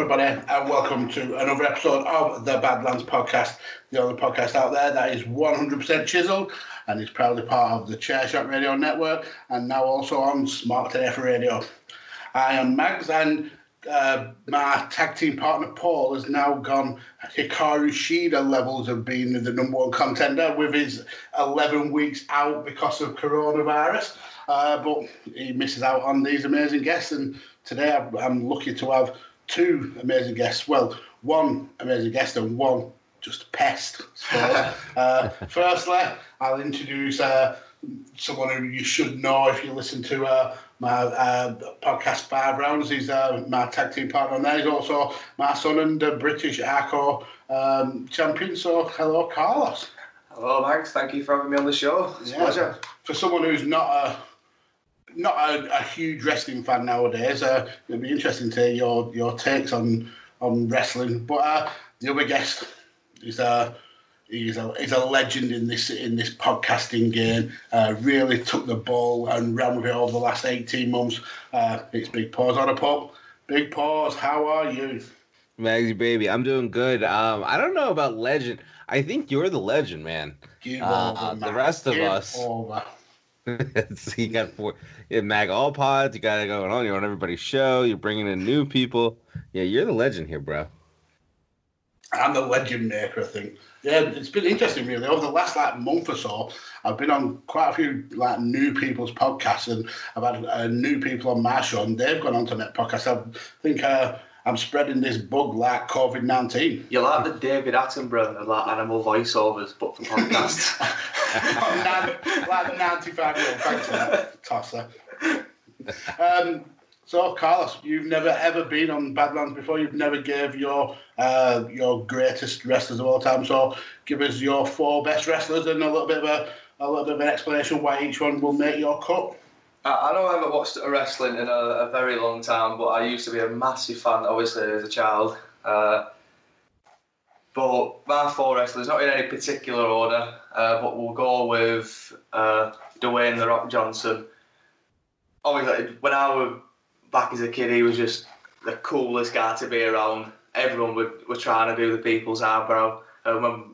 Everybody, and welcome to another episode of the Badlands Podcast, the only podcast out there that is 100% chiseled and is proudly part of the Chairshot Radio Network and now also on Smart AF Radio. I am Mags, and uh, my tag team partner Paul has now gone Hikaru Shida levels of being the number one contender with his 11 weeks out because of coronavirus. Uh, but he misses out on these amazing guests, and today I'm lucky to have two amazing guests. Well, one amazing guest and one just a pest. So, uh, firstly, I'll introduce uh, someone who you should know if you listen to uh, my uh, podcast Five Rounds. He's uh, my tag team partner on there. He's also my son and the British Arco um, champion. So, hello, Carlos. Hello, Max. Thank you for having me on the show. It's a pleasure. For someone who's not a not a, a huge wrestling fan nowadays, uh, it'll be interesting to hear your, your takes on on wrestling. But uh, the other guest is a he's a he's a legend in this in this podcasting game. Uh, really took the ball and ran with it over the last eighteen months. Uh, it's Big Paws on a Pup. Big Paws, how are you? Magsy baby, I'm doing good. Um, I don't know about legend. I think you're the legend, man. Uh, the man. rest of Give us- Over. so you got four, you Mag All Pods. You got it going on. You're on everybody's show. You're bringing in new people. Yeah, you're the legend here, bro. I'm the legend maker, I think. Yeah, it's been interesting, really. Over the last like month or so, I've been on quite a few like new people's podcasts, and I've had uh, new people on my show, and they've gone on to net podcasts. I think uh, I'm spreading this bug like COVID nineteen. You're like the David Attenborough of like animal voiceovers, but for podcasts. like the 95 year old thanks for that tosser. Um, so, Carlos, you've never ever been on Badlands before. You've never gave your uh, your greatest wrestlers of all time. So, give us your four best wrestlers and a little bit of a a little bit of an explanation why each one will make your cut. I, know I haven't watched wrestling in a, a very long time, but I used to be a massive fan, obviously, as a child. Uh, but my four wrestlers, not in any particular order, uh, but we'll go with uh, Dwayne The Rock Johnson. Obviously, when I was back as a kid, he was just the coolest guy to be around. Everyone would, were trying to do the people's eyebrow. And when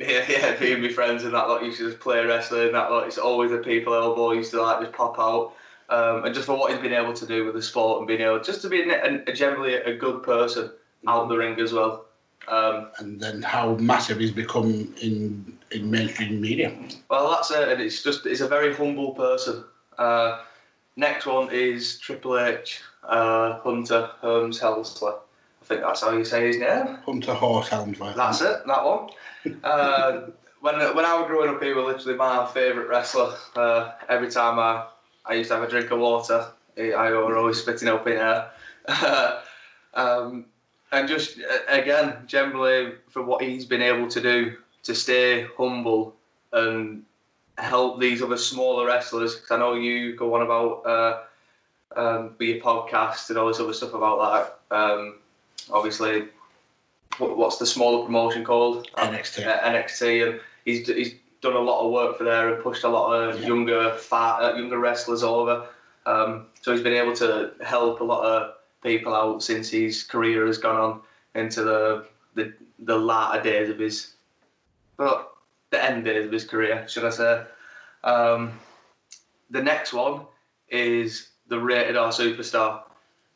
yeah, yeah, me and my friends and that lot used to just play wrestling and that lot, it's always the people elbow used to like just pop out. Um, and just for what he's been able to do with the sport and being able just to be a, a, generally a good person out in the ring as well. Um, And then how massive he's become in in mainstream media. Well, that's it, and it's just it's a very humble person. Uh, next one is Triple H, uh, Hunter Holmes Helsley. I think that's how you say his name. Hunter Horse Helmsley. That's it, that one. Uh, when when I was growing up, he was literally my favourite wrestler. Uh, every time I, I used to have a drink of water, he, I was always spitting up in air. um, and just again, generally for what he's been able to do to stay humble and help these other smaller wrestlers. Because I know you go on about uh, um, with your podcast and all this other stuff about that. Um, obviously, what, what's the smaller promotion called? NXT. Uh, NXT, and he's he's done a lot of work for there and pushed a lot of Yeah. younger fat, uh, younger wrestlers over. Um, so he's been able to help a lot of people out since his career has gone on into the the, the latter days of his, well, the end days of his career, should I say? Um, the next one is the rated R superstar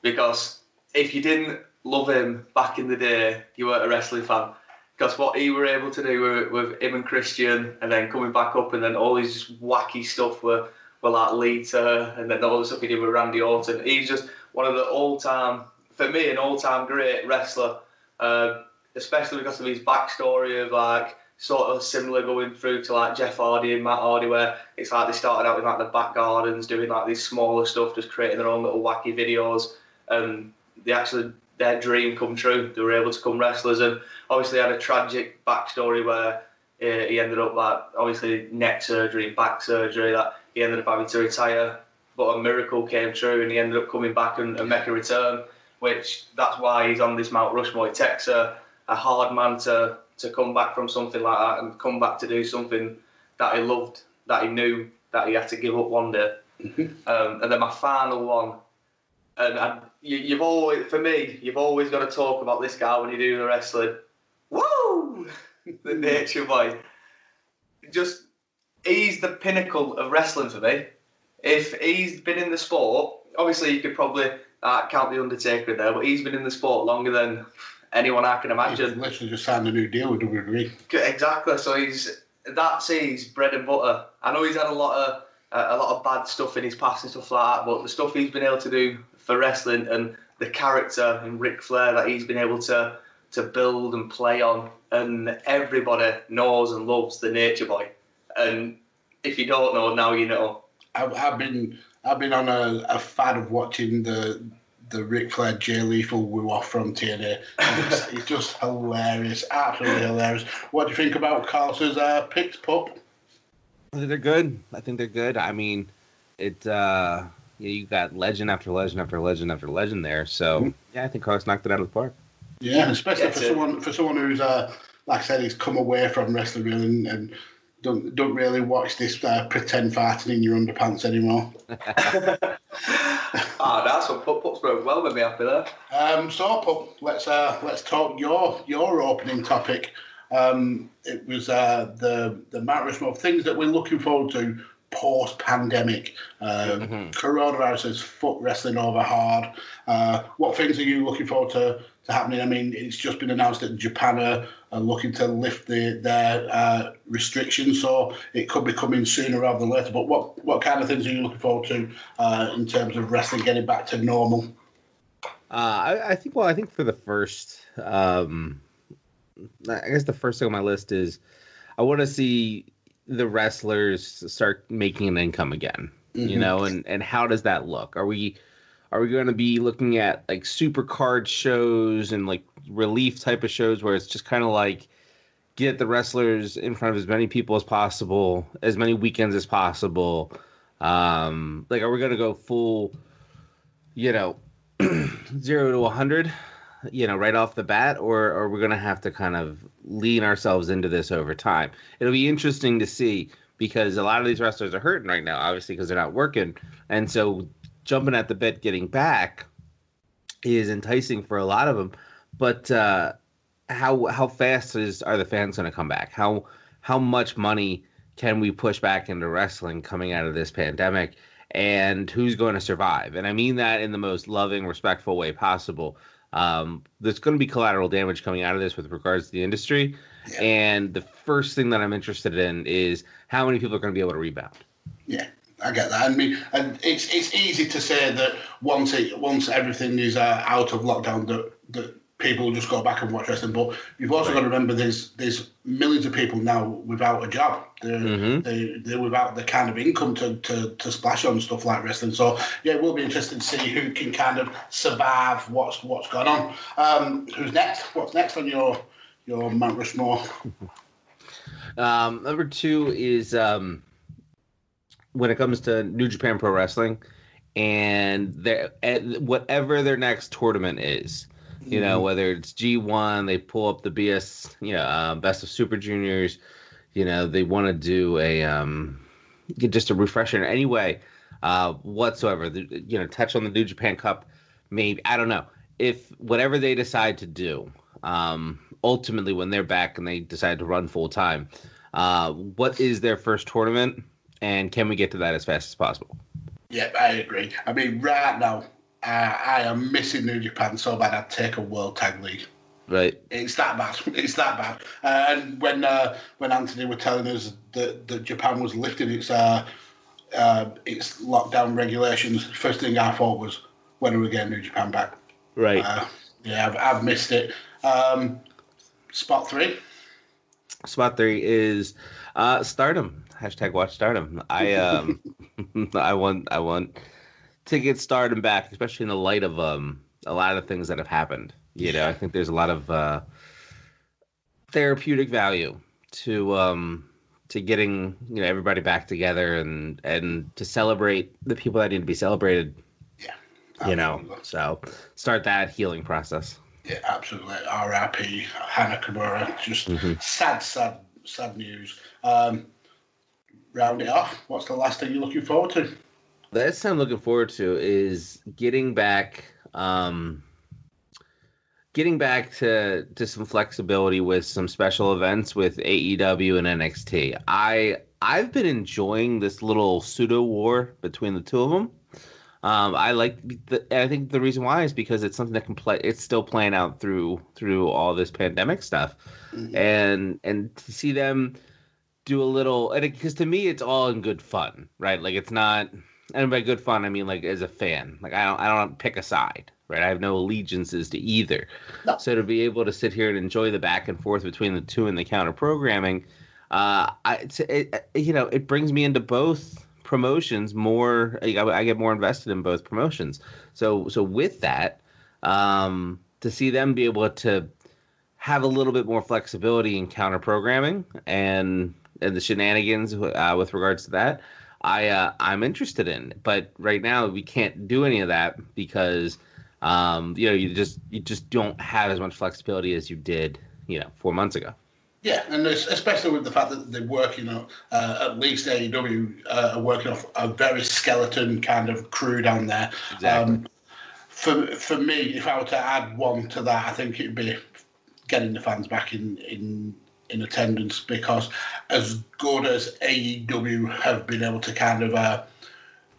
because if you didn't love him back in the day, you weren't a wrestling fan. Because what he were able to do with, with him and Christian, and then coming back up, and then all these wacky stuff were, were like Lita, and then all the stuff he did with Randy Orton. He's just one of the all-time, for me, an all-time great wrestler. Uh, especially because of his backstory of like sort of similar going through to like Jeff Hardy and Matt Hardy, where it's like they started out in like the back gardens doing like these smaller stuff, just creating their own little wacky videos, and they actually their dream come true. They were able to come wrestlers, and obviously had a tragic backstory where uh, he ended up like obviously neck surgery, back surgery. That he ended up having to retire, but a miracle came true, and he ended up coming back and, and making a return. Which that's why he's on this Mount Rushmore. It takes a, a hard man to to come back from something like that and come back to do something that he loved, that he knew that he had to give up one day. um, and then my final one, and I, you, you've always, for me, you've always got to talk about this guy when you do the wrestling. Woo! the nature boy. Just, he's the pinnacle of wrestling for me. If he's been in the sport, obviously you could probably uh, count the Undertaker there, but he's been in the sport longer than anyone I can imagine. He's literally just signed a new deal with WWE. Exactly. So he's that's his bread and butter. I know he's had a lot of uh, a lot of bad stuff in his past and stuff like that, but the stuff he's been able to do for wrestling and the character and Ric Flair that he's been able to to build and play on, and everybody knows and loves the Nature Boy. And if you don't know now, you know. I've, I've been I've been on a, a fan of watching the the Ric Flair Jay Lethal woo off from TNA. It's, it's, just hilarious, absolutely hilarious. What do you think about Carlos's uh, picks, pup? I think they're good. I think they're good. I mean, it. uh yeah, you got legend after legend after legend after legend there. So mm-hmm. yeah, I think Carlos knocked it out of the park. Yeah, especially for someone for someone who's uh, like I said, he's come away from wrestling and, and don't don't really watch this uh, pretend farting in your underpants anymore. Ah, oh, that's what Pup Pup's broke well with me happy there. Um, so Pup, let's uh, let's talk your your opening topic. Um, it was uh, the the Mount Rushmore things that we're looking forward to post pandemic. Uh, mm-hmm. Coronavirus has fucked wrestling over hard. Uh, what things are you looking forward to, to happening? I mean, it's just been announced that Japan are, are looking to lift the, their uh, restrictions, so it could be coming sooner rather than later. But what, what kind of things are you looking forward to uh, in terms of wrestling getting back to normal? Uh, I, I, think. Well, I think for the first, um, I guess the first thing on my list is I want to see the wrestlers start making an income again. Mm-hmm. You know, and and how does that look? Are we are we going to be looking at like super card shows and like relief type of shows where it's just kind of like get the wrestlers in front of as many people as possible, as many weekends as possible. Um, like, are we going to go full, you know, zero to a hundred? You know, right off the bat, or, or we're going to have to kind of lean ourselves into this over time. It'll be interesting to see because a lot of these wrestlers are hurting right now, obviously, because they're not working. And so jumping at the bit, getting back is enticing for a lot of them. But uh, how how fast is are the fans going to come back? How how much money can we push back into wrestling coming out of this pandemic? And who's going to survive? And I mean that in the most loving, respectful way possible. Um, there's going to be collateral damage coming out of this with regards to the industry. Yeah. And the first thing that I'm interested in is how many people are going to be able to rebound. Yeah, I get that. I mean, and it's it's easy to say that once it once everything is uh, out of lockdown, that that people just go back and watch wrestling. But you've also right. got to remember there's there's millions of people now without a job. They're, mm-hmm. they, they're without the kind of income to, to, to splash on stuff like wrestling. So yeah, it will be interesting to see who can kind of survive what's what's going on. Um, who's next? What's next on your your Mount Rushmore? um, number two is um, when it comes to New Japan Pro Wrestling and their whatever their next tournament is you know, mm-hmm. whether it's G1, they pull up the BS, you know, uh, Best of Super Juniors. You know, they want to do a um, just a refresher anyway, uh, whatsoever. The, you know, touch on the New Japan Cup. Maybe I don't know if whatever they decide to do. Um, ultimately, when they're back and they decide to run full time, uh, what is their first tournament, and can we get to that as fast as possible? Yeah, I agree. I mean, right now, uh, I am missing New Japan so bad I'd take a World Tag League. Right. It's that bad. It's that bad. Uh, and when uh, when Anthony were telling us that, that Japan was lifting its uh, uh, its lockdown regulations, first thing I thought was when are we getting New Japan back? Right. Uh, yeah, I've, I've missed it. Um, spot three. Spot three is uh, Stardom. Hashtag watch Stardom. I um I want I want to get Stardom back, especially in the light of um a lot of things that have happened. You know, I think there's a lot of uh, therapeutic value to um, to getting you know everybody back together and and to celebrate the people that need to be celebrated. Yeah, You know, so start that healing process. Yeah, absolutely. R.I.P. Hana Kimura. Just Mhm. sad, sad, sad news. Um, round it off. What's the last thing you're looking forward to? Next thing I'm looking forward to is getting back, um, getting back to to some flexibility with some special events with AEW and NXT. I I've been enjoying this little pseudo war between the two of them. Um, I like the, I think the reason why is because it's something that can play. It's still playing out through through all this pandemic stuff, Mhm. and and to see them do a little and because to me it's all in good fun, right? Like it's not, and by good fun I mean like as a fan, like I don't I don't pick a side, right? I have no allegiances to either. No. So to be able to sit here and enjoy the back and forth between the two and the counter programming, uh, I it, you know it brings me into both promotions more. I, I get more invested in both promotions. So so with that, um, to see them be able to have a little bit more flexibility in counter programming and and the shenanigans uh, with regards to that, I uh, I'm interested in. But right now we can't do any of that because um, you know you just you just don't have as much flexibility as you did you know four months ago. Yeah, and especially with the fact that they're working on, uh, at least AEW uh, are working off a very skeleton kind of crew down there. Exactly. Um, for for me, if I were to add one to that, I think it'd be getting the fans back in in in attendance because as good as AEW have been able to kind of uh,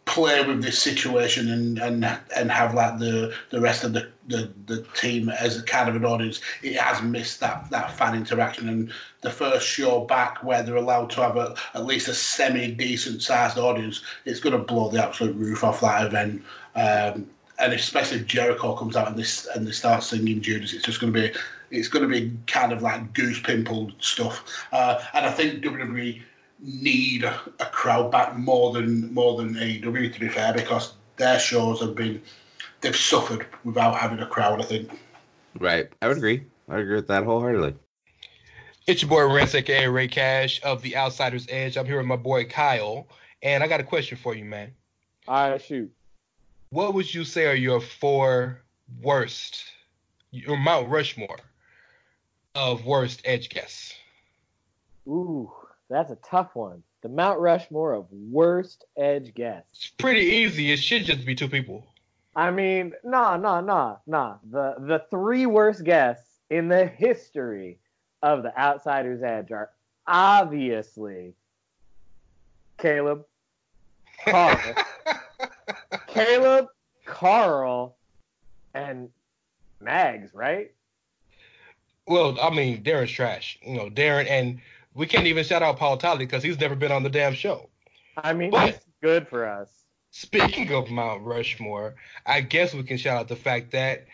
play with this situation and and and have like the the rest of the, the the team as a kind of an audience, it has missed that that fan interaction and the first show back where they're allowed to have a, at least a semi decent sized audience, it's going to blow the absolute roof off that event. Um, and especially if Jericho comes out and this and they start singing Judas, it's just going to be it's going to be kind of like goose pimple stuff. Uh, and I think WWE need a, a crowd back more than more than AEW to be fair because their shows have been they've suffered without having a crowd. I think. Right. I would agree. I agree with that wholeheartedly. It's your boy Rance, aka Ray Cash of the Outsiders Edge. I'm here with my boy Kyle, and I got a question for you, man. All right, shoot. What would you say are your four worst, your Mount Rushmore of worst edge guests? Ooh, that's a tough one. The Mount Rushmore of worst edge guests. It's pretty easy. It should just be two people. I mean, nah, nah, nah, nah. The the three worst guests in the history of the Outsiders Edge are obviously Caleb, Carl, Caleb, Carl, and Mags, right? Well, I mean, Darren's trash. You know, Darren, and we can't even shout out Paul Tolly because he's never been on the damn show. I mean, But- that's good for us. Speaking of Mount Rushmore, I guess we can shout out the fact that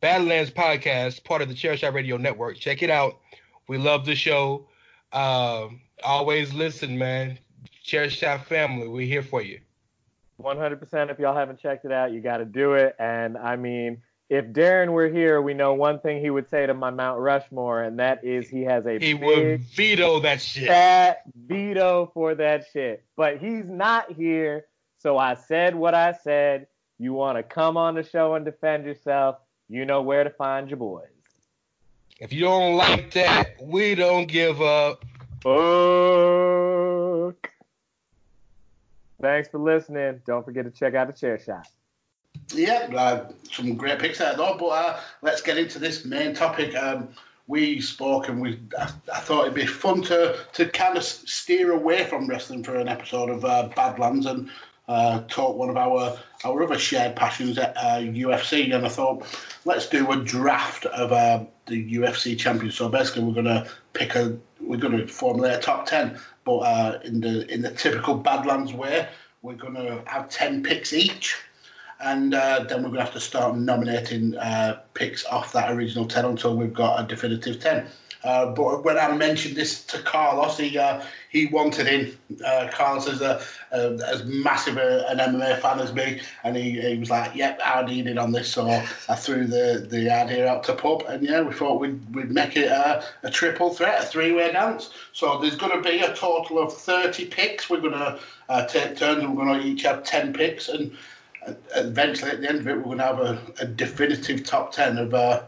Badlands Podcast, part of the Chair Shot Radio Network, check it out. We love the show. Um, always listen, man. Chair Shot family, we're here for you. 100% if y'all haven't checked it out you got to do it and i mean if darren were here we know one thing he would say to my mount rushmore and that is he has a He big would veto that shit. fat veto for that shit but he's not here so i said what i said you want to come on the show and defend yourself you know where to find your boys If you don't like that, we don't give up. Fuck. Thanks for listening. Don't forget to check out the chair shot. Yeah, uh, some great picks there, though. But uh, let's get into this main topic. Um, we spoke and we I, I thought it'd be fun to to kind of steer away from wrestling for an episode of uh, Badlands and uh, talk one of our our other shared passions at uh, UFC. And I thought let's do a draft of uh, the UFC champions. So basically, we're gonna pick a we're gonna formulate a top ten, but uh, in the in the typical Badlands way, we're gonna have ten picks each and uh, then we're going to have to start nominating uh, picks off that original 10 until we've got a definitive 10. Uh, but when I mentioned this to Carlos, he uh, he wanted in. Uh, Carlos is a, a, as massive a, an MMA fan as me, and he, he was like, "Yep, I need in on this." So I threw the, the idea out to Pup, and yeah, we thought we'd, we'd make it a, a triple threat, a three way dance. So there's going to be a total of 30 picks. We're going to uh, take turns, and we're going to each have 10 picks, and eventually at the end of it, we're going to have a, a definitive top 10 of. Uh,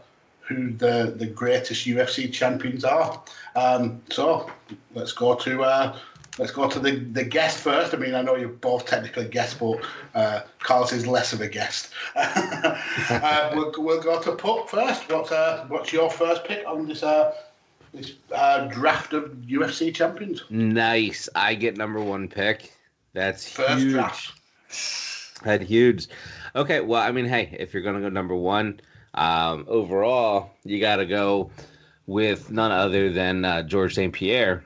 who the, the greatest UFC champions are. Um, so let's go to uh, let's go to the, the guest first. I mean, I know you're both technically guests, but uh, Carlos is less of a guest. uh, we'll, we'll go to Pup first. What's uh, what's your first pick on this uh, this uh, draft of UFC champions? Nice. I get number one pick. That's First huge. draft. That huge. Okay, well, I mean, hey, if you're gonna go number one, um, overall, you got to go with none other than uh, George St. Pierre.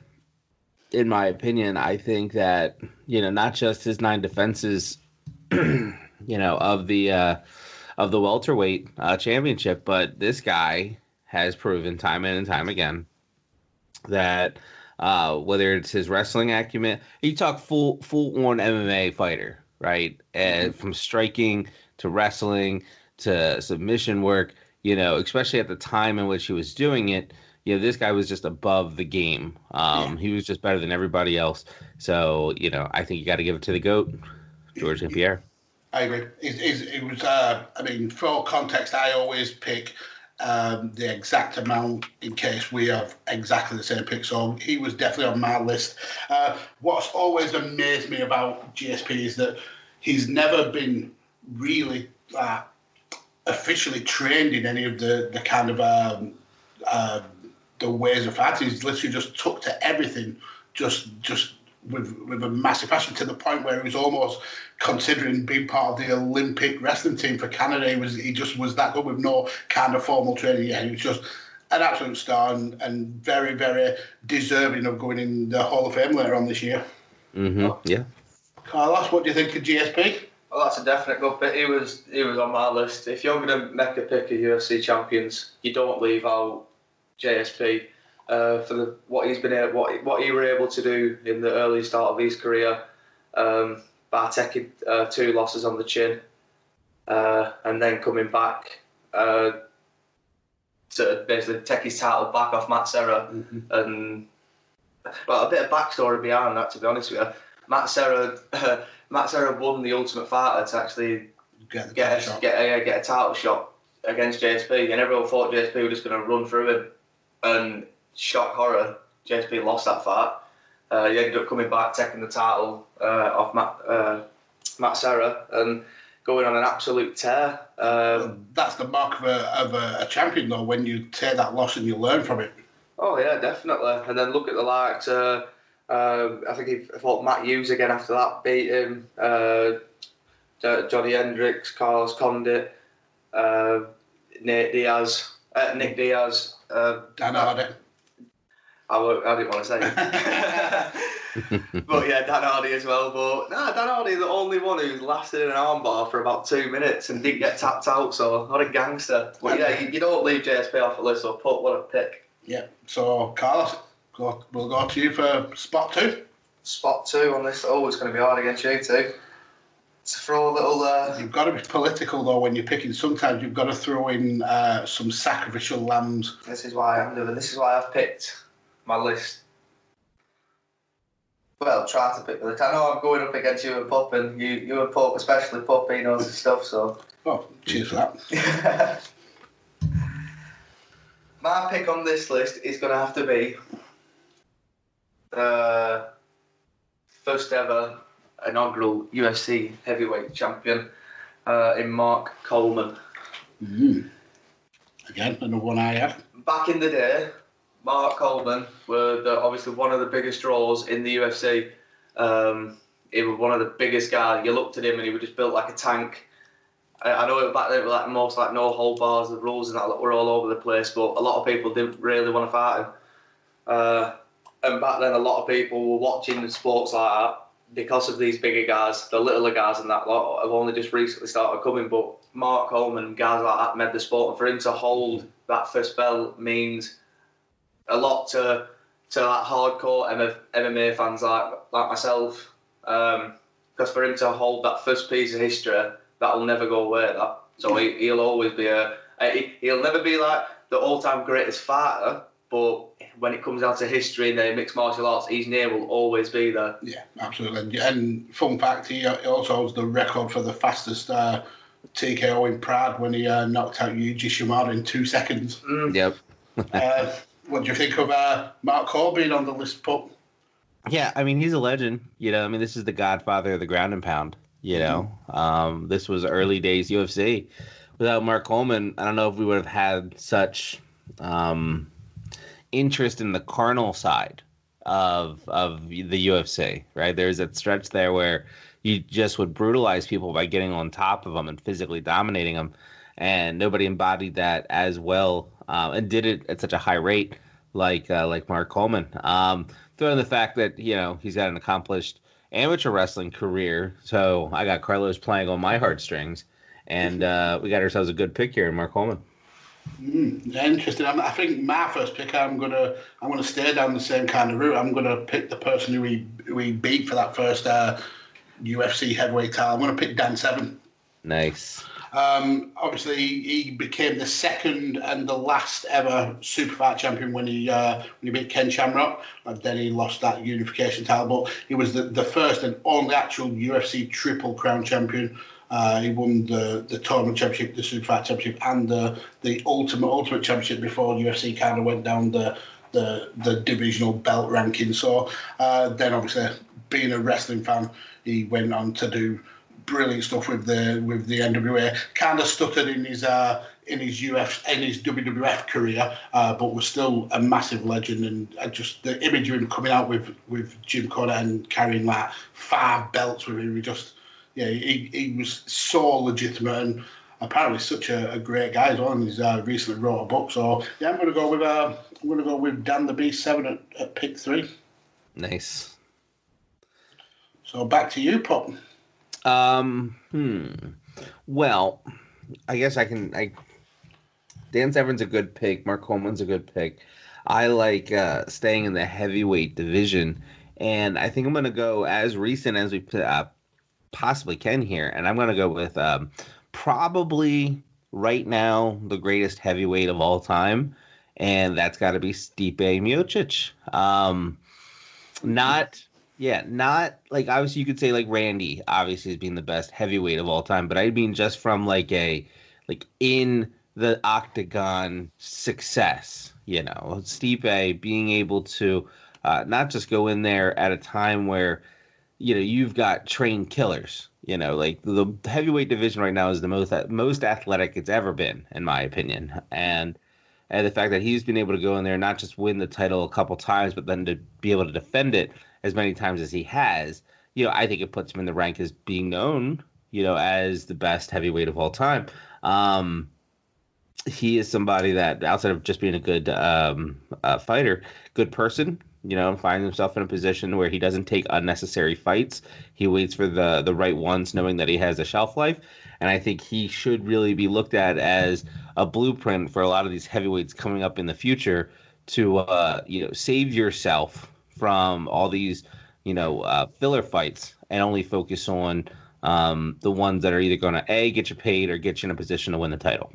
In my opinion, I think that you know not just his nine defenses, you know, of the uh, of the welterweight uh, championship, but this guy has proven time and time again that uh, whether it's his wrestling acumen, you talk full full on MMA fighter, right? And from striking to wrestling to submission work, you know, especially at the time in which he was doing it, you know, this guy was just above the game. Um, Yeah. He was just better than everybody else. So, you know, I think you got to give it to the GOAT, George St. Pierre. I agree. It, it, it was. Uh, I mean, for context, I always pick um, the exact amount in case we have exactly the same pick. So he was definitely on my list. Uh, what's always amazed me about GSP is that he's never been really uh, officially trained in any of the the kind of um, um, the ways of fighting. He's literally just took to everything, just just with with a massive passion to the point where he was almost considering being part of the Olympic wrestling team for Canada. He was he just was that good with no kind of formal training. Yeah, he was just an absolute star and, and very very deserving of going in the Hall of Fame later on this year. hmm Yeah. Carlos, what do you think of GSP? Well, that's a definite good pick. He was he was on my list. If you're going to make a pick of UFC champions, you don't leave out JSP uh, for the what he's been able, what what he were able to do in the early start of his career um, by taking uh, two losses on the chin uh, and then coming back uh, to basically take his title back off Matt Serra and well a bit of backstory behind that to be honest with you. Matt Serra Matt Serra won the Ultimate Fighter to actually Get get a, get a get a title shot against JSP, and everyone thought JSP was just going to run through him. And shock horror, JSP lost that fight. Uh, he ended up coming back, taking the title uh, off Matt uh, Matt Serra, and going on an absolute tear. Um, That's the mark of a, of a, a champion, though, when you take that loss and you learn from it. Oh yeah, definitely. And then look at the likes. Uh, I think he fought Matt Hughes again after that, beat him. Uh, Johnny Hendricks, Carlos Condit, uh, Nate Diaz, uh, Nick Diaz. Uh, Dan Hardy. I, wo- I didn't want to say. but yeah, Dan Hardy as well. But no, Dan Hardy the only one who's lasted in an armbar for about two minutes and didn't get tapped out. So not a gangster. But yeah, you, you don't leave JSP off the list. So put what a pick. Yeah. So, Carlos, go, we'll go to you for spot two. spot two on this. Oh, it's going to be hard against you too. To throw a little. Uh, You've got to be political, though, when you're picking. Sometimes you've got to throw in uh, some sacrificial lambs. this is why I'm doing. This is why I've picked my list. Well, try to pick the list. I know I'm going up against you and Pup, and you, you and Pup, especially Pup, he knows his stuff. So, Oh, cheers for that. my pick on this list is going to have to be the first ever inaugural UFC heavyweight champion uh, in Mark Coleman. Mm. Again, another one I have. back in the day, Mark Coleman were the, obviously one of the biggest draws in the UFC. Um, he was one of the biggest guys. You looked at him and he was just built like a tank. I, I know back then it was like most like no hold bars, the rules and that were all over the place, but a lot of people didn't really want to fight him. Uh, and back then, a lot of people were watching the sports like that because of these bigger guys, the littler guys and that lot have only just recently started coming. But Mark Coleman, guys like that made the sport, and for him to hold that first belt means a lot to to that hardcore MMA fans like like myself. Um, because for him to hold that first piece of history, that'll never go away. That so he, he'll always be a he, he'll never be like the all-time greatest fighter, but when it comes down to history and the mixed martial arts, his name will always be there. Yeah, absolutely. And fun fact, he also holds the record for the fastest uh, TKO in Pride when he uh, knocked out Yuji Shimada in two seconds. Mm. Yep. uh, what do you think of uh, Mark Cole being on the list, Pup? Yeah, I mean he's a legend. You know, I mean this is the Godfather of the ground and pound. You know, um, this was early days UFC. Without Mark Coleman, I don't know if we would have had such um, interest in the carnal side of of the UFC. Right, there's that stretch there where you just would brutalize people by getting on top of them and physically dominating them, and nobody embodied that as well um, and did it at such a high rate like uh, like Mark Coleman. Um, throw in the fact that you know he's got an accomplished amateur wrestling career, so I got Carlos playing on my heartstrings, and uh, we got ourselves a good pick here in Mark Coleman. Mm, interesting. I'm, I think my first pick, I'm gonna, I'm gonna stay down the same kind of route. I'm gonna pick the person who we, we beat for that first uh, UFC heavyweight title. I'm gonna pick Dan Severn. Nice. Um, obviously, he became the second and the last ever super fight champion when he uh, when he beat Ken Shamrock. And then he lost that unification title, but he was the, the first and only actual UFC triple crown champion. Uh, he won the, the tournament championship, the super fight championship, and the the ultimate ultimate championship before UFC kind of went down the the the divisional belt ranking. So uh, then, obviously, being a wrestling fan, he went on to do brilliant stuff with the with the NWA. Kind of stuttered in his uh, in his UF in his WWF career, uh, but was still a massive legend. And just the image of him coming out with with Jim Cornette and carrying like five belts with him, he just yeah, he, he was so legitimate and apparently such a, a great guy as well. And he's uh, recently wrote a book. So yeah, I'm going to go with uh, I'm to go with Dan the Beast Severn at, at pick three. Nice. So back to you, Pup. Um. Hmm. Well, I guess I can. I. Dan Severn's a good pick. Mark Coleman's a good pick. I like uh, staying in the heavyweight division, and I think I'm going to go as recent as we uh, possibly can here, and I'm going to go with um, probably right now the greatest heavyweight of all time, and that's got to be Stipe Miocic. Um, not yeah, not like obviously you could say like Randy obviously as being the best heavyweight of all time, but I mean just from like a like in the octagon success, you know, Stipe being able to uh, not just go in there at a time where you know you've got trained killers, you know, like the heavyweight division right now is the most most athletic it's ever been, in my opinion, and and the fact that he's been able to go in there and not just win the title a couple times, but then to be able to defend it as many times as he has, you know, I think it puts him in the rank as being known, you know, as the best heavyweight of all time. Um, he is somebody that, outside of just being a good um, uh, fighter, good person, you know, finds himself in a position where he doesn't take unnecessary fights. He waits for the the right ones, knowing that he has a shelf life. And I think he should really be looked at as a blueprint for a lot of these heavyweights coming up in the future to, uh, you know, save yourself from all these, you know, uh, filler fights and only focus on um, the ones that are either going to a get you paid or get you in a position to win the title.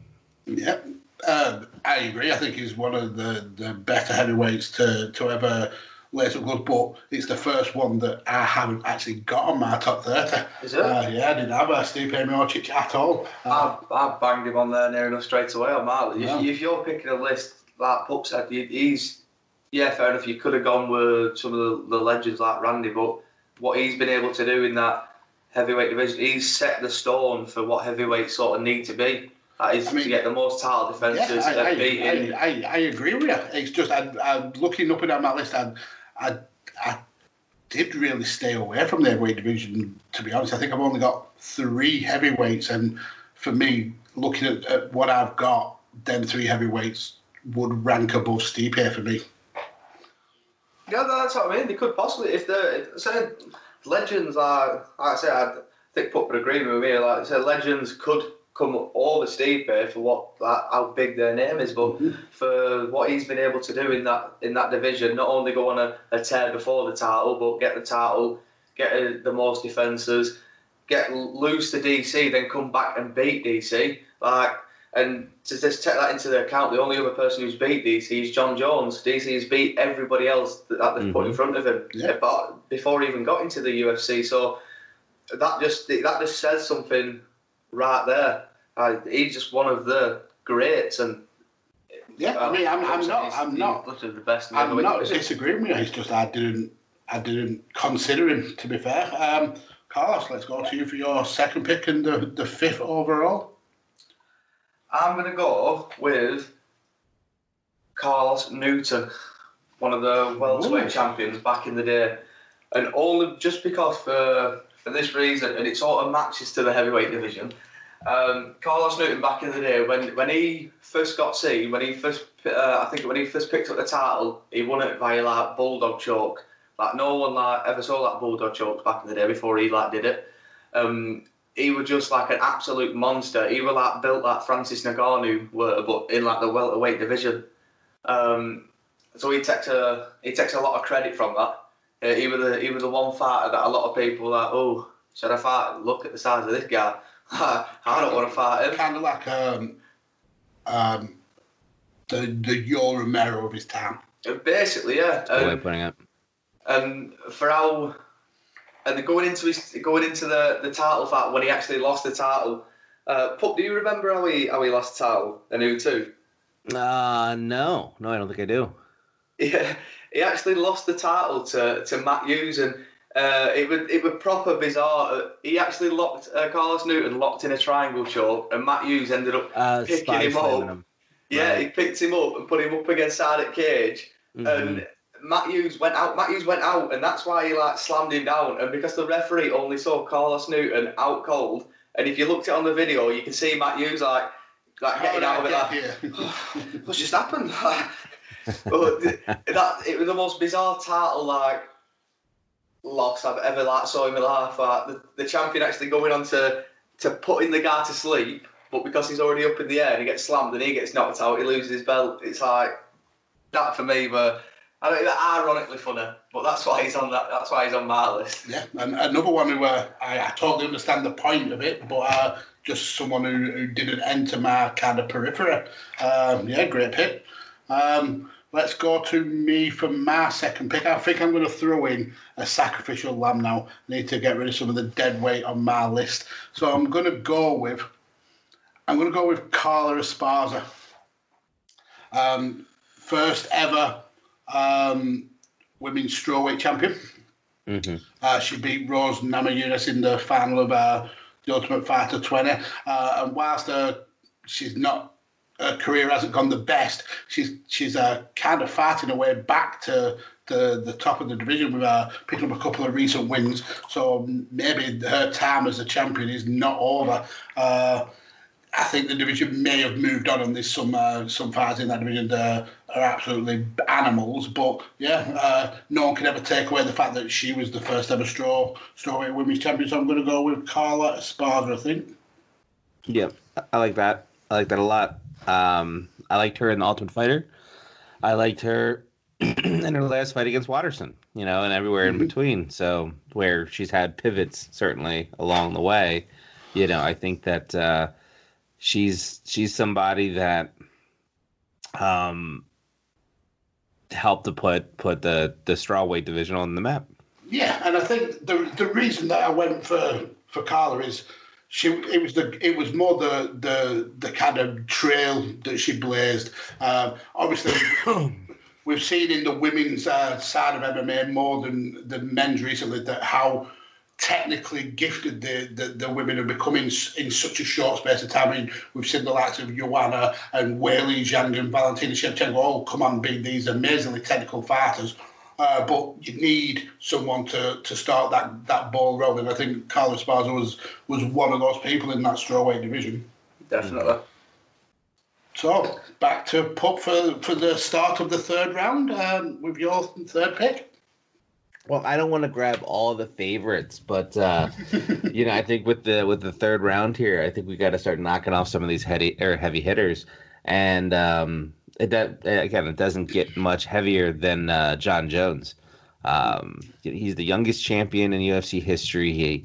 Yeah, uh, I agree. I think he's one of the, the better heavyweights to, to ever lay some gloves, but it's the first one that I haven't actually got on my top 30. Is it? Uh, yeah, I didn't have a Stipe Miocic at all. Uh, I, I banged him on there near enough straight away on my list. Yeah. If, if you're picking a list like Pup said, he- he's yeah, fair enough. You could have gone with some of the, the legends like Randy, but what he's been able to do in that heavyweight division, he's set the stone for what heavyweights sort of need to be. That is I mean- to get the most title defences yeah, I, and. I, I, I, agree with you. It's just, I, I, looking up and down my list, I, I, I did really stay away from the heavyweight division, to be honest. I think I've only got three heavyweights, and for me, looking at, at what I've got, them three heavyweights would rank above Stipe for me. Yeah, that's what I mean. They could possibly, if they say legends are, like I say, I think Pup would agree with me. Like I said, legends could come over Stipe for what like, how big their name is, but for what he's been able to do in that in that division, not only go on a, a tear before the title, but get the title, get uh the most defenses, get lose to DC, then come back and beat DC. Like and to just take that into account, the only other person who's beat DC is Jon Jones. DC has beat everybody else that they've put in front of him Yeah. but before he even got into the UFC. So that just that just says something right there. Uh, he's just one of the greats, and Yeah, I mean, I'm, I'm not, I'm not, literally the best. I'm not disagreeing with you. It's just I didn't, I didn't consider him. To be fair, um, Carlos, let's go to you for your second pick and the, the fifth overall. I'm going to go with Carlos Newton, one of the welterweight champions back in the day, and only just because for for this reason, and it sort of matches to the heavyweight division. Um, Carlos Newton back in the day when when he first got seen, when he first uh, I think when he first picked up the title, he won it via like bulldog choke. Like no one like ever saw that bulldog choke back in the day before he like did it. Um, he was just like an absolute monster. He was like built like Francis Ngannou were, but in like the welterweight division. Um, so he takes a he takes a lot of credit from that. Uh, he was the he was the one fighter that a lot of people were like, oh, should I fight? Look at the size of this guy. I don't want to fight him. Kind of like um, um, the the Yoel Romero of his time. Basically, yeah. Good way Um, of putting it. and for how and then going into his going into the, the title fight when he actually lost the title. Uh, Pup, do you remember how he how he lost the title and who too? Uh, no, no, I don't think I do. Yeah, he actually lost the title to, to Matt Hughes, and uh, it was it was proper bizarre. Uh, He actually locked uh, Carlos Newton locked in a triangle choke, and Matt Hughes ended up Uh, picking him up. him. Yeah, Right. he picked him up and put him up against Sardic Cage, Mhm. and Matt Hughes went out. Matt Hughes went out, and that's why he like slammed him down. And because the referee only saw Carlos Newton out cold, and if you looked at it on the video, you can see Matt Hughes like like getting out of it. Like, Yeah. what's just happened? but that it was the most bizarre title like loss I've ever like saw in my life. Like, the, the champion actually going on to to putting the guy to sleep, but because he's already up in the air and he gets slammed and he gets knocked out, he loses his belt. It's like that for me, but. I mean, ironically funny, but that's why he's on that. That's why he's on my list. Yeah, and another one who uh, I, I totally understand the point of it, but uh, just someone who, who didn't enter my kind of periphery. Um, yeah, great pick. Um, let's go to me for my second pick. I think I'm going to throw in a sacrificial lamb now. need to get rid of some of the dead weight on my list, so I'm going to go with. I'm going to go with Carla Esparza. Um, first ever um, women's strawweight champion. Mhm. Uh, she beat Rose Namajunas in the final of uh, the Ultimate Fighter 20. Uh, and whilst uh, she's not, her career hasn't gone the best, she's she's uh, kind of fighting her way back to the, the top of the division with uh, picking up a couple of recent wins. So maybe her time as a champion is not over. I think the division may have moved on, and there's some uh, some fighters in that division that are absolutely animals. But yeah, uh, no one can ever take away the fact that she was the first ever straw strawweight women's champion. So I'm going to go with Carla Esparza. I think. Yeah, I- like that. I like that a lot. Um, I liked her in the Ultimate Fighter. I liked her in her last fight against Waterson. You know, and everywhere in Mhm. between. So where she's had pivots certainly along the way. You know, I think that uh, she's she's somebody that um helped to put put the the strawweight division on the map. Yeah, and I think the the reason that I went for for Carla is she it was the it was more the the the kind of trail that she blazed. Um, obviously, we've seen in the women's uh, side of MMA more than the men's recently that how technically gifted the, the, the women are becoming s- in such a short space of time. I mean, we've seen the likes of Joanna and Weili Zhang and Valentina Shevchenko all come on being these amazingly technical fighters. Uh, but you need someone to, to start that, that ball rolling. I think Carlos Esparza was was one of those people in that strawweight division. Definitely. So back to Pup for, for the start of the third round um, with your third pick. Well, I don't want to grab all the favorites, but uh, you know, I think with the with the third round here, I think we got to start knocking off some of these heavy or heavy hitters, and um, it that again, it doesn't get much heavier than uh, Jon Jones. Um, he's the youngest champion in UFC history. He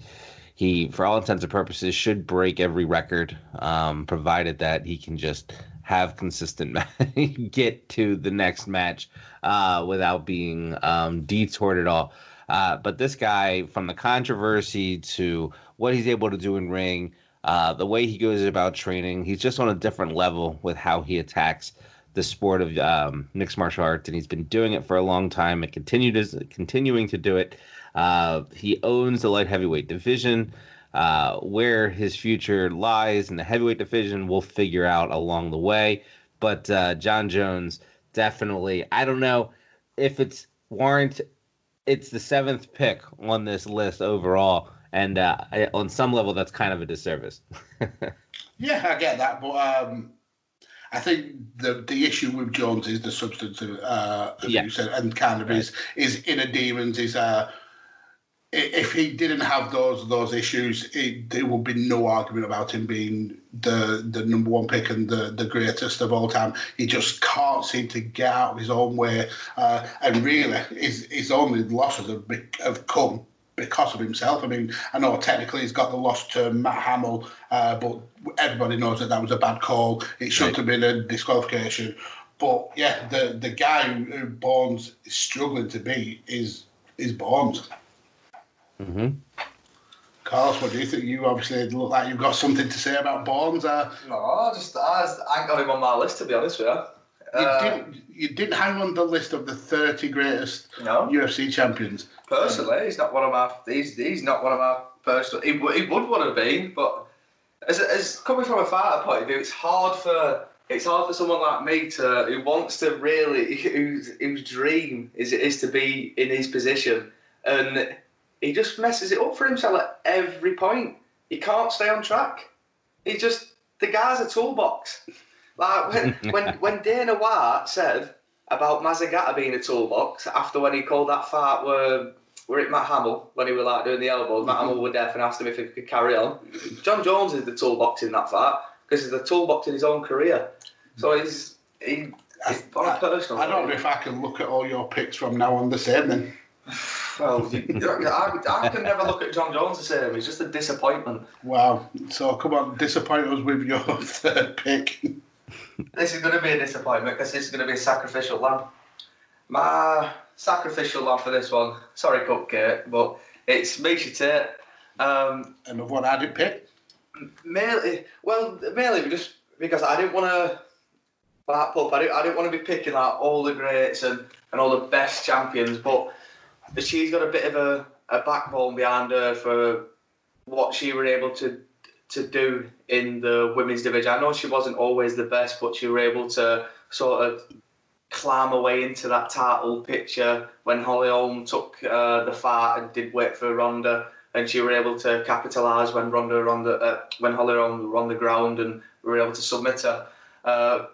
he, for all intents and purposes, should break every record, um, provided that he can just have consistent get to the next match uh, without being um, detoured at all. Uh, but this guy, from the controversy to what he's able to do in ring, uh, the way he goes about training, he's just on a different level with how he attacks the sport of um, mixed martial arts, and he's been doing it for a long time and continued continuing to do it. Uh, he owns the light heavyweight division. Uh, where his future lies in the heavyweight division, we'll figure out along the way. But uh, Jon Jones, definitely. I don't know if it's warrant. It's the seventh pick on this list overall, and uh, on some level, that's kind of a disservice. yeah, I get that, but um, I think the the issue with Jones is the substance of, uh, as yeah. you said, and kind of right. his his inner demons, Is uh, if he didn't have those those issues, it, there would be no argument about him being the the number one pick and the, the greatest of all time. He just can't seem to get out of his own way, uh, and really, his his only losses have, have come because of himself. I mean, I know technically he's got the loss to Matt Hamill, uh, but everybody knows that that was a bad call. It should right. have been a disqualification. But yeah, the the guy who, who Bones is struggling to beat is is Bones. Mm-hmm. Carlos, what do you think? You obviously look like you've got something to say about Bones. Uh, no, I just I, I ain't got him on my list to be honest with you. You, uh, didn't, you didn't hang on the list of the 30 greatest no. UFC champions. Personally, he's not one of my. He's, he's not one of my personal. He, he would want to be, but as, as coming from a fighter point of view, it's hard for it's hard for someone like me to who wants to really whose whose dream is is to be in his position and he just messes it up for himself at every point. He can't stay on track. He just the guy's a toolbox. Like when when when Dana White said about Mazzagatti being a toolbox after when he called that fart were were it Matt Hamill when he was like doing the elbows. Matt mm-hmm. Hamill were deaf and asked him if he could carry on. Jon Jones is the toolbox in that fart because he's the toolbox in his own career. So he's he. I, I, personal, I don't know if I can look at all your picks from now on the same then. Well, I, I can never look at Jon Jones the same. He's just a disappointment. Wow. So come on, disappoint us with your third pick. This is going to be a disappointment because this is going to be a sacrificial lamb. My sacrificial lamb for this one. Sorry, Cupcake, but it's Miesha Tate. Um, and of what I did pick? Mainly, well, mainly just because I didn't want to back up. I didn't, I didn't want to be picking like all the greats and, and all the best champions, but she's got a bit of a, a backbone behind her for what she were able to to do in the women's division. I know she wasn't always the best, but she were able to sort of climb away into that title picture when Holly Holm took uh, the fight and did wait for Ronda, and she were able to capitalise when Ronda, Ronda uh, when Holly Holm were on the ground and were able to submit her. Uh,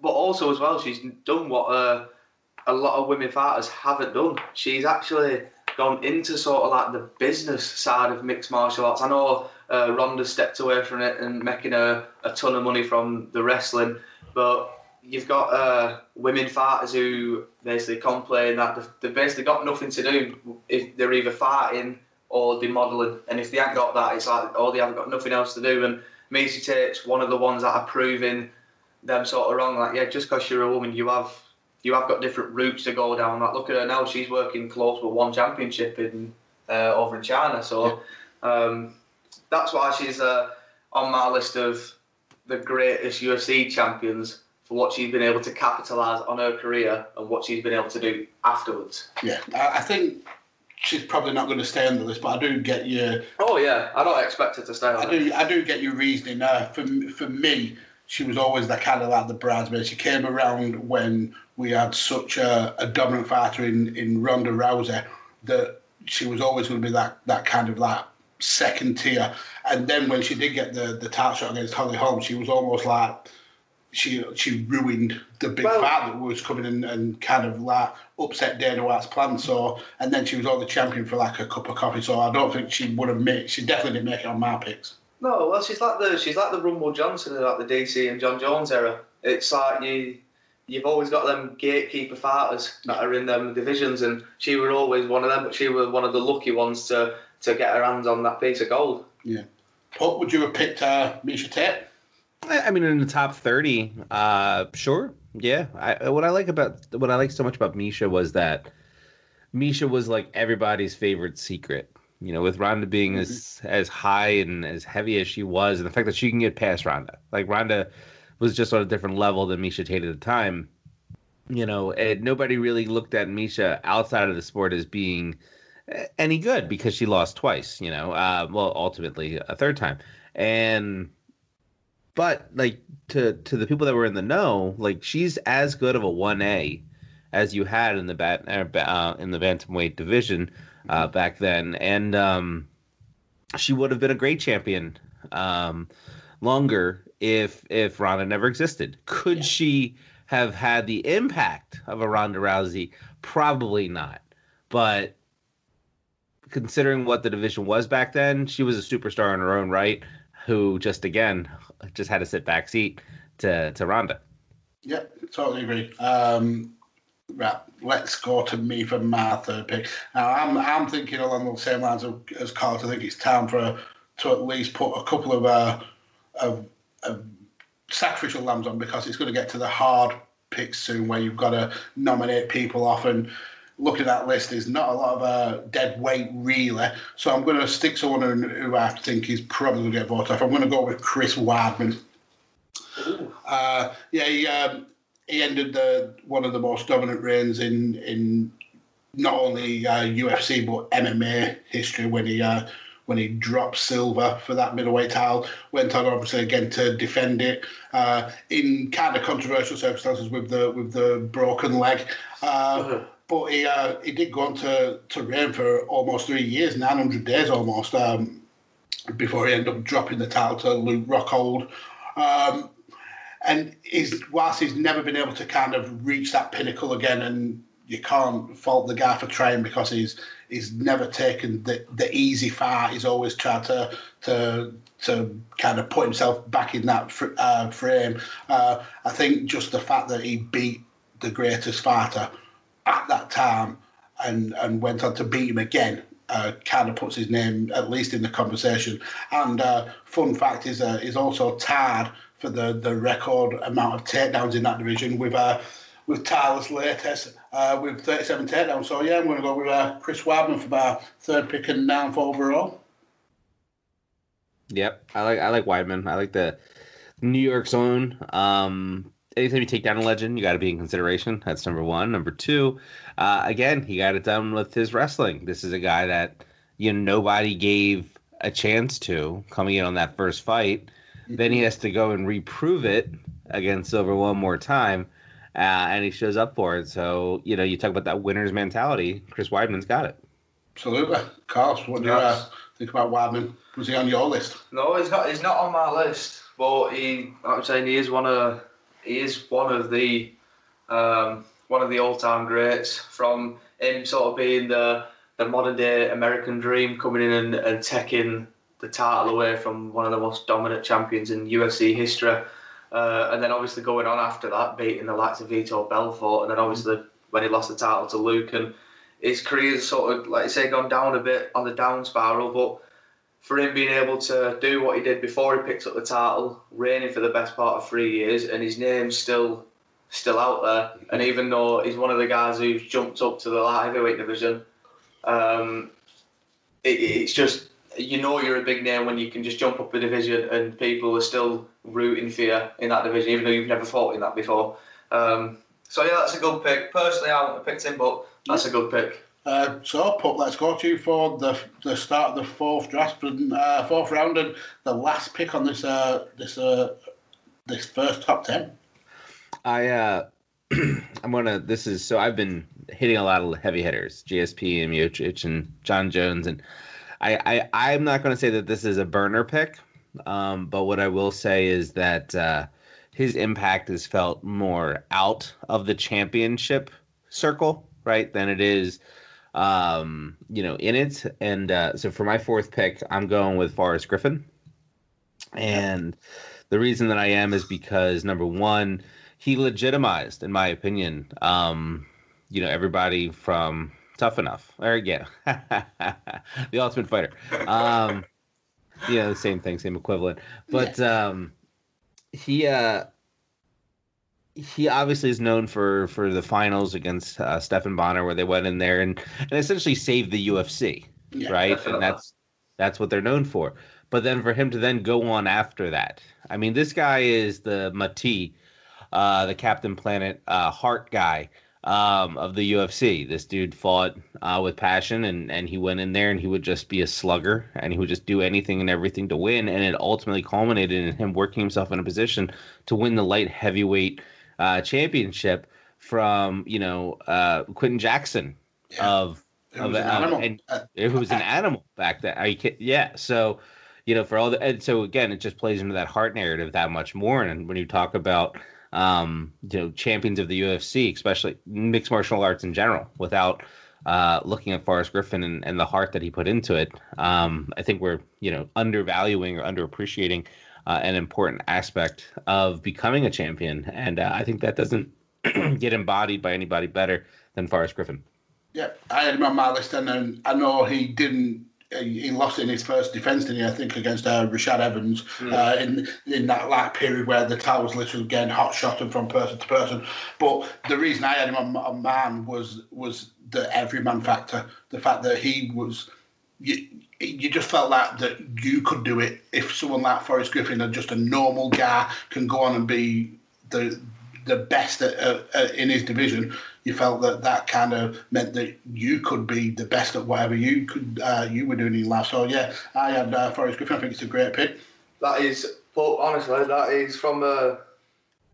but also as well, she's done what uh, a lot of women fighters haven't done. She's actually gone into sort of like the business side of mixed martial arts. I know uh, Ronda stepped away from it and making a, a ton of money from the wrestling, but you've got uh, women fighters who basically complain that they've, they've basically got nothing to do if they're either fighting or they're modelling. And if they haven't got that, it's like, oh, they haven't got nothing else to do. And Miesha Tate's one of the ones that are proving them sort of wrong. Like, yeah, just because you're a woman, you have you have got different routes to go down. Like look at her now; she's working close with one championship in uh, over in China. So um, that's why she's uh, on my list of the greatest UFC champions for what she's been able to capitalise on her career and what she's been able to do afterwards. Yeah, I, think she's probably not going to stay on the list, but I do get your. Oh yeah, I don't expect her to stay on. I do. I do get your reasoning. Uh, for for me, she was always that kind of like the bridesmaid. She came around when we had such a, a dominant fighter in, in Ronda Rousey that she was always going to be that, that kind of like second tier. And then when she did get the, the title shot against Holly Holm, she was almost like she she ruined the big Well- fight that was coming in and kind of like upset Dana White's plans. So and then she was only champion for like a cup of coffee. So I don't think she would have made. She definitely didn't make it on my picks. No, well, she's like the she's like the Rumble Johnson of like the DC and Jon Jones era. It's like you you've always got them gatekeeper fighters that are in them divisions, and she were always one of them. But she was one of the lucky ones to to get her hands on that piece of gold. But would you have picked uh, Miesha Tate? I, I mean, in the top thirty, uh, sure, yeah. I, what I like about what I like so much about Miesha was that Miesha was like everybody's favorite secret. You know, with Ronda being as as high and as heavy as she was, and the fact that she can get past Ronda, like Ronda was just on a different level than Miesha Tate at the time. You know, and nobody really looked at Miesha outside of the sport as being any good because she lost twice. You know, uh, well, ultimately a third time, and but like to to the people that were in the know, like she's as good of a one A as you had in the bat uh, uh, in the bantamweight division uh, back then, and um, she would have been a great champion um, longer if if Ronda never existed. Could she have had the impact of a Ronda Rousey? Probably not, but considering what the division was back then, she was a superstar in her own right. Who just again just had a sit back seat to to Ronda. Yeah, totally agree. Um, right, let's go to me for my third pick. Now, I'm I'm thinking along the same lines of, as Carl. I think it's time for to at least put a couple of uh, of, of sacrificial lambs on because it's going to get to the hard picks soon, where you've got to nominate people off and. Looking at that list, there's not a lot of uh, dead weight really. So I'm going to stick to one who, I think is probably going to get voted off. I'm going to go with Chris Weidman. Uh, yeah, he, um, he ended the one of the most dominant reigns in in not only uh, UFC but MMA history when he uh, when he dropped Silva for that middleweight title. Went on obviously again to defend it uh, in kind of controversial circumstances with the with the broken leg. Uh, but he uh, he did go on to, to reign for almost three years, 900 days almost, um, before he ended up dropping the title to Luke Rockhold. Um, and he's whilst he's never been able to kind of reach that pinnacle again, and you can't fault the guy for trying because he's he's never taken the, the easy fight. He's always tried to to to kind of put himself back in that fr- uh, frame. Uh, I think just the fact that he beat the greatest fighter at that time and and went on to beat him again uh, kind of puts his name at least in the conversation. And uh, fun fact is uh, is also tied for the, the record amount of takedowns in that division with uh, with Tyler's latest uh, with 37 takedowns. So yeah, I'm going to go with uh, Chris Weidman for my third pick and ninth overall. Yep, I like I like Weidman. I like the New York's own. Um, anytime you take down a legend, you got to be in consideration. That's number one. Number two, uh, again, he got it done with his wrestling. This is a guy that you know nobody gave a chance to coming in on that first fight. Then he has to go and reprove it against Silva one more time, uh, and he shows up for it. So you know, you talk about that winner's mentality. Chris Weidman's got it. Absolutely. Carl, what do you uh, think about Weidman? Was he on your list? No, he's not. He's not on my list. But he, I'm saying, he is one of he is one of the um, one of the all-time greats. From him sort of being the the modern day American dream, coming in and, and taking the title away from one of the most dominant champions in UFC history. Uh, and then obviously going on after that, beating the likes of Vitor Belfort, and then obviously when he lost the title to Luke, and his career's sort of, like I say, gone down a bit on the down spiral. But for him being able to do what he did before he picked up the title, reigning for the best part of three years, and his name's still still out there. And even though he's one of the guys who's jumped up to the light heavyweight division, um, it, it's just you know you're a big name when you can just jump up a division and people are still rooting for you in that division, even though you've never fought in that before. Um, so yeah, that's a good pick. Personally, I wouldn't have picked him, but that's a good pick. Uh, so, Pup, let's go to you for the the start of the fourth draft and uh, fourth round and the last pick on this uh, this uh, this first top ten. I uh I'm gonna this is so I've been hitting a lot of heavy hitters, GSP and Miocic and Jon Jones and I, I I'm not gonna say that this is a burner pick. Um, but what I will say is that uh his impact is felt more out of the championship circle, right, than it is, um, you know, in it. And uh, so for my fourth pick, I'm going with Forrest Griffin. And the reason that I am is because number one, he legitimized, in my opinion, um, you know, everybody from Tough Enough, or yeah, the Ultimate Fighter. Um, you know, the same thing, same equivalent. But um, he uh, he obviously is known for for the finals against uh, Stephan Bonnar, where they went in there and and essentially saved the UFC, Yeah, right? And that's that's what they're known for. But then for him to then go on after that, I mean, this guy is the Mati, uh, the Captain Planet uh, heart guy um, of the UFC. This dude fought uh, with passion, and and he went in there and he would just be a slugger, and he would just do anything and everything to win. And it ultimately culminated in him working himself in a position to win the light heavyweight uh, championship from you know uh, Quinton Jackson Yeah. of It was of- an animal. and- Uh, it was an animal back then. Kid- Yeah. So, you know, for all the and so again, it just plays into that heart narrative that much more. And when you talk about um, you know, champions of the UFC, especially mixed martial arts in general, without uh, looking at Forrest Griffin and, and the heart that he put into it, um, I think we're you know undervaluing or underappreciating uh, an important aspect of becoming a champion. And uh, I think that doesn't get embodied by anybody better than Forrest Griffin. Yeah, I had my list, and I know he didn't. He lost in his first defence, didn't he? I think against uh, Rashad Evans uh, in in that like period where the tower was literally getting hot shotted from person to person. But the reason I had him on, on man was was the everyman factor, the fact that he was. You, you just felt like that you could do it if someone like Forrest Griffin, or just a normal guy, can go on and be the the best at, uh, uh, in his division. You felt that that kind of meant that you could be the best at whatever you could uh, you were doing in life. So yeah, I had uh, Forrest Griffin. I think it's a great pick. That is, but honestly, that is from a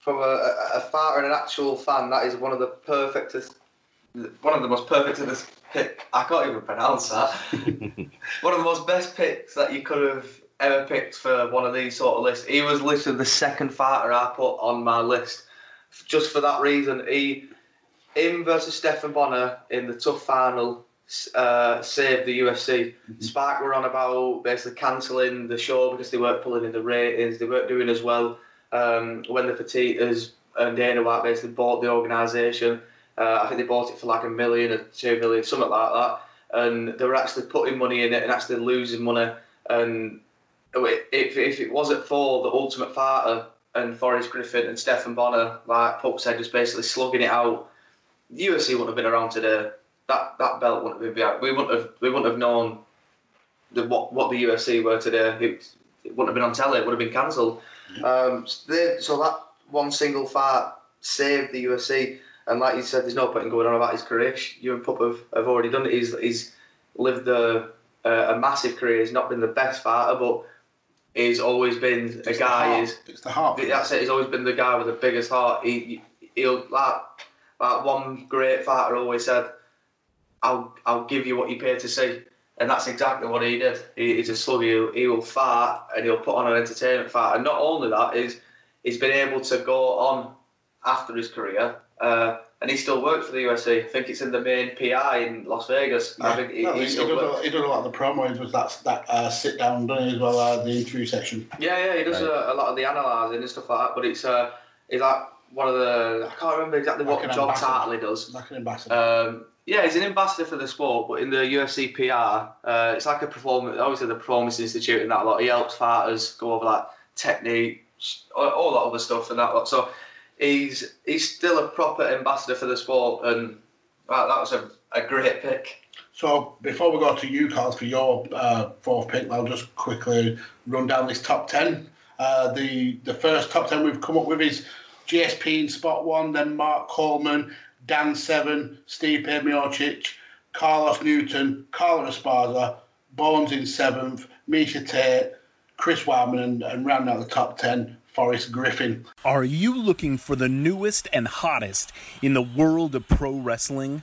from a, a, a fighter and an actual fan. That is one of the perfectest, one of the most perfectest pick. I can't even pronounce that. one of the most best picks that you could have ever picked for one of these sort of lists. He was literally the second fighter I put on my list, just for that reason. He, him versus Stephan Bonnar in the tough final. Uh, saved the UFC. Spark were on about basically cancelling the show because they weren't pulling in the ratings. They weren't doing as well um, when the Fertittas and Dana White basically bought the organisation. Uh, I think they bought it for like a million or two million, something like that. And they were actually putting money in it and actually losing money. And if, if it wasn't for the Ultimate Fighter and Forrest Griffin and Stephan Bonnar, like Pup said, just basically slugging it out, the UFC wouldn't have been around today. That that belt wouldn't have been. We wouldn't have. We wouldn't have known the, what what the UFC were today. It, it wouldn't have been on telly. It would have been cancelled. Um, so, they, so that one single fight saved the UFC. And like you said, there's no point in going on about his career. You and Pup have, have already done it. He's he's lived a, a a massive career. He's not been the best fighter, but he's always been a It's the guy. Is It's the heart. that's it. He's always been the guy with the biggest heart. He he'll like like one great fighter always said, "I'll I'll give you what you pay to see," and that's exactly what he did. He, he's a slugger. He'll, he will fight and he'll put on an entertainment fight. And not only that is he's been able to go on after his career. Uh, and he still works for the UFC. I think it's in the main PI in Las Vegas. I think he, No, he he, still does a, he does a lot of the promos does that that uh, sit down, doesn't he, as well, uh, the interview section. Yeah, yeah, he does Right. a, a lot of the analysing and stuff like that. But it's uh, he's like one of the I can't remember exactly what Like an job ambassador. title he does. Like an ambassador. Um, yeah, he's an ambassador for the sport, but in the UFC PR, uh, it's like a performance. Obviously, the Performance Institute and that lot. He helps fighters go over like technique, all, all that other stuff and that lot. So he's he's still a proper ambassador for the sport, and wow, that was a, a great pick. So before we go to you, Carl, for your uh, fourth pick, I'll just quickly run down this top ten. Uh, the the first top ten we've come up with is GSP in spot one, then Mark Coleman, Dan Severn, Steve Miocic, Carlos Newton, Carla Esparza, Bones in seventh, Miesha Tate, Chris Weidman, and, and rounding out the top ten, Forrest Griffin. Are you looking for the newest and hottest in the world of pro wrestling?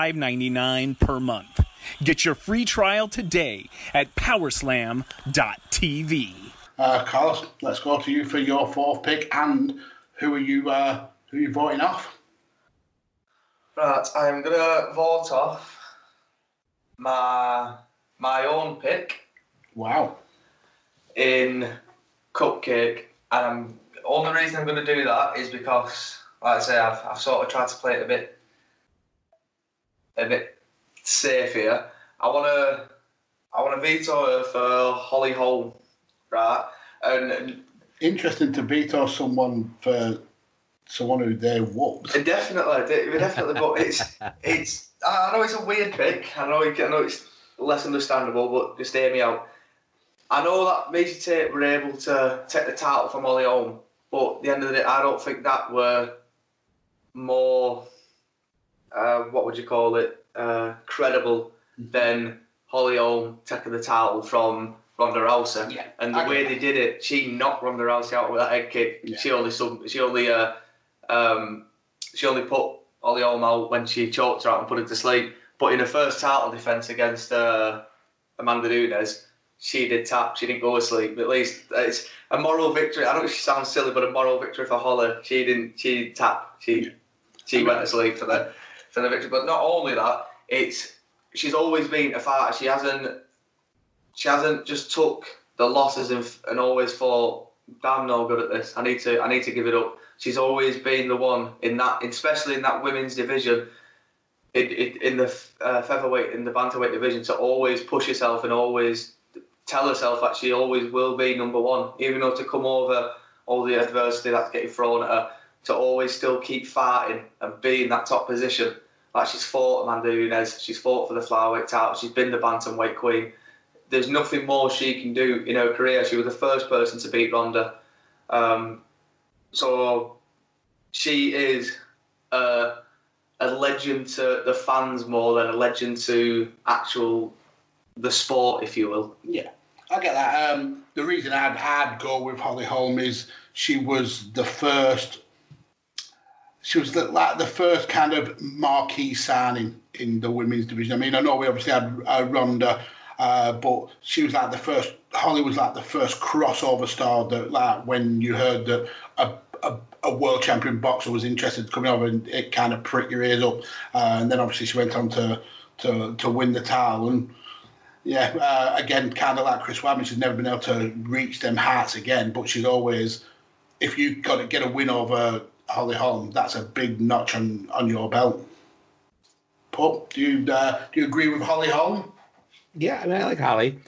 $5.99 per month. Get your free trial today at powerslam.tv. Uh, Carlos, let's go to you for your fourth pick. And who are you? Uh, who are you voting off? Right, I'm gonna vote off my my own pick Wow. in Cupcake, and I'm only reason I'm gonna do that is because, like I say, I've, I've sort of tried to play it a bit a bit safe here. I wanna I wanna veto her for Holly Holm, right? And, and Interesting to veto someone for someone who they whooped. Definitely, definitely. But it's it's. I know it's a weird pick. I know. I know it's less understandable, but just hear me out. I know that Macy Tate were able to take the title from Holly Holm, but at the end of the day, I don't think that were more. Uh, what would you call it? Uh, credible than Holly Holm taking the title from Ronda Rousey. Yeah, And the way they did it, she knocked Ronda Rousey out with that head kick. Yeah. She only sub, she only uh, um, she only put Holly Holm out when she choked her out and put her to sleep. But in her first title defense against uh, Amanda Nunes, she did tap. She didn't go to sleep. At least it's a moral victory. I don't know she sounds silly, but a moral victory for Holly. She didn't. She didn't tap. She she went to sleep for the for the victory. But not only that, it's she's always been a fighter. She hasn't she hasn't just took the losses and, and always thought, "I'm no good at this. I need to I need to give it up." She's always been the one in that, especially in that women's division, in, in, in the uh, featherweight in the bantamweight division, to always push herself and always tell herself that she always will be number one, even though to come over all the adversity that's getting thrown at her, to always still keep fighting and be in that top position. Like she's fought Amanda Nunes, she's fought for the flyweight title, she's been the bantamweight queen. There's nothing more she can do in her career. She was the first person to beat Ronda. Um, so she is a, a legend to the fans more than a legend to actual the sport, if you will. Yeah, I get that. Um, the reason I'd, I'd go with Holly Holm is she was the first. She was the, like the first kind of marquee signing in the women's division. I mean, I know we obviously had uh, Ronda, uh, but she was like the first. Holly was like the first crossover star that, like, when you heard that a, a, a world champion boxer was interested in coming over, and it kind of pricked your ears up. Uh, and then obviously she went on to to to win the title and yeah, uh, again, kind of like Chris Weidman, she's never been able to reach them hearts again, but she's always, if you got to get a win over Holly Holm, that's a big notch on, on your belt. Pup, do you uh, do you agree with Holly Holm? Yeah, I mean, I like Holly.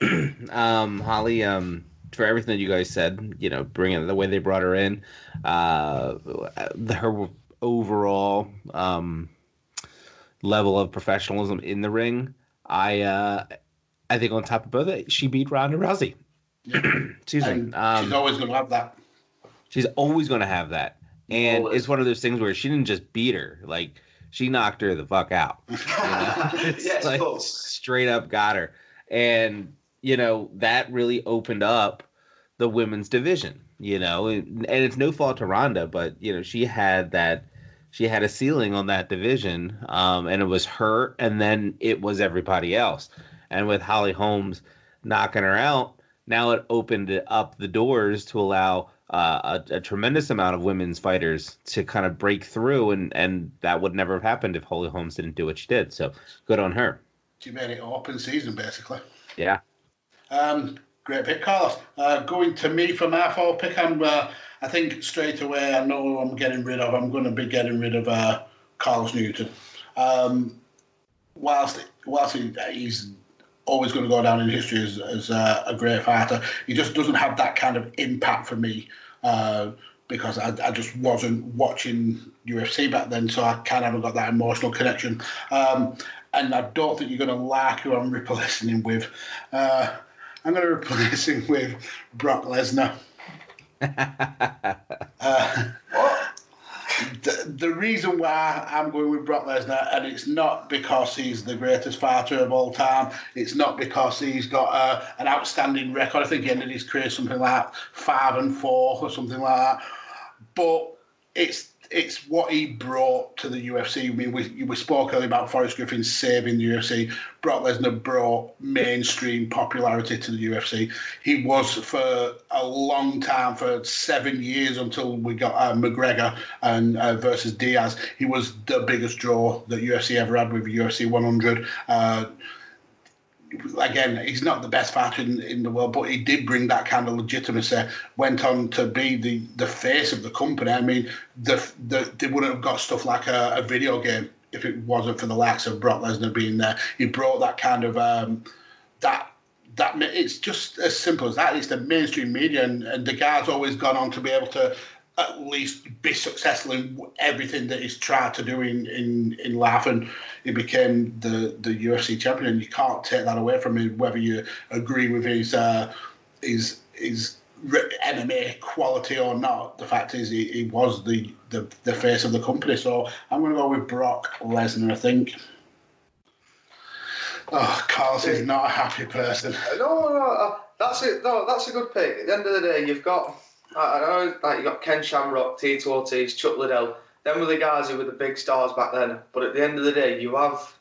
um, Holly, um, for everything that you guys said, you know, bringing the way they brought her in, uh, the, her overall um, level of professionalism in the ring. I, uh, I think on top of both, she beat Ronda Rousey. Excuse me. Um, she's always going to have that. She's always going to have that. And Always. it's one of those things where she didn't just beat her, like she knocked her the fuck out. You know? It's yes, like folks. straight up got her. And you know, that really opened up the women's division, you know, and and it's no fault to Ronda, but you know, she had that she had a ceiling on that division. Um, and it was her and then it was everybody else. And with Holly Holmes knocking her out, now it opened up the doors to allow uh, a, a tremendous amount of women's fighters to kind of break through, and and that would never have happened if Holly Holmes didn't do what she did. So good on her. She made it open season, basically. Yeah. Um, great pick, Carlos. Uh, going to me for my fourth pick, I'm, uh, I think straight away I know who I'm getting rid of. I'm going to be getting rid of uh, Carlos Newton. Um, whilst whilst he, he's always going to go down in history as, as uh, a great fighter, he just doesn't have that kind of impact for me uh, because I, I just wasn't watching UFC back then, so I kind of haven't got that emotional connection. Um, and I don't think you're going to like who I'm replacing him with. Uh, I'm going to replace him with Brock Lesnar. uh, the, reason why I'm going with Brock Lesnar, and it's not because he's the greatest fighter of all time. It's not because he's got uh, an outstanding record. I think he ended his career something like five and four or something like that. But it's it's what he brought to the UFC. Mean, we, we spoke earlier about Forrest Griffin saving the UFC. Brock Lesnar brought mainstream popularity to the UFC. He was for a long time, for seven years until we got uh, McGregor and uh, versus Diaz. He was the biggest draw that UFC ever had with UFC 100. Uh, again, he's not the best fighter in, in the world, but he did bring that kind of legitimacy. Went on to be the, the face of the company. I mean, the, the they wouldn't have got stuff like a, a video game if it wasn't for the likes of Brock Lesnar being there. He brought that kind of um, that that it's just as simple as that. It's the mainstream media, and, and the guy's always gone on to be able to at least be successful in everything that he's tried to do in, in, in life. And he became the, the UFC champion. And you can't take that away from him, whether you agree with his uh, his his MMA quality or not. The fact is, he, he was the, the, the face of the company. So I'm going to go with Brock Lesnar, I think. Oh, Carlos is not a happy person. No, no, no, that's it. No, that's a good pick. At the end of the day, you've got I, know, like you got Ken Shamrock, Tito Ortiz, Chuck Liddell. Them were the guys who were the big stars back then. But at the end of the day, you have,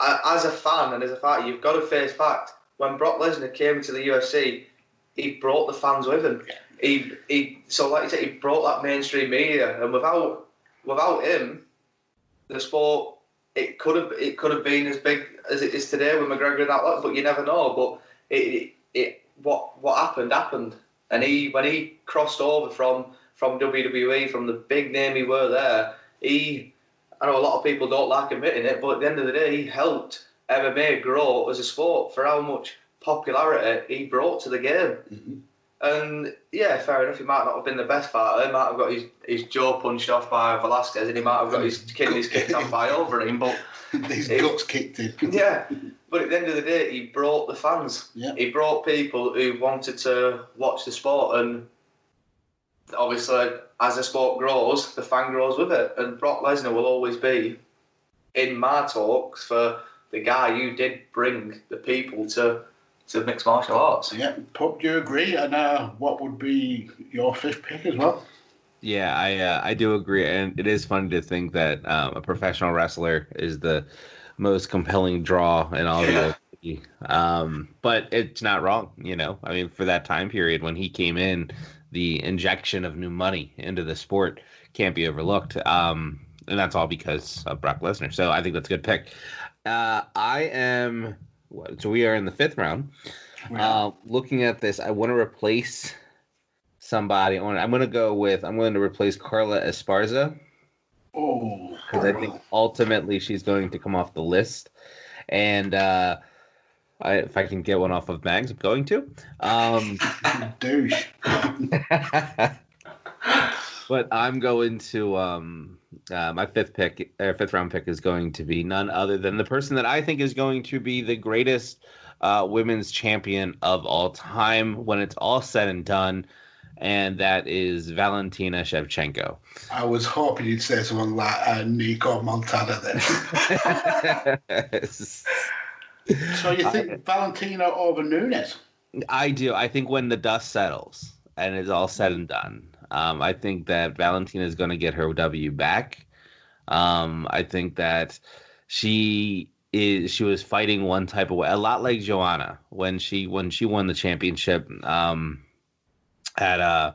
as a fan and as a fighter, you've got to face fact. When Brock Lesnar came to the UFC, he brought the fans with him. He, he, so like you said, he brought that mainstream media, and without, without him, the sport it could have it could have been as big as it is today with McGregor and that lot, but you never know. But it, it, it what what happened happened. And he, when he crossed over from from WWE, from the big name he were there, he, I know a lot of people don't like admitting it, but at the end of the day, he helped MMA grow as a sport for how much popularity he brought to the game. Mm-hmm. And yeah, fair enough. He might not have been the best fighter. He might have got his, his jaw punched off by Velasquez, and he might have got his kidneys kicked off by Overeem. But his guts kicked in. yeah, but at the end of the day, he brought the fans. Yeah. He brought people who wanted to watch the sport, and obviously, as the sport grows, the fan grows with it. And Brock Lesnar will always be in my talks for the guy who did bring the people to to mixed martial arts. Yeah, Pup, do you agree? And uh, what would be your fifth pick as well? Yeah, I uh, I do agree, and it is funny to think that um, a professional wrestler is the most compelling draw in all yeah. of the um, but it's not wrong, you know. I mean, for that time period when he came in, the injection of new money into the sport can't be overlooked. Um, and that's all because of Brock Lesnar. So I think that's a good pick. Uh, I am so we are in the fifth round. Uh, looking at this, I want to replace somebody. On. it. I'm going to go with. I'm going to replace Carla Esparza. Oh, because I think ultimately she's going to come off the list, and uh, I, if I can get one off of Mags, I'm going to. Um, Douche. but I'm going to um, uh, my fifth pick, or fifth round pick, is going to be none other than the person that I think is going to be the greatest uh, women's champion of all time when it's all said and done and that is Valentina Shevchenko. I was hoping you'd say someone like uh, Nicco Montaño then. so you think uh, Valentina over Nunes? I do. I think when the dust settles and it's all said and done, um, I think that Valentina is going to get her W back. Um, I think that she is she was fighting one type of way, a lot like Joanna when she when she won the championship. Um, at uh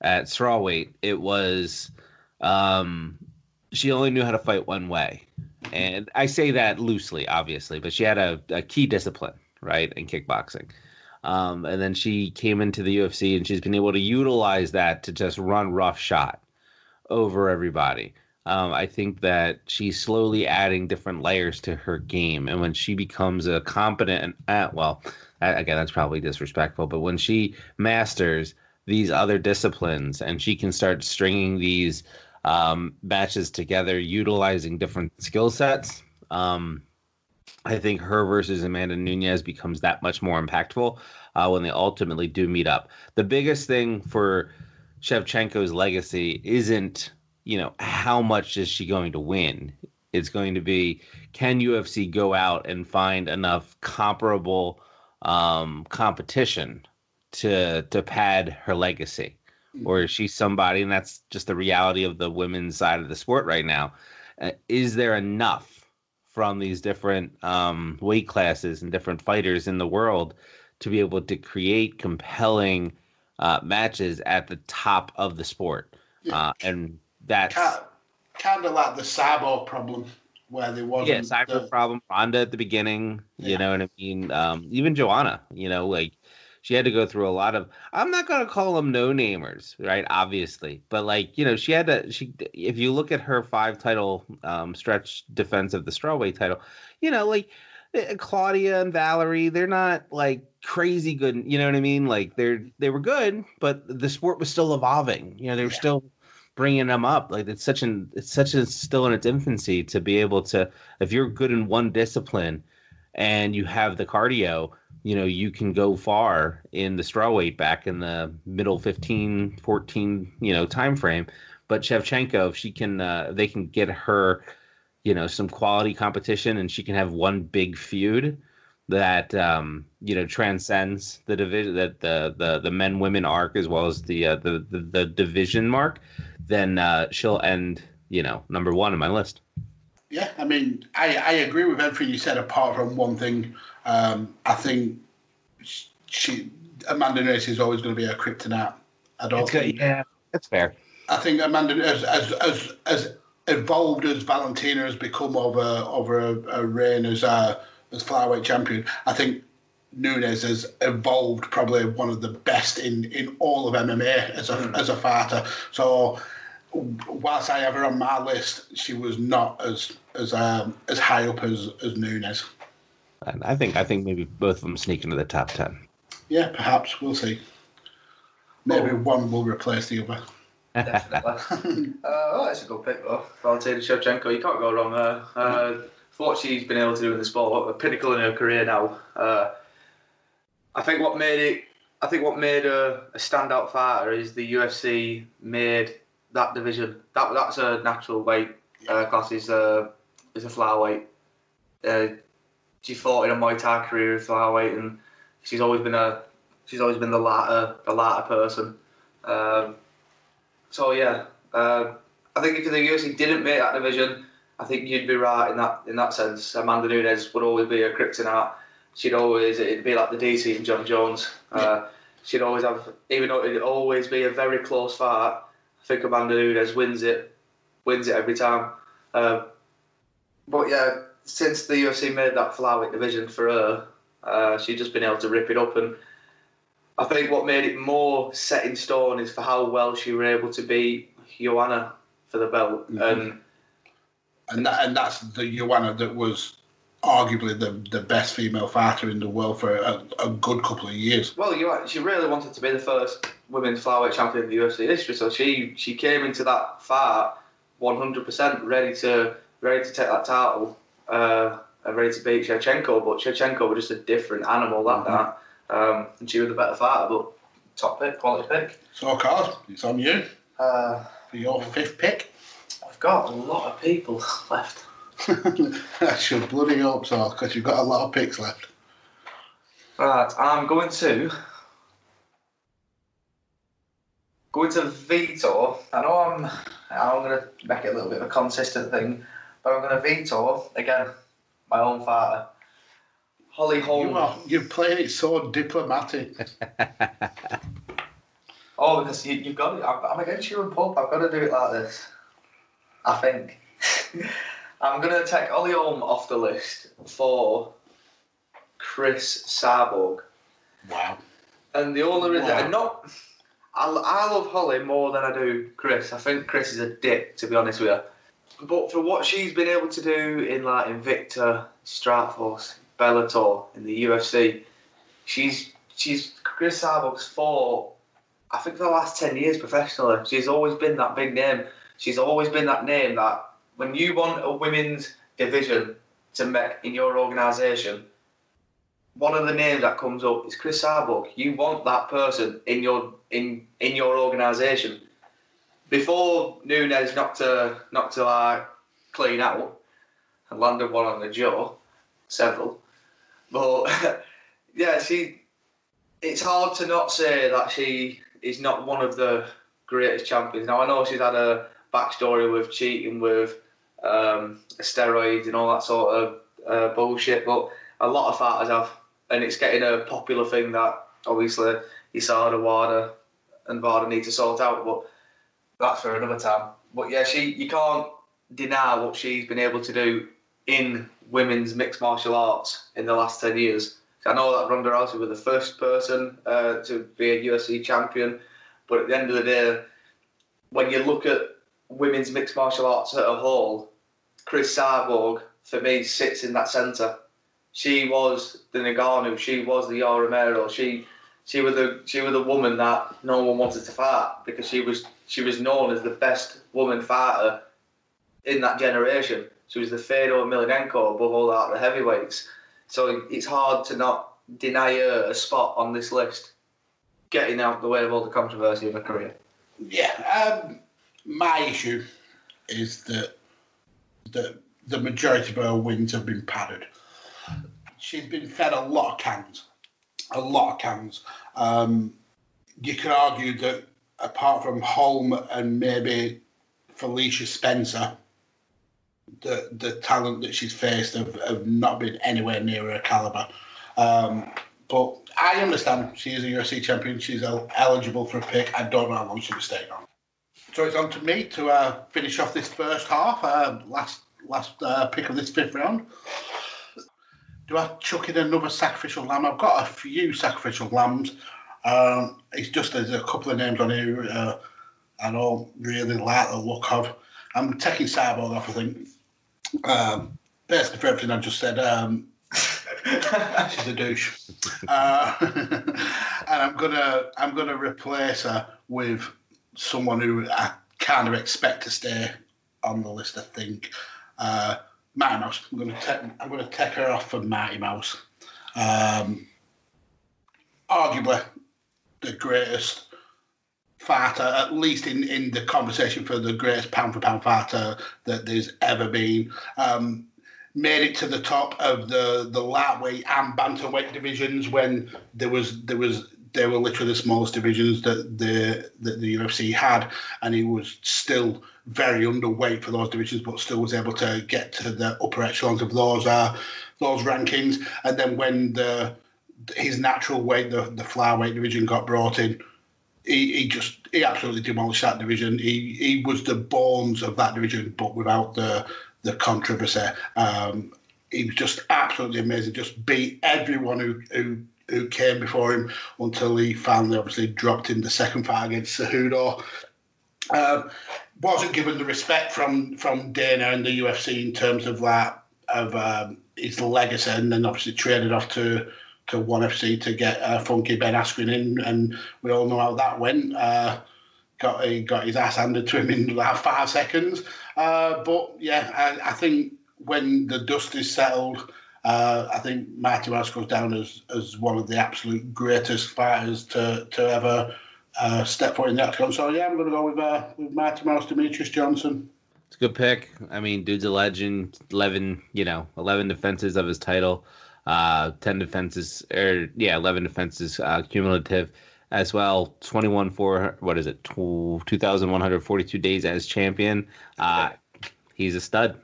at strawweight, it was um she only knew how to fight one way. And I say that loosely, obviously, but she had a, a key discipline, right, in kickboxing. Um, and then she came into the UFC and she's been able to utilize that to just run rough shot over everybody. Um, I think that she's slowly adding different layers to her game. And when she becomes a competent, uh, well, again, that's probably disrespectful, but when she masters these other disciplines and she can start stringing these um, matches together utilizing different skill sets. Um, i think her versus amanda nunes becomes that much more impactful uh, when they ultimately do meet up. The biggest thing for shevchenko's legacy isn't you know how much is she going to win. It's going to be can ufc go out and find enough comparable um, competition to to pad her legacy or is she somebody and that's just the reality of the women's side of the sport right now uh, is there enough from these different um, weight classes and different fighters in the world to be able to create compelling uh, matches at the top of the sport uh, and that's Kind, kind of like the Sabo problem, where there wasn't. yeah, cyber the- problem. Ronda at the beginning, you know what I mean. Um, even Joanna, you know, like she had to go through a lot of. I'm not gonna call them no namers, right? Obviously, but like you know, she had to. She, if you look at her five title um, stretch defense of the strawweight title, you know, like eh, Claudia and Valerie, they're not like crazy good. You know what I mean? Like they're they were good, but the sport was still evolving. You know, they were Yeah. still bringing them up. Like it's such an it's such a still in its infancy to be able to if you're good in one discipline and you have the cardio, you know, you can go far in the strawweight back in the middle 15, 14, you know, time frame. But Shevchenko, if she can, uh, they can get her, you know, some quality competition, and she can have one big feud that um, you know transcends the division, that the the the men women arc as well as the uh, the, the the division mark. Then uh, she'll end, you know, number one on my list. Yeah, I mean, I, I agree with everything you said, apart from one thing. Um, I think she Amanda Nunes is always going to be a kryptonite. I don't It's good. Yeah, that's fair. I think Amanda, as as as, as evolved as Valentina has become over over a, a reign as a as flyweight champion, I think Nunes has evolved probably one of the best in, in all of MMA as a as a fighter. So whilst I have her on my list, she was not as as um, as high up as as Nunes. And I think I think maybe both of them sneak into the top ten. Yeah, perhaps we'll see. Maybe one will replace the other. Definitely. uh, well, that's a good pick, though. Valentina Shevchenko, you can't go wrong there. Uh, for what she's been able to do in the sport, a pinnacle in her career now. Uh, I think what made it, I think what made her a standout fighter is the UFC made that division. That that's a natural weight uh, class. Is a is a flyweight. Uh, she fought in a Muay Thai career as flyweight, and she's always been a she's always been the latter the latter person. Um, so yeah, uh, I think if the UFC didn't make that division, I think you'd be right in that in that sense. Amanda Nunes would always be a kryptonite. She'd always it'd be like the DC and Jon Jones. Uh, she'd always have, even though it'd always be a very close fight. I think Amanda Nunes wins it, wins it every time. Uh, but yeah, since the UFC made that flyweight division for her, uh, she's just been able to rip it up and. I think what made it more set in stone is for how well she were able to beat Joanna for the belt. Mhm. And and that and that's the Joanna that was arguably the the best female fighter in the world for a, a good couple of years. well, you she really wanted to be the first women's flyweight champion in the UFC history. So she she came into that fight 100% ready to ready to take that title uh, and ready to beat Shevchenko. But Shevchenko was just a different animal that night, um, and she was the better fighter. But top pick, quality pick. So, Card, it's on you Uh, for your fifth pick. I've got a lot of people left. That's your bloody hope so, because you've got a lot of picks left. Right, I'm going to going to veto. I know I'm I'm going to make it a little bit of a consistent thing, but I'm going to veto again my own father. Holly Holm. You are, you're playing it so diplomatic. Oh, because you, you've got it. I'm I'm against you and Pope. I've got to do it like this. I think. I'm going to take Ollie Holm off the list for Chris Cyborg. Wow. And the only reason, Wow. not, I, I love Holly more than I do Chris. I think Chris is a dick, to be honest with you. But for what she's been able to do in like Invicta, Strikeforce, Bellator, in the UFC, she's she's Chris Cyborg's fought. I think for the last ten years professionally, she's always been that big name. She's always been that name that when you want a women's division to make in your organisation, one of the names that comes up is Chris Cyborg. You want that person in your in in your organisation. Before Nunes knocked to knocked to like clean out and landed one on the jaw, several. But yeah, she. It's hard to not say that she is not one of the greatest champions. Now I know she's had a backstory with cheating with um, steroids and all that sort of uh, bullshit, but a lot of fighters have, and it's getting a popular thing that obviously USADA, Wada, and Vada need to sort out. But that's for another time. But yeah, she you can't deny what she's been able to do in women's mixed martial arts in the last ten years. I know that Ronda Rousey was the first person uh, to be a UFC champion, but at the end of the day, when you look at women's mixed martial arts at a whole, Chris Cyborg for me sits in that centre. She was the Nagano, she was the Yoel Romero, she she was the she was the woman that no one wanted to fight because she was she was known as the best woman fighter in that generation. She was the Fedor Emelianenko above all the heavyweights. So it's hard to not deny her a spot on this list, getting out the way of all the controversy of her career. Yeah, um, my issue is that the the majority of her wins have been padded. She's been fed a lot of cans, a lot of cans. Um, you could argue that apart from Holm and maybe Felicia Spencer, the the talent that she's faced have, have not been anywhere near her caliber. Um, but I understand she is a UFC champion. She's el- eligible for a pick. I don't know how long she'll be staying on. So it's on to me to uh, finish off this first half. Uh, last last uh, pick of this fifth round. Do I chuck in another sacrificial lamb? I've got a few sacrificial lambs. Um, it's just there's a couple of names on here uh, I don't really like the look of. I'm taking Cyborg off, I think. Um, basically, for everything I just said, um, she's a douche, uh, and I'm gonna I'm gonna replace her with someone who I kind of expect to stay on the list. I think uh, Mighty Mouse. I'm gonna take I'm gonna take her off for Mighty Mouse. Um, arguably the greatest fighter, at least in, in the conversation for the greatest pound for pound fighter that there's ever been. Um, made it to the top of the the lightweight and bantamweight divisions when there was there was they were literally the smallest divisions that the that the UFC had, and he was still very underweight for those divisions, but still was able to get to the upper echelons of those uh, those rankings. And then when the his natural weight, the the flyweight division, got brought in, he, he just he absolutely demolished that division. He he was the bones of that division, but without the the controversy. Um, he was just absolutely amazing. Just beat everyone who who who came before him until he finally obviously dropped in the second fight against Cejudo. Um, wasn't given the respect from from Dana and the UFC in terms of that of um, his legacy, and then obviously traded off to to ONE FC to get uh, Funky Ben Askren in, and we all know how that went. Uh, got he got his ass handed to him in like five seconds. Uh, but yeah, I, I, think when the dust is settled, uh, I think Mighty Mouse goes down as, as one of the absolute greatest fighters to to ever uh, step foot in the octagon. So yeah, I'm going to go with uh, with Mighty Mouse, Demetrious Johnson. It's a good pick. I mean, dude's a legend. Eleven, you know, eleven defenses of his title. Uh, ten defenses, or yeah, eleven defenses uh, cumulative as well. Twenty-one for what is it? Two thousand one hundred forty-two days as champion. Uh, he's a stud.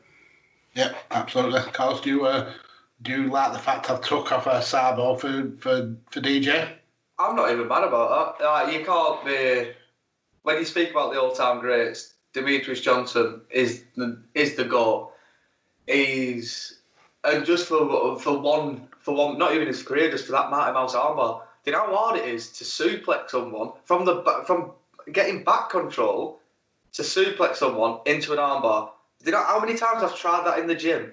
Yeah, absolutely. Carlos, do you uh, do you like the fact I've took off a Cyborg for for for DJ? I'm not even mad about that. Uh, you can't be when you speak about the all-time greats. Demetrious Johnson is the, is the goat. He's and just for for one for one, not even his career, just for that Mighty Mouse armbar. Do you know how hard it is to suplex someone from the from getting back control to suplex someone into an armbar? Do you know how many times I've tried that in the gym?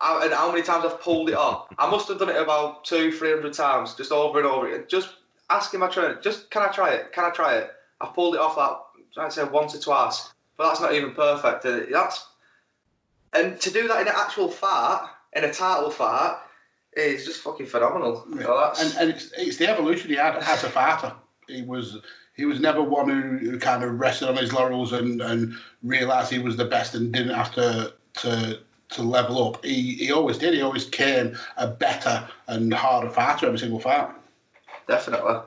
And how many times I've pulled it off? I must have done it about two, three hundred times, just over and over. It just asking my trainer, just can I try it? Can I try it? I've pulled it off like I'd say once or twice, but that's not even perfect. That's and to do that in an actual fart, in a title fight is just fucking phenomenal. So that's, and and it's, it's the evolution he had as a fighter. He was he was never one who, who kind of rested on his laurels and, and realised he was the best and didn't have to to to level up. He he always did. He always came a better and harder fighter every single fight. definitely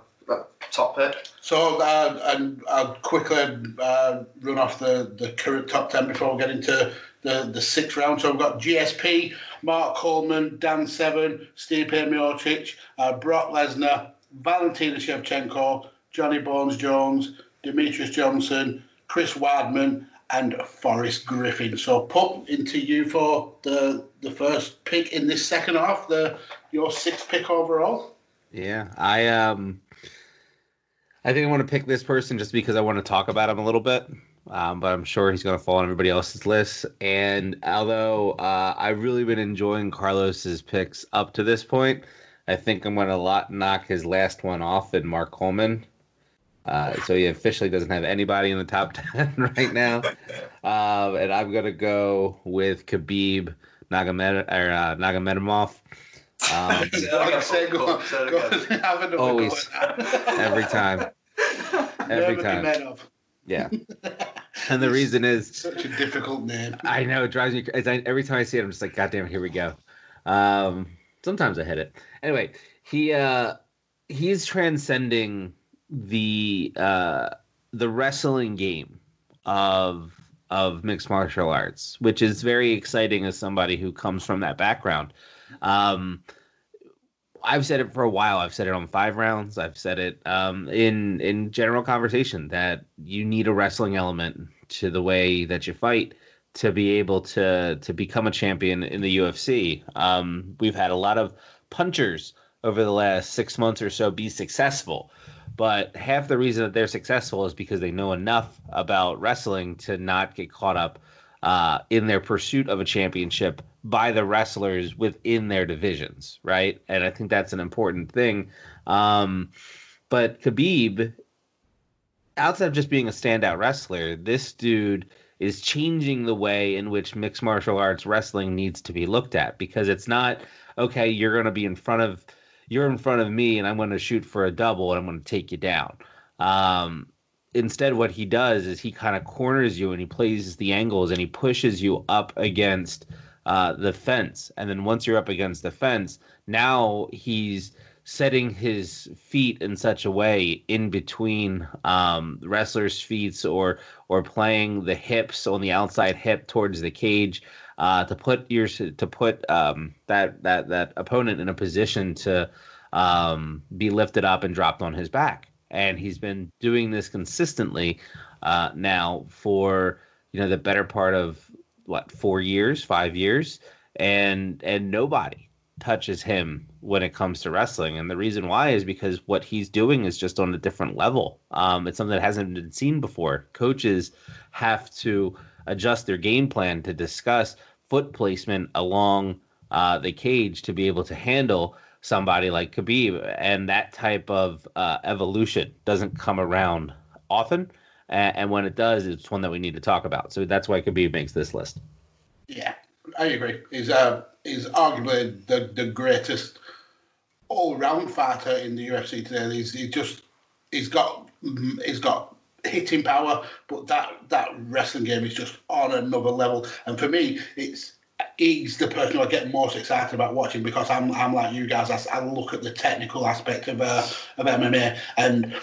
top pick. So, uh, and I'll quickly uh, run off the, the current top 10 before we get into the, the sixth round. So, we've got GSP, Mark Coleman, Dan Severn, Stipe Miocic, uh, Brock Lesnar, Valentina Shevchenko, Johnny Bones Jones, Demetrious Johnson, Chris Weidman, and Forrest Griffin. So, put into you for the the first pick in this second half, the your sixth pick overall. Yeah, I um, I think I want to pick this person just because I want to talk about him a little bit. Um, but I'm sure he's going to fall on everybody else's list. And although uh, I've really been enjoying Carlos's picks up to this point, I think I'm going to lot knock his last one off in Mark Coleman. Uh, so he officially doesn't have anybody in the top ten right now. Um, and I'm going to go with Khabib Nagamed or uh, Nagamadimov. Um, I say, go, Say it go, again. have go Always. every time, every Never time. Men of. yeah. And the reason is Such a difficult name. I know it drives me. cra- I, every time I see it, I'm just like, God damn it, here we go. Um, sometimes I hit it. Anyway, he uh, he's transcending the uh, the wrestling game of of mixed martial arts, which is very exciting as somebody who comes from that background. Um, I've said it for a while. I've said it on five rounds. I've said it um, in in general conversation that you need a wrestling element to the way that you fight to be able to to become a champion in the UFC. Um, we've had a lot of punchers over the last six months or so be successful, but half the reason that they're successful is because they know enough about wrestling to not get caught up uh, in their pursuit of a championship by the wrestlers within their divisions, right? And I think that's an important thing. Um, but Khabib, outside of just being a standout wrestler, this dude is changing the way in which mixed martial arts wrestling needs to be looked at because it's not okay you're going to be in front of you're in front of me and i'm going to shoot for a double and i'm going to take you down um, instead what he does is he kind of corners you and he plays the angles and he pushes you up against uh, the fence and then once you're up against the fence now he's setting his feet in such a way in between um, wrestlers' feet or or playing the hips on the outside hip towards the cage uh, to put your to put um, that that that opponent in a position to um, be lifted up and dropped on his back. And he's been doing this consistently uh, now for you know the better part of what four years, five years, and and nobody touches him when it comes to wrestling. And the reason why is because what he's doing is just on a different level. Um, it's something that hasn't been seen before. Coaches have to adjust their game plan to discuss foot placement along uh, the cage to be able to handle somebody like Khabib. And that type of uh, evolution doesn't come around often. A- And when it does, it's one that we need to talk about. So that's why Khabib makes this list. Yeah, I agree. He's uh, he's arguably the, the greatest all round fighter in the UFC today. He's he just he's got he's got hitting power, but that that wrestling game is just on another level. And for me, it's he's the person I get most excited about watching because I'm I'm like you guys. I, I look at the technical aspect of uh, of MMA and.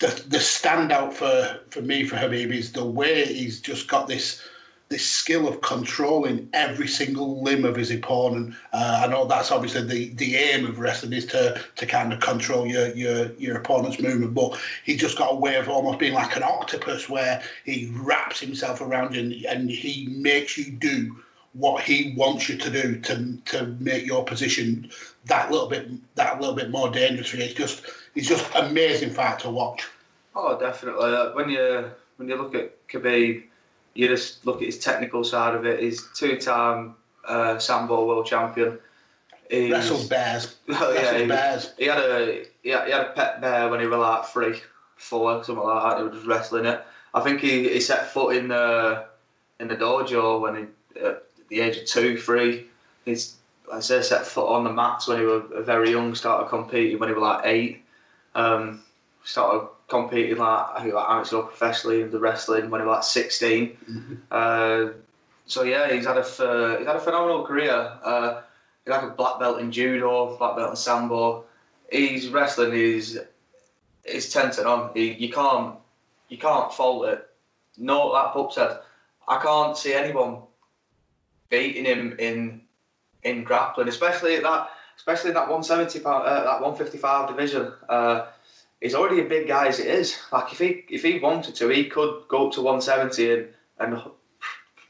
The, the standout for, for me for Khabib is the way he's just got this this skill of controlling every single limb of his opponent. Uh, I know that's obviously the, the aim of wrestling is to to kind of control your your your opponent's movement, but he's just got a way of almost being like an octopus where he wraps himself around you and, and he makes you do what he wants you to do to to make your position that little bit that little bit more dangerous. It's just it's just amazing fight to watch. Oh, definitely. Uh, When you when you look at Khabib, you just look at his technical side of it. He's two-time uh, Sambo world champion. He's, Wrestled bears. Oh, yeah, Wrestled he- bears. He had a he had, he had a pet bear when he was like three, four, something like that. He was just wrestling it. I think he, he set foot in the in the dojo when he at the age of two, three. He's I say set foot on the mats when he was very young. Started competing when he was like eight. Um, started competing like I think like amateur professionally in the wrestling when he was like 16 Uh, so yeah, he's had a ph- he's had a phenomenal career. Uh, he's like a black belt in judo, black belt in sambo. He's wrestling is is ten to none. He, you can't you can't fault it. No, that pup said, I can't see anyone beating him in in grappling, especially at that especially in that 170 pound, uh, that 155 division. Uh, he's already a big guy as it is. Like if he if he wanted to, he could go up to 170 and and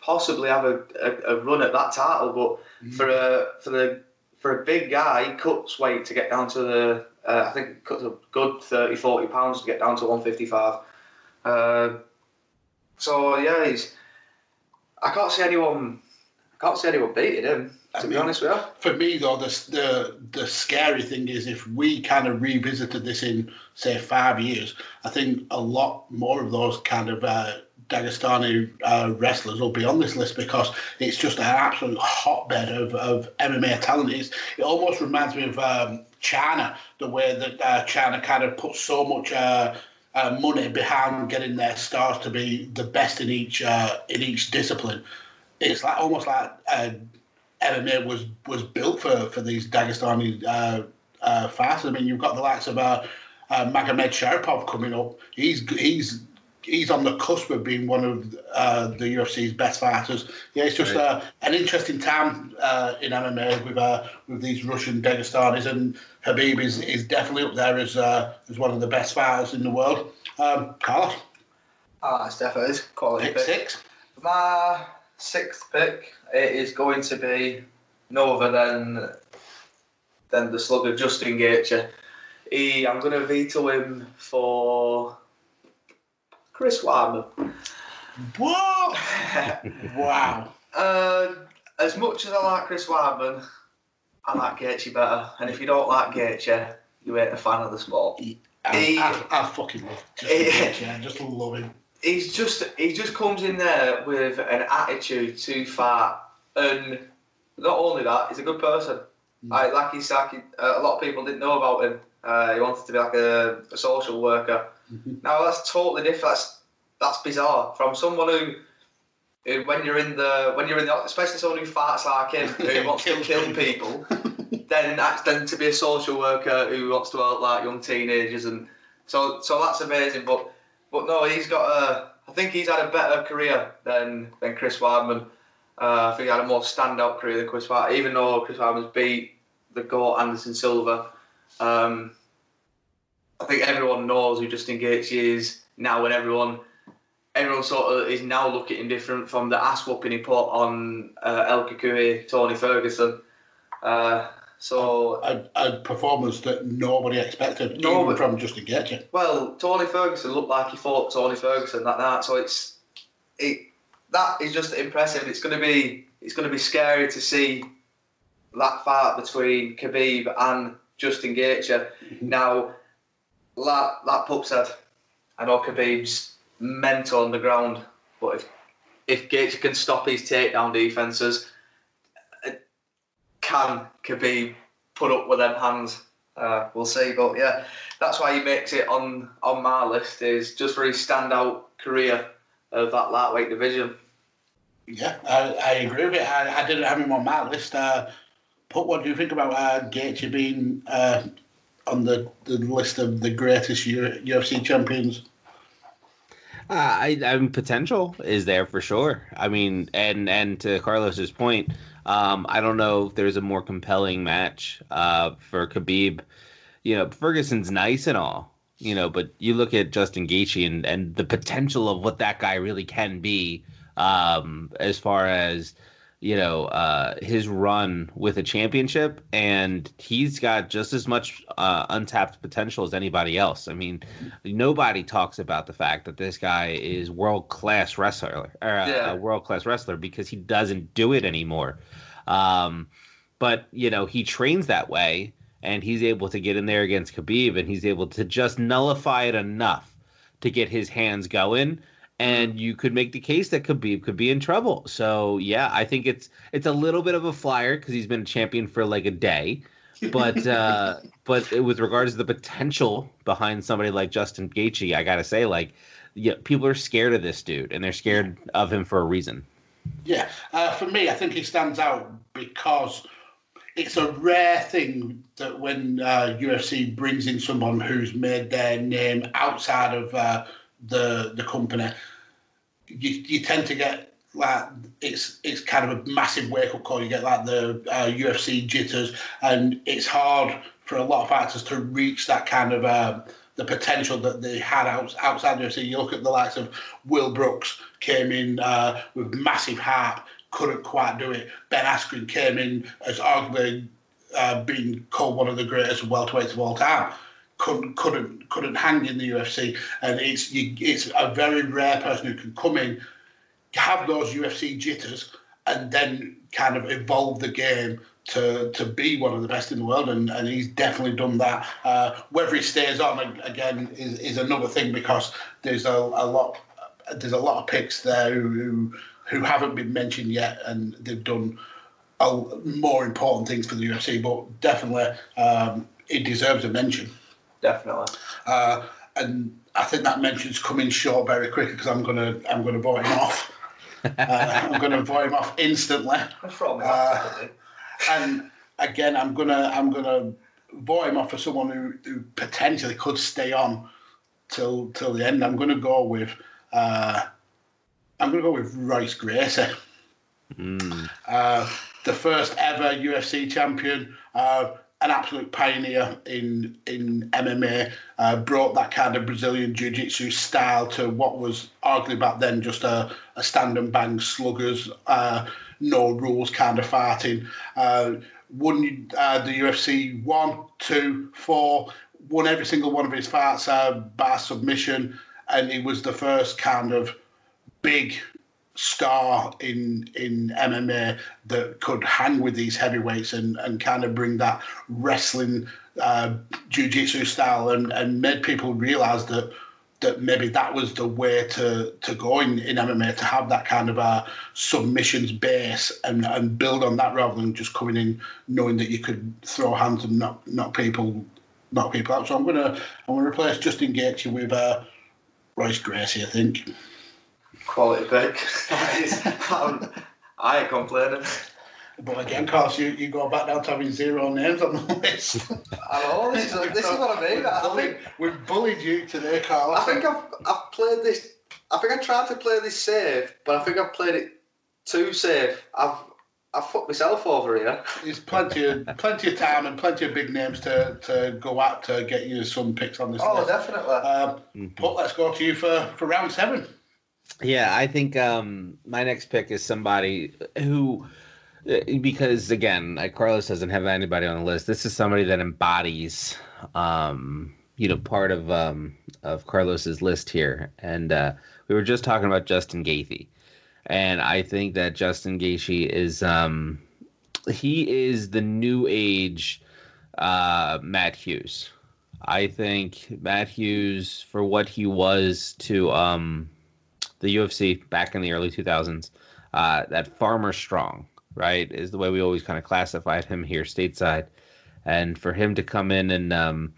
possibly have a, a, a run at that title. But for a for the for a big guy, he cuts weight to get down to the. Uh, I think cuts a good 30, 40 pounds to get down to 155. Uh, so yeah, he's. I can't see anyone. I can't see anyone beating him. To I be mean- honest with you. For me, though, the, the the scary thing is if we kind of revisited this in, say, five years, I think a lot more of those kind of uh, Dagestani uh, wrestlers will be on this list because it's just an absolute hotbed of, of MMA talent. It's, it almost reminds me of um, China, the way that uh, China kind of puts so much. Uh, uh, money behind getting their stars to be the best in each uh, in each discipline. It's like almost like uh, MMA was was built for for these Dagestani uh, uh, fighters. I mean, you've got the likes of uh, uh, Magomedsharipov coming up. He's he's he's on the cusp of being one of uh, the UFC's best fighters. Yeah, it's just Right. uh, an interesting time uh, in MMA with uh, with these Russian Dagestanis, and Khabib is, is definitely up there as uh, as one of the best fighters in the world. Um, Carlos, Ah, it's definitely quality pick six. My sixth pick it is going to be no other than than the slugger Justin Gaethje. He, I'm going to veto him for Chris Weidman. Whoa! wow. Uh, as much as I like Chris Weidman, I like Gaethje better. And if you don't like Gaethje, you ain't a fan of the sport. I, He- I, I fucking love Justin Gaethje. I just love him. He's just he just comes in there with an attitude to fight, and not only that, he's a good person. Like, like he's like uh, a lot of people didn't know about him. Uh, he wanted to be like a, a social worker. Now that's totally different. That's that's bizarre from someone who. who When you're in the, when you're in the, especially someone who fights like him, who wants to kill people, then then to be a social worker who wants to help like young teenagers, and so so that's amazing. But but no, he's got a. I think he's had a better career than than Chris Weidman. Uh, I think he had a more standout career than Chris Weidman, even though Chris Weidman's beat the GOAT Anderson Silva. Um, I think everyone knows who Justin Gaethje is now, and everyone everyone sort of is now looking different from the ass whooping he put on uh, El Cucuy, Tony Ferguson. Uh, so A, a performance that nobody expected, No, even from Justin Gaethje. Well, Tony Ferguson looked like he fought Tony Ferguson like that night, so it's it that is just impressive. It's going to be it's going to be scary to see that fight between Khabib and Justin Gaethje. Mm-hmm. Now, that that pup said, I know Khabib's mental on the ground, but if if Gaethje can stop his takedown defenses, can Khabib put up with them hands? Uh, we'll see, but yeah, that's why he makes it on on my list. Is just for his standout career of that lightweight division. Yeah, I, I agree with it. I, I didn't have him on my list. Uh, but what do you think about uh, Gaethje being uh, on the, the list of the greatest U- UFC champions? Uh, I, I mean, potential is there for sure. I mean, and and to Carlos's point, um, I don't know if there's a more compelling match uh, for Khabib. You know, Ferguson's nice and all, you know, but you look at Justin Gaethje and and the potential of what that guy really can be, um, as far as you know, uh, his run with a championship, and he's got just as much uh, untapped potential as anybody else. I mean, nobody talks about the fact that this guy is world class wrestler, or uh, Yeah. a world class wrestler, because he doesn't do it anymore. Um, but you know he trains that way, and he's able to get in there against Khabib, and he's able to just nullify it enough to get his hands going. And you could make the case that Khabib could be in trouble. So yeah, I think it's it's a little bit of a flyer because he's been a champion for like a day, but uh, but with regards to the potential behind somebody like Justin Gaethje, I gotta say like yeah, people are scared of this dude, and they're scared of him for a reason. Yeah, uh, for me, I think he stands out because it's a rare thing that when uh, UFC brings in someone who's made their name outside of uh, the the company, you, you tend to get like it's it's kind of a massive wake up call. You get like the uh, UFC jitters, and it's hard for a lot of fighters to reach that kind of um, the potential that they had out, outside UFC. You look at the likes of Will Brooks came in uh, with massive hype, couldn't quite do it. Ben Askren came in as arguably uh, being called one of the greatest welterweights of all time. Couldn't couldn't couldn't hang in the UFC, and it's you, it's a very rare person who can come in, have those UFC jitters, and then kind of evolve the game to to be one of the best in the world, and, and he's definitely done that. Uh, whether he stays on again is, is another thing because there's a, a lot there's a lot of picks there who who haven't been mentioned yet, and they've done more important things for the UFC. But definitely, um, it deserves a mention. Definitely. Uh, and I think that mention's coming short very quickly because I'm gonna I'm gonna vote him off. uh, I'm gonna vote him off instantly. Uh, and again, I'm gonna I'm gonna vote him off for someone who, who potentially could stay on till till the end. I'm gonna go with uh, I'm gonna go with Royce Gracie. Mm. Uh, the first ever UFC champion, uh, an absolute pioneer in in MMA, uh, brought that kind of Brazilian jiu-jitsu style to what was arguably back then just a, a stand and bang sluggers, uh, no rules kind of fighting. Uh, won uh, the UFC one, two, four, won every single one of his fights uh, by submission, and he was the first kind of big star in in MMA that could hang with these heavyweights and, and kind of bring that wrestling uh, jiu-jitsu style and, and made people realize that that maybe that was the way to, to go in, in MMA to have that kind of a submissions base and, and build on that rather than just coming in knowing that you could throw hands and knock knock people knock people out. So I'm gonna I'm gonna replace Justin Gaethje with uh, Royce Gracie, I think. Quality pick. I ain't complaining. But again, Carlos, you, you go back down to having zero names on the list. I know, this is, this is what I mean. I think, We've bullied you today, Carlos. I think I've, I've played this, I think I tried to play this safe, but I think I've played it too safe. I've I've fucked myself over here. There's plenty of plenty of time and plenty of big names to, to go at to get you some picks on this Oh, list. definitely. Um, Mm-hmm. but let's go to you for, for round seven. Yeah, I think um, my next pick is somebody who, uh, because again, like Carlos doesn't have anybody on the list. This is somebody that embodies, um, you know, part of um, of Carlos's list here. And uh, we were just talking about Justin Gaethje, and I think that Justin Gaethje is um, he is the new age uh, Matt Hughes. I think Matt Hughes, for what he was to um, the UFC back in the early 2000s, uh, that farmer strong, right, is the way we always kind of classified him here stateside. And for him to come in and um,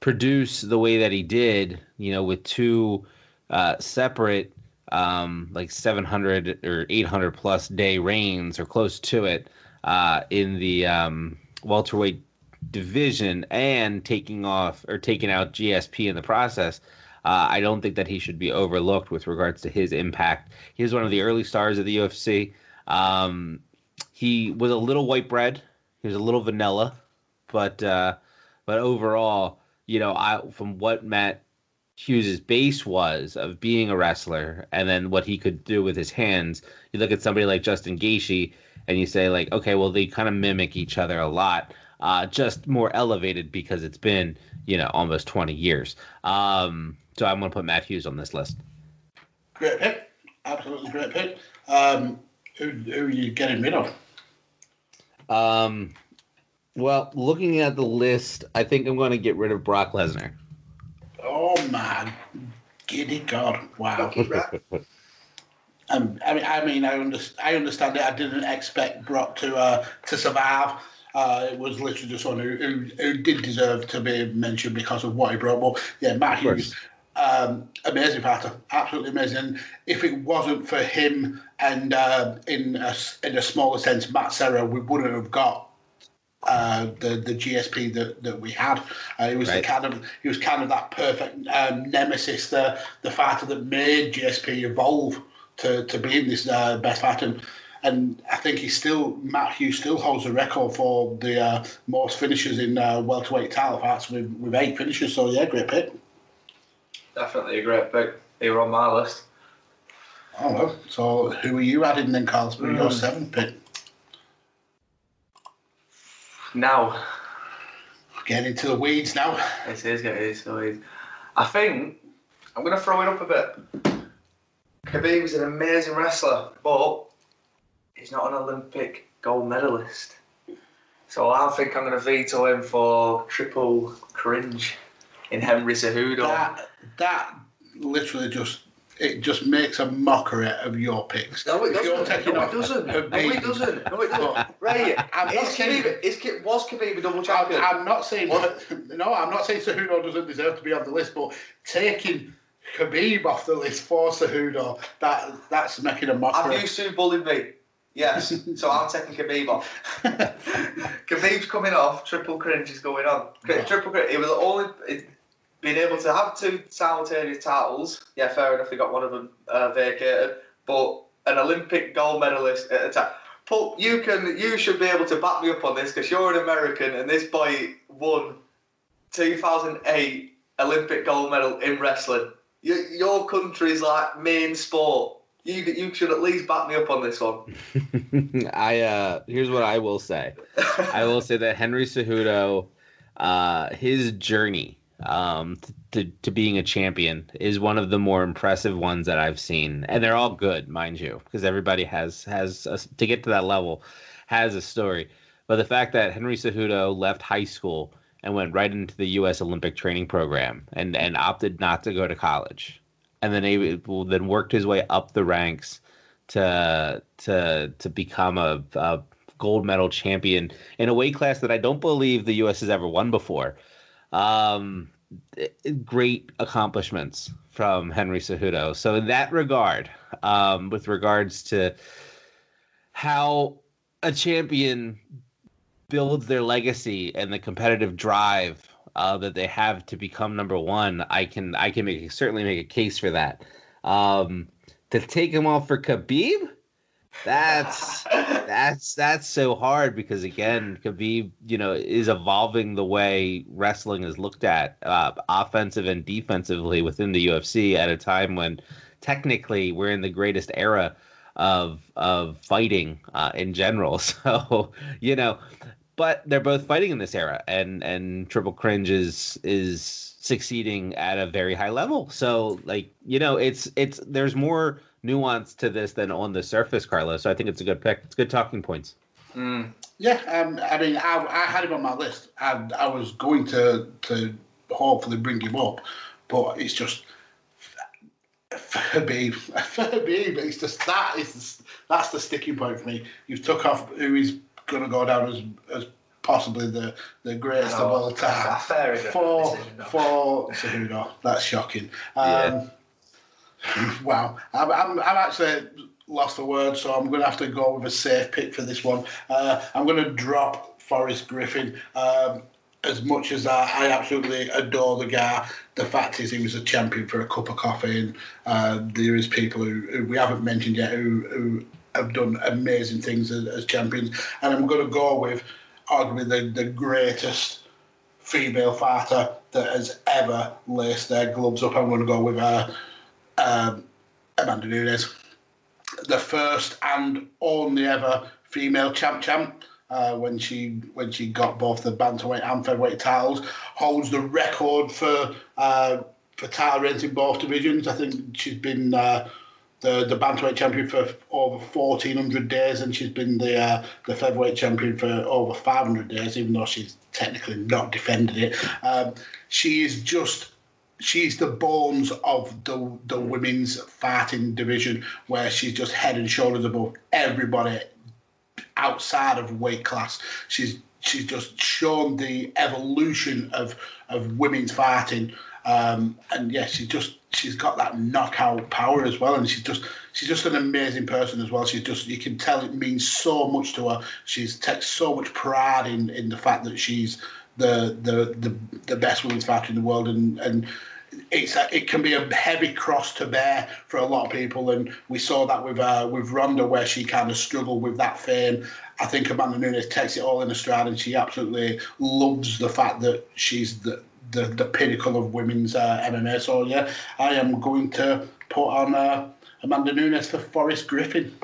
produce the way that he did, you know, with two uh, separate, um, like 700 or 800 plus day reigns or close to it uh, in the um, welterweight division and taking off or taking out GSP in the process. Uh, I don't think that he should be overlooked with regards to his impact. He was one of the early stars of the UFC. Um, he was a little white bread. He was a little vanilla, but uh, but overall, you know, I from what Matt Hughes's base was of being a wrestler, and then what he could do with his hands. You look at somebody like Justin Gaethje, and you say like, okay, well they kind of mimic each other a lot, uh, just more elevated because it's been you know almost 20 years. Um, so I'm going to put Matt Hughes on this list. Great pick. Absolutely great pick. Um, who, who are you getting rid of? Um, well, looking at the list, I think I'm going to get rid of Brock Lesnar. Oh my giddy god! Wow. Um, I mean, I mean, I, under, I understand it. I didn't expect Brock to uh, to survive. Uh, it was literally just one who, who, who did deserve to be mentioned because of what he brought. But yeah, Matt Hughes, um, amazing fighter, absolutely amazing. And if it wasn't for him and uh, in a, in a smaller sense, Matt Serra, we wouldn't have got uh, the the GSP that, that we had. Uh, he was Right. the kind of he was kind of that perfect um, nemesis, the the fighter that made GSP evolve to, to being this uh, best fighter. And, and I think he still Matt Hughes still holds the record for the uh, most finishes in uh, welterweight title fights with, with eight finishes. So yeah, great pick. Definitely a great pick. They were on my list. Oh well. So who are you adding then, Carl? For your Mm. seventh pick? Now, Getting into the weeds now. it is getting it so easy. I think I'm going to throw it up a bit. Khabib was an amazing wrestler, but he's not an Olympic gold medalist. So I think I'm going to veto him for triple cringe in Henry Cejudo. That that literally just it just makes a mockery of your picks. No, it If doesn't. No, it doesn't. No, it doesn't. No, it doesn't. Right. I'm not saying- Khabib, is, was Khabib a double champion? I'm not saying What? no. I'm not saying Cejudo doesn't deserve to be on the list, but taking Khabib off the list for Cejudo, that that's making a mockery. Have you Sue bullied me? Yes. so I'm taking Khabib off. Khabib's coming off. Triple cringe is going on. Triple cringe. It was only it, being able to have two simultaneous titles. Yeah, fair enough. He got one of them uh, vacated, but an Olympic gold medalist at time. Paul, you can. You should be able to back me up on this because you're an American, and this boy won 2008 Olympic gold medal in wrestling. Your, your country's like main sport. You you should at least back me up on this one. I uh here's what I will say. I will say that Henry Cejudo, uh, his journey um to, to being a champion is one of the more impressive ones that I've seen, and they're all good, mind you, because everybody has has a, to get to that level has a story. But the fact that Henry Cejudo left high school and went right into the U.S. Olympic training program and and opted not to go to college, and then he then worked his way up the ranks to to to become a, a gold medal champion in a weight class that I don't believe the U.S. has ever won before. Um, great accomplishments from Henry Cejudo. So in that regard, um, with regards to how a champion builds their legacy and the competitive drive uh, that they have to become number one, I can I can make certainly make a case for that. Um, to take him off for Khabib, that's that's that's so hard because again, Khabib, you know, is evolving the way wrestling is looked at, uh, offensive and defensively within the UFC at a time when technically we're in the greatest era of of fighting uh, in general. So you know, but they're both fighting in this era, and and Triple Cringe is is succeeding at a very high level. So like you know, it's it's there's more nuance to this than on the surface, Carlos. So I think it's a good pick. It's good talking points. Mm. Yeah, um, I mean, I, I had him on my list. I, I was going to to hopefully bring him up, but it's just Khabib. Khabib. It's just that is that's the sticking point for me. You've took off who is going to go down as as possibly the the greatest of all time. Fair enough. For decision, though. for Cejudo, that's shocking. Um, Wow, I'm, I'm, I'm actually lost for words, so I'm going to have to go with a safe pick for this one. Uh, I'm going to drop Forrest Griffin. Um, as much as I, I absolutely adore the guy, the fact is he was a champion for a cup of coffee, and uh, there is people who, who we haven't mentioned yet who, who have done amazing things as, as champions. And I'm going to go with arguably the, the greatest female fighter that has ever laced their gloves up. I'm going to go with uh, um, Amanda Nunes, the first and only ever female champ champ. Uh, when she when she got both the bantamweight and featherweight titles, holds the record for uh, for title reigns in both divisions. I think she's been uh, the the bantamweight champion for over fourteen hundred days, and she's been the uh, the featherweight champion for over five hundred days, even though she's technically not defended it. Um, she is just she's the bones of the the women's fighting division, where she's just head and shoulders above everybody outside of weight class. She's she's just shown the evolution of of women's fighting. Um, and yeah, she just she's got that knockout power as well, and she's just she's just an amazing person as well. She's just you can tell it means so much to her. She's takes so much pride in in the fact that she's the the the, the best women's fighter in the world, and and it's a, it can be a heavy cross to bear for a lot of people, and we saw that with uh, with Ronda where she kind of struggled with that fame. I think Amanda Nunes takes it all in a stride, and she absolutely loves the fact that she's the the, the pinnacle of women's uh, MMA. So yeah, I am going to put on uh, Amanda Nunes for Forrest Griffin.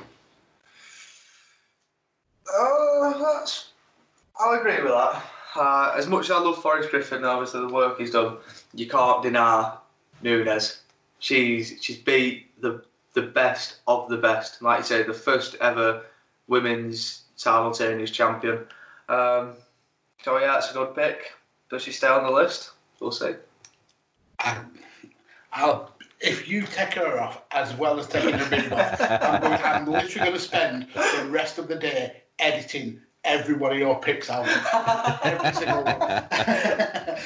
Uh, that's, I'll agree with that. Uh, as much as I love Forrest Griffin, obviously the work he's done, you can't deny Nunes. She's she's beat the the best of the best. Like you say, the first ever women's simultaneous champion. Um, so yeah, that's a good pick. Does she stay on the list? We'll see. I, I'll, if you take her off as well as taking the ring off, I'm, I'm literally going to spend the rest of the day editing every one of your picks out. every single one.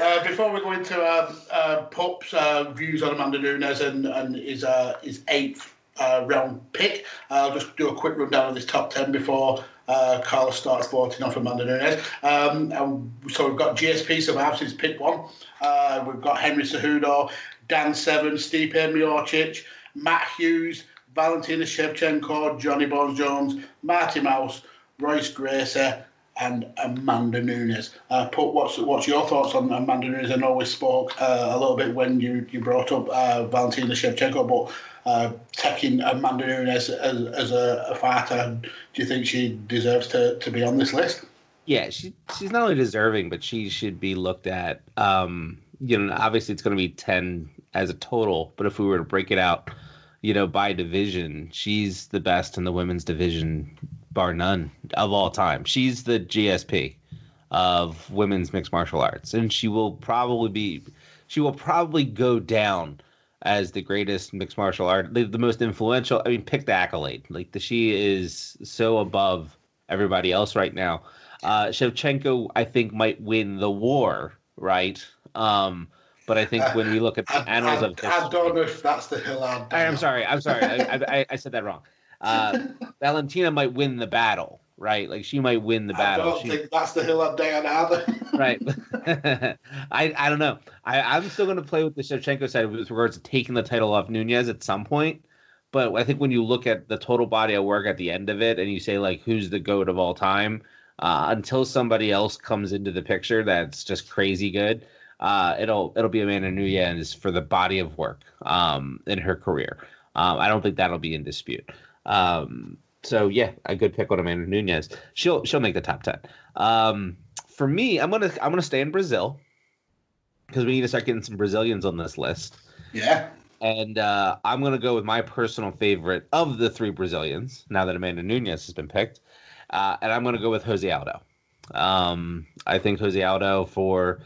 uh, before we go into um, uh, uh, views on Amanda Nunes and, and his, uh, his eighth uh, round pick, I'll just do a quick rundown of this top 10 before uh, Carlos starts voting off Amanda Nunes. Um, and so we've got GSP survives his pick one. Uh, we've got Henry Cejudo, Dan Severn, Stipe Miocic, Matt Hughes, Valentina Shevchenko, Johnny Bones Jones, Mighty Mouse, Royce Gracie, and Amanda Nunes. Uh, Put what's what's your thoughts on Amanda Nunes? I know we spoke uh, a little bit when you, you brought up uh, Valentina Shevchenko, but uh, taking Amanda Nunes as, as a, a, fighter, do you think she deserves to, to be on this list? Yeah, she she's not only deserving, but she should be looked at. Um, you know, obviously it's going to be ten as a total, but if we were to break it out, you know, by division, she's the best in the women's division, bar none of all time. She's the GSP of women's mixed martial arts, and she will probably be, she will probably go down as the greatest mixed martial art, the, the most influential. I mean, pick the accolade. Like the she is so above everybody else right now. Uh, Shevchenko, I think, might win the war, right? Um, but I think when we look at the I, annals I, of history, I don't know if that's the hill I, am sorry, I'm sorry, I, I, I said that wrong. Uh, Valentina might win the battle, right? Like she might win the battle. I don't She- think that's the hill I'd die on either. right. I I don't know. I I'm still going to play with the Shevchenko side with regards to taking the title off Nunes at some point. But I think when you look at the total body of work at the end of it, and you say like, who's the goat of all time, uh, until somebody else comes into the picture that's just crazy good, uh, it'll it'll be Amanda Nunes for the body of work um, in her career. Um, I don't think that'll be in dispute. Um, so yeah, a good pick on Amanda Nunes. She'll she'll make the top ten. Um, for me, I'm gonna I'm gonna stay in Brazil because we need to start getting some Brazilians on this list. yeah. And uh, I'm going to go with my personal favorite of the three Brazilians, now that Amanda Nunes has been picked. Uh, and I'm going to go with Jose Aldo. Um, I think Jose Aldo for,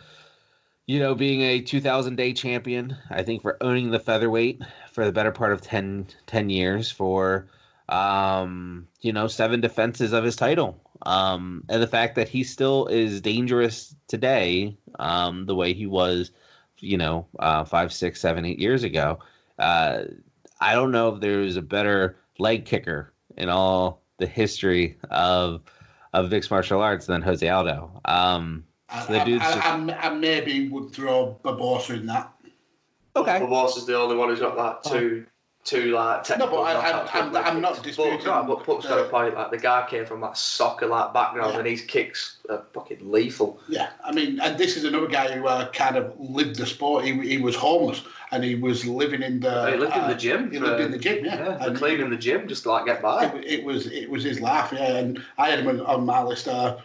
you know, being a 2,000 day champion, I think for owning the featherweight for the better part of 10, 10 years, for, um, you know, seven defenses of his title. Um, and the fact that he still is dangerous today, um, the way he was you know, uh, five, six, seven, eight years ago. Uh, I don't know if there's a better leg kicker in all the history of of mixed martial arts than Jose Aldo. Um, So the I, dude's I, just- I, I maybe would throw Barboza in that. okay, Barboza's is the only one who's got that two, two like No, technical. but I, knockouts, I'm, but- I'm not But, disputing. but Pup's got a point. Like the guy came from that soccer like background, Yeah. and his kicks are fucking lethal. Yeah, I mean, and this is another guy who uh, kind of lived the sport. He, he was homeless and he was living in the. he lived in uh, the gym. He lived in the gym, yeah. Yeah, And cleaning the gym just to like get by. it, it was it was his life, yeah. And I had him on- on my list. Uh,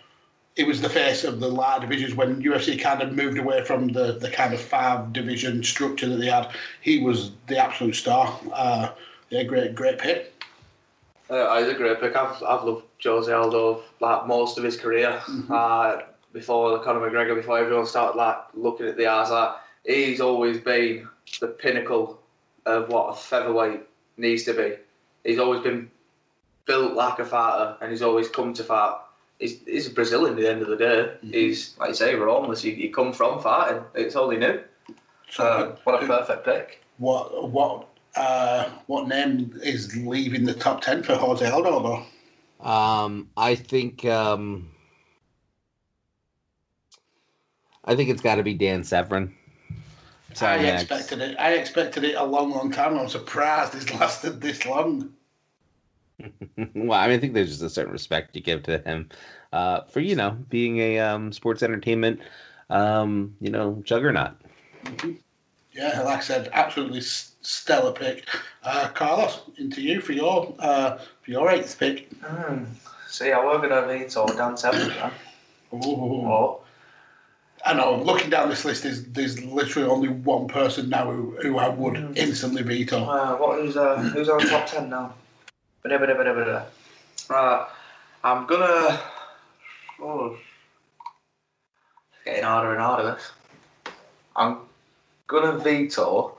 it was the face of the lighter divisions when UFC kind of moved away from the, the kind of five division structure that they had. He was the absolute star. Uh, Yeah, great, great pick. Uh, he's a great pick. I've, I've loved Jose Aldo like most of his career. Uh, before Conor McGregor, before everyone started like looking at the eyes, like he's always been the pinnacle of what a featherweight needs to be. He's always been built like a fighter, and he's always come to fight. He's, he's a Brazilian at the end of the day. He's like you say, we're homeless. You, you come from fighting. It's all he knew. So, Uh, what a perfect pick. what what uh, what name is leaving the top ten for Jose Aldo though? Um, I think um, I think it's got to be Dan Severn. Sorry, I Max. expected it. I expected it a long, long time. I'm surprised it's lasted this long. well, I mean, I think there's just a certain respect you give to him uh, for you know being a um, sports entertainment, um, you know, juggernaut. Yeah, like I said, absolutely stellar pick. Uh, Carlos, into you for your uh, for your eighth pick. Hmm. See, I were gonna veto Dan Severn. man. Ooh. Oh, I know. Looking down this list, there's there's literally only one person now who, who I would instantly veto. uh, what who's uh, who's on the top ten now? Bada, bada, bada, bada. Right, I'm gonna. Oh, it's getting harder and harder. This. I'm gonna veto.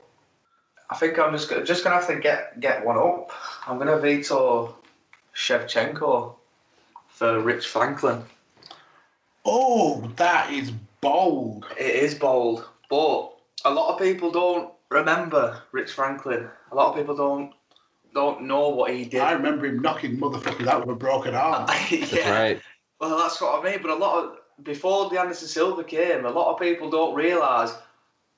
I think I'm just go- just gonna have to get get one up. I'm gonna veto Shevchenko for Rich Franklin. Oh, that is bold. It is bold, but a lot of people don't remember Rich Franklin. A lot of people don't don't know what he did. I remember him knocking motherfuckers out with a broken arm. yeah. That's right. Well, that's what I mean. But a lot of before the Anderson Silva came, a lot of people don't realise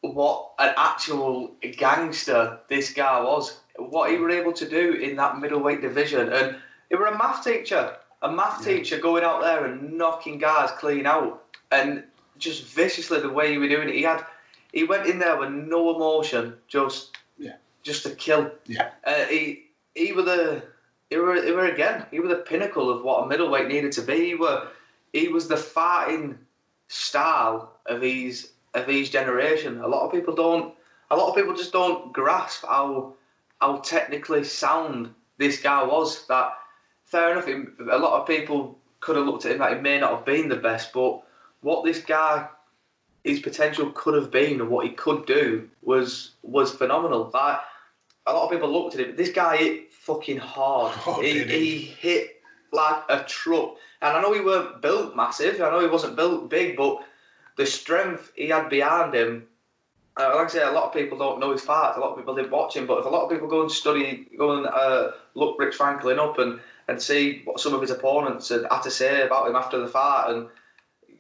what an actual gangster this guy was. What he were able to do in that middleweight division, and he were a math teacher, a math teacher going out there and knocking guys clean out, and just viciously the way he was doing it. He had, he went in there with no emotion, just, Yeah. Just to kill. Yeah. Uh, he he were the he were, he were again he were the pinnacle of what a middleweight needed to be. He were he was the fighting style of his of his generation. A lot of people don't. A lot of people just don't grasp how how technically sound this guy was. That fair enough. him- A lot of people could have looked at him like he may not have been the best, but what this guy his potential could have been and what he could do was was phenomenal. Like a lot of people looked at him. This guy hit fucking hard. Oh, he, he? he hit like a truck. And I know he weren't built massive. I know he wasn't built big, but the strength he had behind him. Uh, like I say, a lot of people don't know his fights. A lot of people didn't watch him. But if a lot of people go and study, go and uh, look Rich Franklin up and, and see what some of his opponents had, had to say about him after the fight, and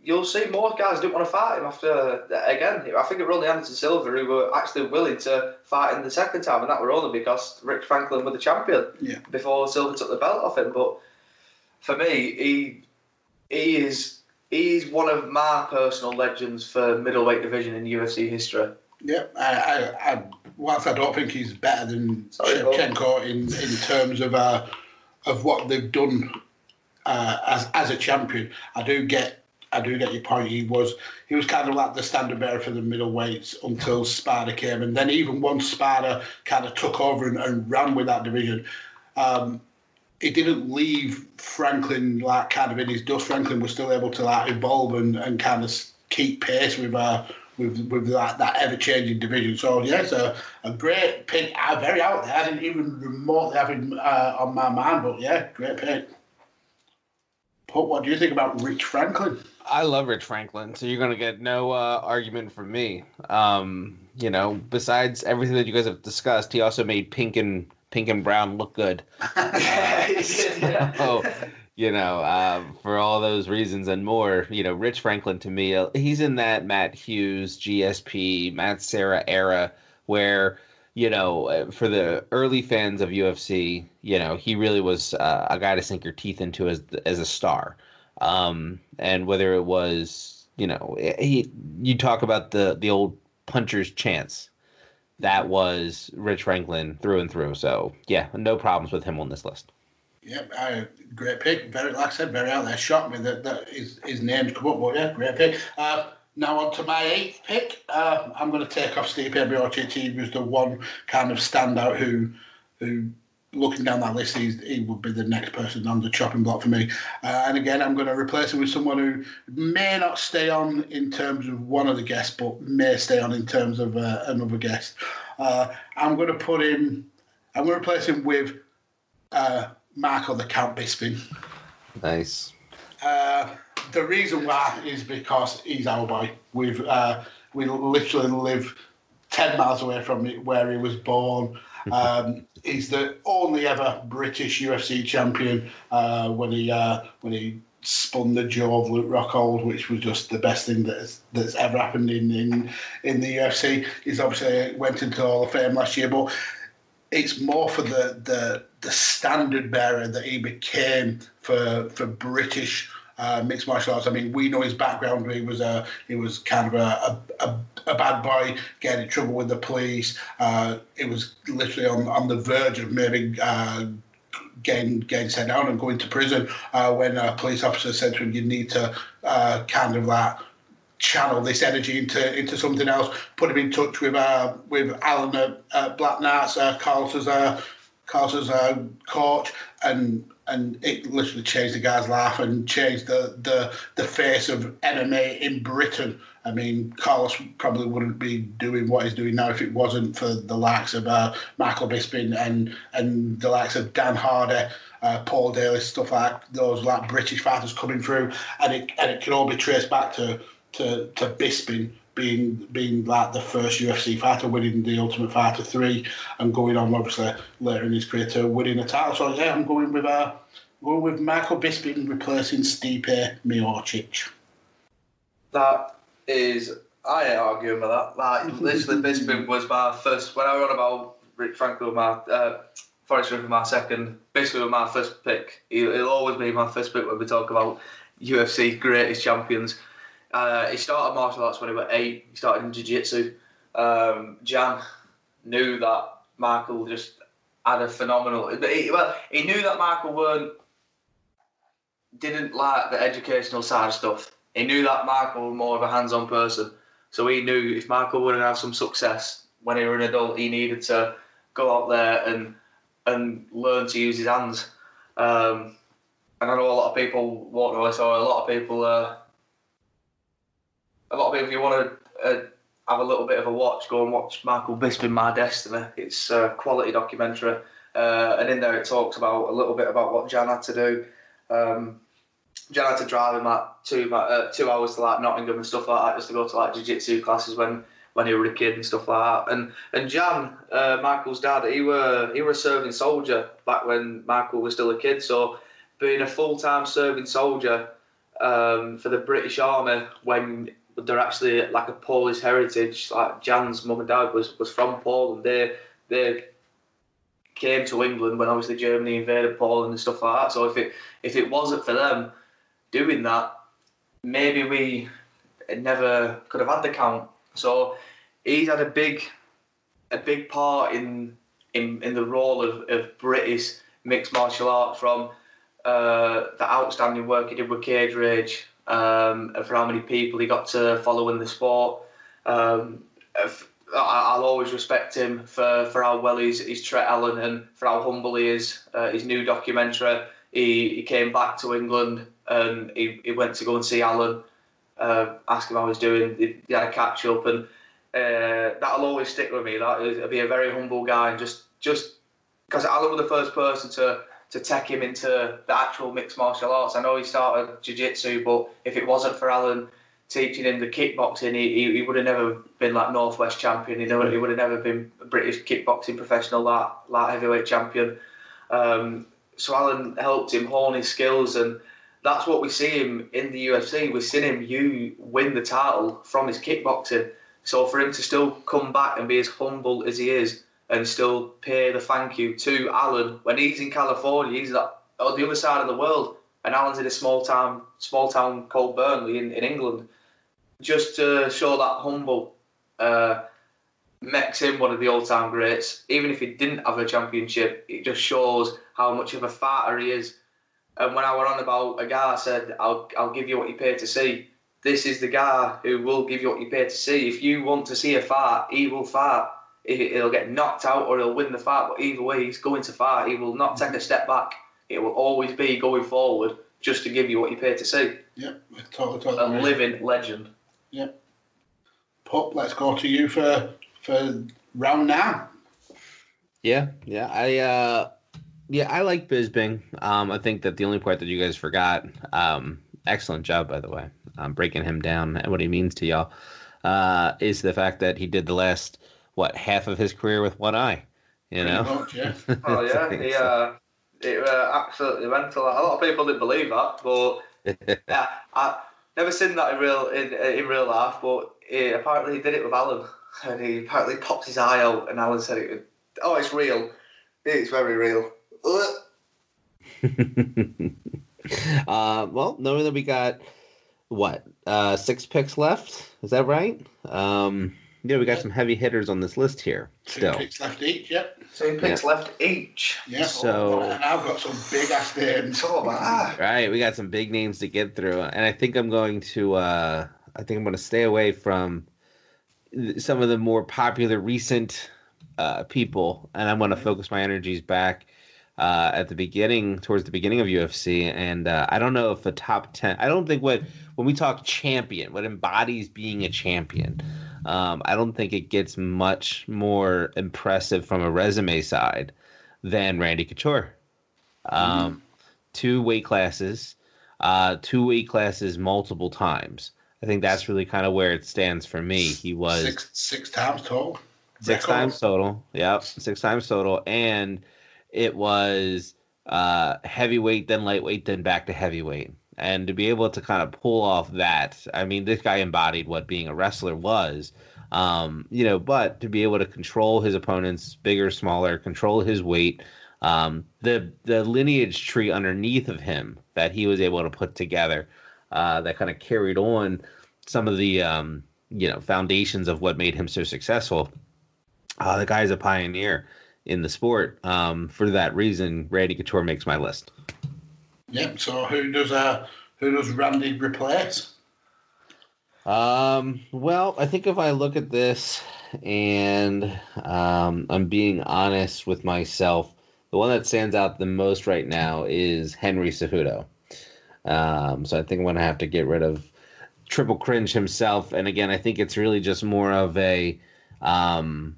you'll see more guys didn't want to fight him after. Again, I think it was only Anderson Silva who were actually willing to fight him the second time, and that were only because Rich Franklin was the champion Yeah. before Silva took the belt off him. But for me, he he is he's one of my personal legends for middleweight division in UFC history. Yeah, I, I, I, whilst I don't think he's better than Sorry, Shevchenko in, in terms of uh, of what they've done uh, as as a champion, I do get I do get your point. He was he was kind of like the standard bearer for the middleweights until Spider came, and then even once Spider kind of took over and, and ran with that division. Um, it didn't leave Franklin like kind of in his dust. Franklin was still able to like evolve and, and kind of keep pace with uh with with that, that ever changing division. So yeah, a, a great pick. Uh, very out there. I didn't even remotely have him uh, on my mind, but yeah, great pick. But what do you think about Rich Franklin? I love Rich Franklin, so you're gonna get no uh, argument from me. Um, you know, besides everything that you guys have discussed, he also made Pink and Pink and Brown look good. yeah. Oh, you know, um, for all those reasons and more, you know, Rich Franklin to me, uh, he's in that Matt Hughes, GSP, Matt Serra era where, you know, uh, for the early fans of UFC, you know, he really was uh, a guy to sink your teeth into as as a star. Um, and whether it was, you know, he you talk about the the old puncher's chance. That was Rich Franklin through and through. So yeah, no problems with him on this list. Yep, great pick. Very, like I said, very out there. Shocked me that, that his, his name's come up, but yeah, great pick. Uh, now on to my eighth pick. Uh, I'm going to take off Stipe Miocic. He was the one kind of standout who who looking down that list, he's, he would be the next person on the chopping block for me. Uh, and again, I'm going to replace him with someone who may not stay on in terms of one of the guests, but may stay on in terms of uh, another guest. Uh, I'm going to put him. I'm going to replace him with uh, Marco the Count Bisping. Nice. Uh, the reason why is because he's our boy. We've uh, we literally live ten miles away from where he was born. Um, he's the only ever British UFC champion uh, when he uh, when he spun the jaw of Luke Rockhold, which was just the best thing that's that's ever happened in in, in the UFC. He's obviously went into Hall of Fame last year, but it's more for the the the standard bearer that he became for for British uh, mixed martial arts. I mean, we know his background. He was a he was kind of a, a, a bad boy, getting in trouble with the police. Uh, it was literally on on the verge of maybe. Uh, getting getting sent down and going to prison uh, when a police officer said to him, "You need to uh, kind of like channel this energy into into something else." Put him in touch with uh, with Alan at, at Black Knights, uh, Carlos's uh, Carlos's uh, coach, and and it literally changed the guy's life and changed the the the face of MMA in Britain. I mean, Carlos probably wouldn't be doing what he's doing now if it wasn't for the likes of uh, Michael Bisping and and the likes of Dan Hardy, uh, Paul Daley, stuff like those like British fighters coming through, and it and it can all be traced back to to to Bisping being being like the first UFC fighter, winning the Ultimate Fighter three, and going on obviously later in his career to winning a title. So yeah, I'm going with uh, going with Michael Bisping replacing Stipe Miocic. That is, I ain't arguing with that. Like literally, Bisping was my first. When I wrote about Rich Franklin, my uh, Forrest Griffin, my second. Basically, my first pick. He'll, he'll always be my first pick when we talk about UFC greatest champions. Uh, he started martial arts when he was eight. He started in jiu-jitsu. Um, Jan knew that Michael just had a phenomenal. He, well, he knew that Michael weren't didn't like the educational side of stuff. He knew that Michael was more of a hands-on person. So he knew if Michael wouldn't have some success when he was an adult, he needed to go out there and and learn to use his hands. Um, and I know a lot of people won't know this, or a lot of people uh, a lot of people, if you want to uh, have a little bit of a watch, go and watch Michael Bisping, My Destiny. It's a quality documentary. Uh, and in there it talks about a little bit about what Jan had to do. Um, Jan had to drive him like two uh, two hours to like Nottingham and stuff like that just to go to like jiu-jitsu classes when when he was a kid and stuff like that. And and Jan, uh, Michael's dad, he were he were a serving soldier back when Michael was still a kid. So being a full time serving soldier um, for the British Army when they're actually like a Polish heritage. Like Jan's mum and dad was, was from Poland. They they came to England when obviously Germany invaded Poland and stuff like that. So if it if it wasn't for them doing that, maybe we never could have had the count. So he's had a big a big part in in, in the role of, of British mixed martial art from uh, the outstanding work he did with Cage Rage um, for how many people he got to follow in the sport. Um, I'll always respect him for, for how well he's, he's treated Alan and for how humble he is. Uh, his new documentary, he, he came back to England and he, he went to go and see Alan, uh, ask him how he's doing. He, had a catch up, and uh, that'll always stick with me. That will be a very humble guy, and just just because Alan was the first person to to take him into the actual mixed martial arts. I know he started jiu-jitsu, but if it wasn't for Alan teaching him the kickboxing, he, he, would have never been like Northwest champion. He, never, he would have never been a British kickboxing professional, light, like heavyweight champion. Um, so Alan helped him hone his skills, and that's what we see him in the UFC. We've seen him you win the title from his kickboxing. So for him to still come back and be as humble as he is, and still pay the thank you to Alan when he's in California. He's on the other side of the world, and Alan's in a small town, small town called Burnley in, in England. Just to show that humble uh, makes him one of the all-time greats. Even if he didn't have a championship, it just shows how much of a fighter he is. And when I were on about a guy, I said, "I'll I'll give you what you pay to see." This is the guy who will give you what you pay to see. If you want to see a fight, he will fight he'll get knocked out or he'll win the fight. But either way, he's going to fight. He will not take a step back. It will always be going forward just to give you what you pay to see. Yep, totally, totally. A agree. living legend. Yep. Pup, let's go to you for for round now. Yeah, yeah. I uh yeah, I like Bisping. Um I think that the only part that you guys forgot, um, excellent job by the way, um breaking him down and what he means to y'all, uh, is the fact that he did the last what, half of his career with one eye. You know? much, yeah. Oh yeah, he, uh, it uh, absolutely mental. A lot of people didn't believe that, but yeah, I never seen that in real in in real life. But he, apparently he did it with Alan, and he apparently popped his eye out, and Alan said it. Oh, it's real. It's very real. Uh, well, knowing that we got what uh, six picks left, is that right? Um, yeah, we got some heavy hitters on this list here. Two Still, picks left each, yep. Two picks left each. Yeah. So- and I've got some big ass names. So bad. right, we got some big names to get through, and I think I'm going to. Uh, I think I'm going to stay away from some of the more popular recent uh, people, and I'm going to focus my energies back uh, at the beginning, towards the beginning of UFC. And uh, I don't know if a top ten. I don't think what when we talk champion, what embodies being a champion. Um, I don't think it gets much more impressive from a resume side than Randy Couture. Um, Two weight classes, uh, two weight classes multiple times. I think that's really kind of where it stands for me. He was Six six times total. six Record. times total. Yep, six times total, and it was uh, heavyweight, then lightweight, then back to heavyweight. And to be able to kind of pull off that, I mean, this guy embodied what being a wrestler was. Um, you know, but to be able to control his opponents, bigger, smaller, control his weight, um, the the lineage tree underneath of him that he was able to put together, uh, that kind of carried on some of the um, you know foundations of what made him so successful. Uh, the guy's a pioneer in the sport. Um, for that reason, Randy Couture makes my list. Yep. So who does uh who does Randy replace? Um, well, I think if I look at this and um, I'm being honest with myself, the one that stands out the most right now is Henry Cejudo. Um, so I think I'm going to have to get rid of Triple Cringe himself. And again, I think it's really just more of a. Um,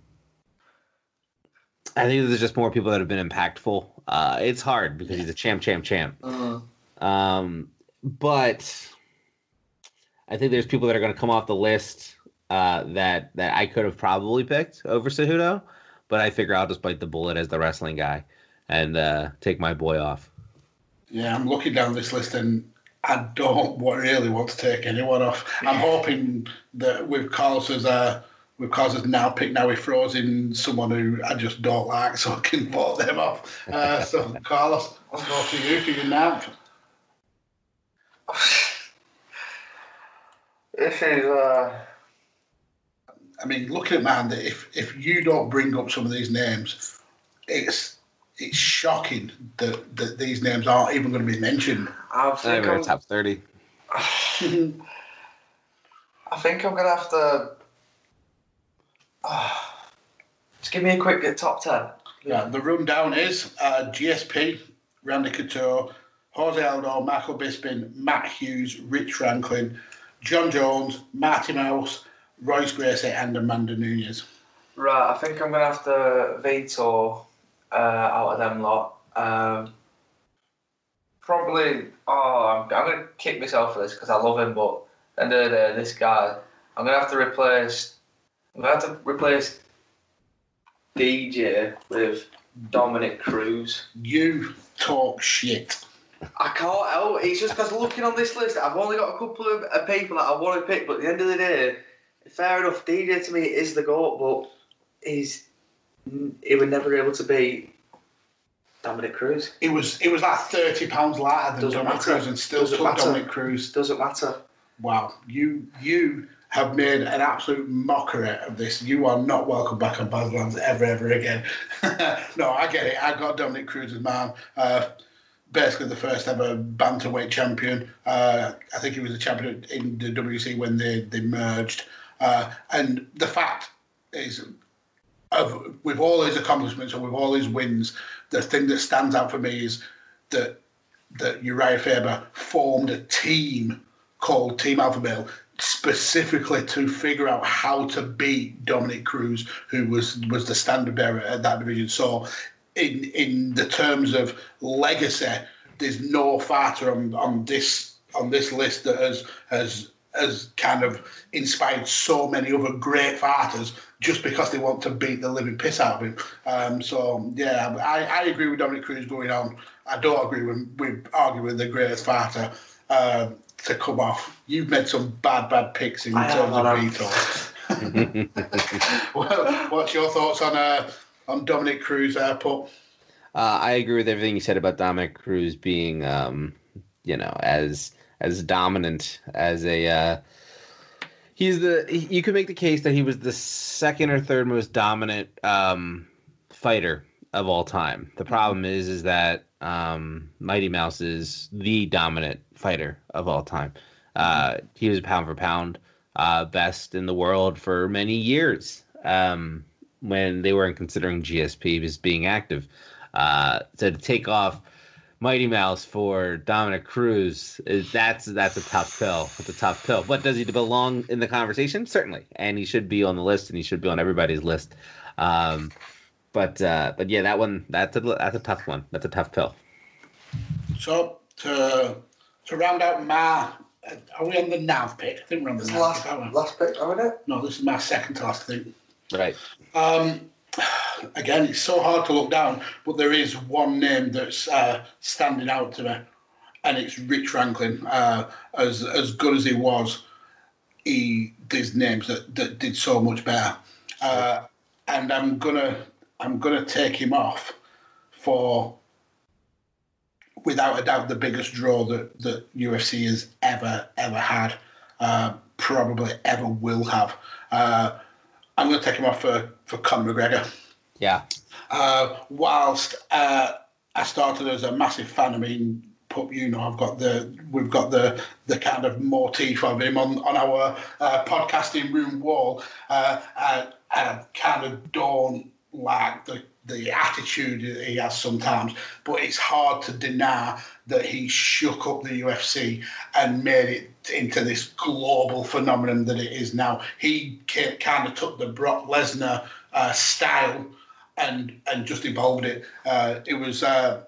I think there's just more people that have been impactful. Uh, it's hard because he's a champ, champ, champ. Mm. Um, but I think there's people that are going to come off the list uh, that that I could have probably picked over Cejudo, but I figure I'll just bite the bullet as the wrestling guy and uh, take my boy off. Yeah, I'm looking down this list and I don't really want to take anyone off. I'm hoping that with Carlos's uh, with Carlos's now pick now he throws in someone who I just don't like, so I can vote them off. Uh, so Carlos, I'll go to you for your nap. This is uh, I mean, looking at man, that if if you don't bring up some of these names, it's it's shocking that, that these names aren't even going to be mentioned. I I think think I'm, top thirty. I think I'm gonna have to. just give me a quick top ten. Yeah, the rundown is uh, GSP, Randy Couture, Jose Aldo, Michael Bisping, Matt Hughes, Rich Franklin, Jon Jones, Mighty Mouse, Royce Gracie, and Amanda Nunes. Right, I think I'm gonna have to veto uh, out of them lot. Um, probably. Oh, I'm, I'm gonna kick myself for this because I love him, but at the end of the day, this guy, I'm gonna have to replace. Gonna have to replace DJ with Dominick Cruz. You talk shit. I can't help. it. It's just because looking on this list, I've only got a couple of, of people that I want to pick. But at the end of the day, fair enough. DJ to me is the goat, but he's he would never be able to beat Dominick Cruz. It was it was like thirty pounds lighter than Doesn't Dominic matter. Cruz, and still Doesn't took matter. Dominick Cruz. Doesn't matter. Wow, you you have made an absolute mockery of this. You are not welcome back on Badlands ever ever again. no, I get it. I got Dominick Cruz as man. Uh, basically the first ever bantamweight champion. Uh, I think he was a champion in the WEC when they they merged. Uh, and the fact is, of with all his accomplishments and with all his wins, the thing that stands out for me is that that Urijah Faber formed a team called Team Alpha Male specifically to figure out how to beat Dominick Cruz, who was was the standard bearer at that division. So, in in the terms of legacy, there's no fighter on, on this on this list that has has has kind of inspired so many other great fighters just because they want to beat the living piss out of him. Um, so yeah, I, I agree with Dominick Cruz going on. I don't agree with, with arguing with the greatest fighter uh, to come off. You've made some bad, bad picks in I terms of I vetoes. well, what's your thoughts on uh, on Dominick Cruz put? Uh, I agree with everything you said about Dominick Cruz being, um, you know, as as dominant as a. Uh, he's the. You could make the case that he was the second or third most dominant um, fighter of all time. The problem is, is that um, Mighty Mouse is the dominant fighter of all time. Uh, he was pound for pound uh, best in the world for many years um, when they weren't considering GSP as being active. Uh, so to take off Mighty Mouse for Dominick Cruz, that's that's a tough pill. It's a tough pill. But does he belong in the conversation? Certainly, and he should be on the list, and he should be on everybody's list. Um, but uh, but yeah, that one that's a that's a tough one. That's a tough pill. So to to round out my, are we on the nav pick? I think we're on the This nav last, pick, aren't we? last pick, haven't it? No, this is my second to last. I think. Right. Um, again, it's so hard to look down, but there is one name that's uh, standing out to me, and it's Rich Franklin. Uh, as as good as he was, he there's names that, that did so much better, uh, and I'm gonna I'm gonna take him off for without a doubt the biggest draw that that UFC has ever ever had, uh, probably ever will have. Uh, I'm going to take him off for, for Conor McGregor. Yeah. Uh, whilst uh, I started as a massive fan, I mean, Pup, you know, I've got the we've got the the kind of motif of him on on our uh, podcasting room wall. Uh, I, I kind of don't like the the attitude he has sometimes, but it's hard to deny that he shook up the UFC and made it into this global phenomenon that it is now. He kind of took the Brock Lesnar uh, style and and just evolved it. Uh, it was uh,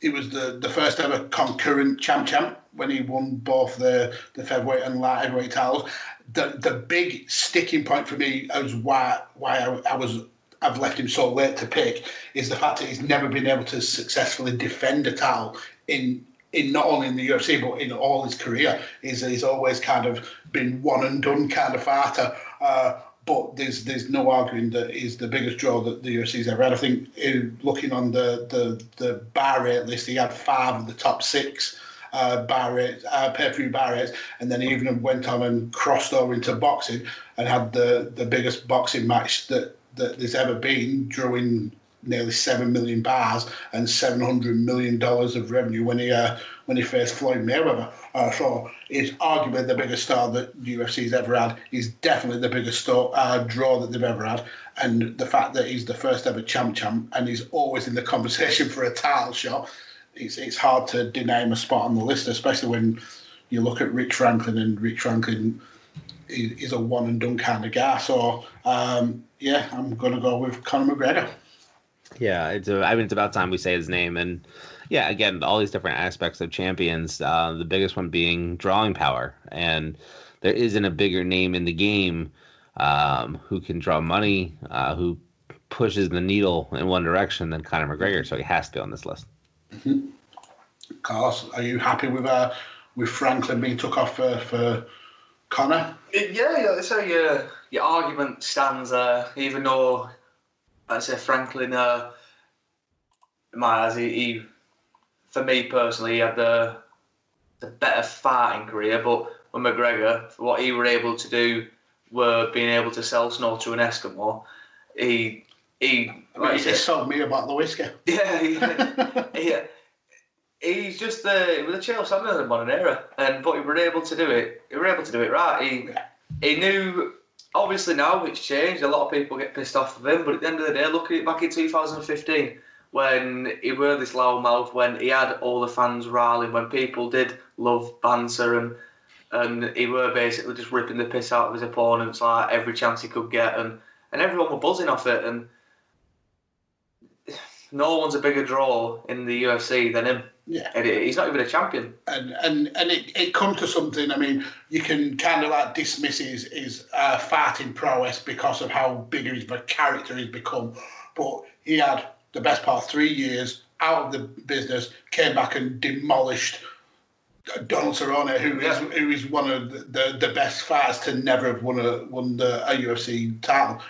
it was the, the first ever concurrent champ champ when he won both the, the featherweight and light heavyweight titles. The the big sticking point for me as why why I, I was I've left him so late to pick is the fact that he's never been able to successfully defend a title in in not only in the UFC but in all his career. He's, he's always kind of been one and done kind of fighter. Uh, but there's there's no arguing that he's the biggest draw that the UFC's ever had. I think in looking on the the the bar rate list, he had five of the top six. Uh, bar uh, pay per view bar and then he even went on and crossed over into boxing and had the, the biggest boxing match that, that there's ever been, drawing nearly seven million bars and seven hundred million dollars of revenue when he uh, when he faced Floyd Mayweather. Uh, so he's arguably the biggest star that the UFC's ever had. He's definitely the biggest star, uh, draw that they've ever had. And the fact that he's the first ever champ champ and he's always in the conversation for a title shot, it's it's hard to deny him a spot on the list, especially when you look at Rich Franklin and Rich Franklin is is a one and done kind of guy. So um, yeah, I'm gonna go with Conor McGregor. Yeah, it's a, I mean it's about time we say his name and yeah, again, all these different aspects of champions. Uh, the biggest one being drawing power, and there isn't a bigger name in the game um, who can draw money, uh, who pushes the needle in one direction than Conor McGregor. So he has to be on this list. Carlos, are you happy with uh, with Franklin being took off for, for Conor? Yeah, yeah. So your your argument stands there, even though I say Franklin, uh, in my eyes, he, he, for me personally, he had the the better fighting career. But with McGregor, for what he were able to do, were being able to sell snow to an Eskimo. He he. Like He said, told me about the whiskey. yeah, he, he's just the with the Chael Sonnen of the modern era, and but he were able to do it. He were able to do it right. He he knew obviously now it's changed. A lot of people get pissed off with him, but at the end of the day, look at it back in 2015 when he were this loud mouth, when he had all the fans rallying, when people did love banter and and he were basically just ripping the piss out of his opponents like every chance he could get, and and everyone were buzzing off it, and no one's a bigger draw in the UFC than him. Yeah. And he- he's not even a champion. and and and it, it comes to something. I mean, you can kind of like dismiss his his uh, farting prowess because of how big of his character he's become, but he had the best part of three years out of the business, came back and demolished Donald Cerrone, who is Yeah. who is one of the, the, the best fighters to never have won a won the, a UFC title.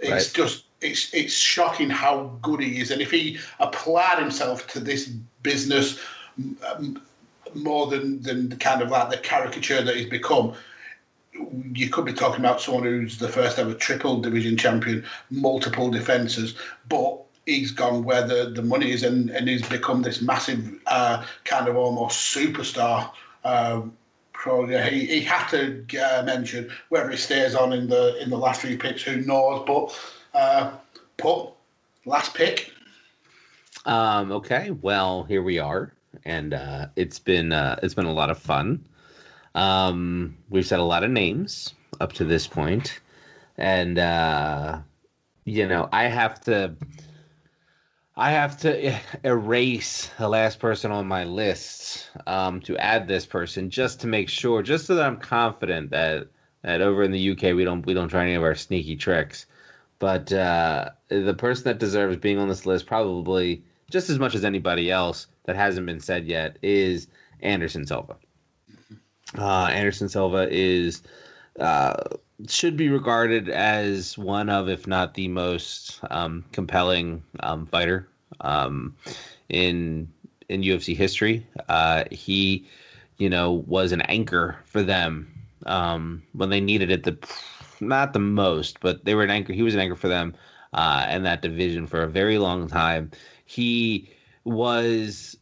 It's Right. just it's it's shocking how good he is, and if he applied himself to this business um, more than than the kind of like the caricature that he's become. You could be talking about someone who's the first ever triple division champion, multiple defences, but he's gone where the, the money is and, and he's become this massive uh, kind of almost superstar. Pro, he, he had to uh, mention whether he stays on in the in the last few picks, who knows? But uh, put last pick. Um, okay, well, here we are, and uh, it's been uh, it's been a lot of fun. Um, we've said a lot of names up to this point, and uh, you know, I have to I have to erase the last person on my list um, to add this person just to make sure, just so that I'm confident that that over in the UK we don't we don't try any of our sneaky tricks. But uh, the person that deserves being on this list, probably just as much as anybody else that hasn't been said yet, is Anderson Silva. Uh, Anderson Silva is uh, should be regarded as one of, if not the most um, compelling um, fighter um, in in UFC history. Uh, he, you know, was an anchor for them um, when they needed it. The not the most, but they were an anchor. He was an anchor for them uh, in that division for a very long time. He was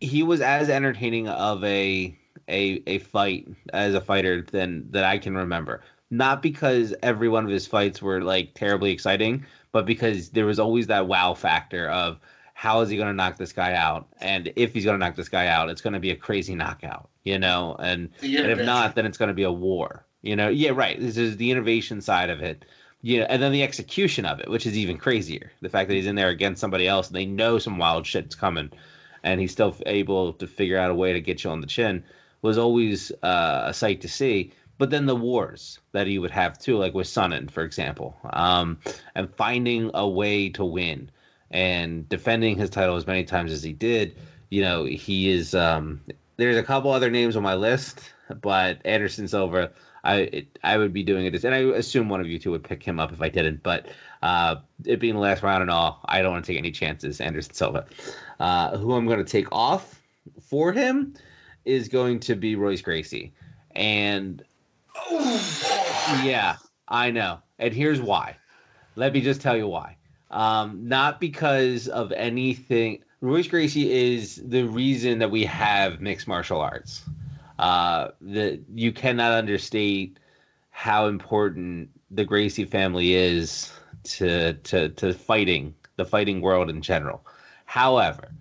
he was as entertaining of a a a fight as a fighter than that I can remember. Not because every one of his fights were like terribly exciting, but because there was always that wow factor of how is he going to knock this guy out, and if he's going to knock this guy out, it's going to be a crazy knockout, you know, and and if not, then it's going to be a war, you know. Yeah, right. This is the innovation side of it. You know, and then the execution of it, which is even crazier. The fact that he's in there against somebody else and they know some wild shit's coming, and he's still able to figure out a way to get you on the chin was always uh, a sight to see. But then the wars that he would have too, like with Sonnen, for example, um, and finding a way to win and defending his title as many times as he did. You know, he is. Um, there's a couple other names on my list, but Anderson Silva, I it, I would be doing it, and I assume one of you two would pick him up if I didn't. But uh, it being the last round and all, I don't want to take any chances. Anderson Silva, uh, who I'm going to take off for him, is going to be Royce Gracie, and yeah, I know, and here's why. Let me just tell you why. Um, not because of anything. Royce Gracie is the reason that we have mixed martial arts. Uh, the you cannot understate how important the Gracie family is to to to fighting the fighting world in general. However,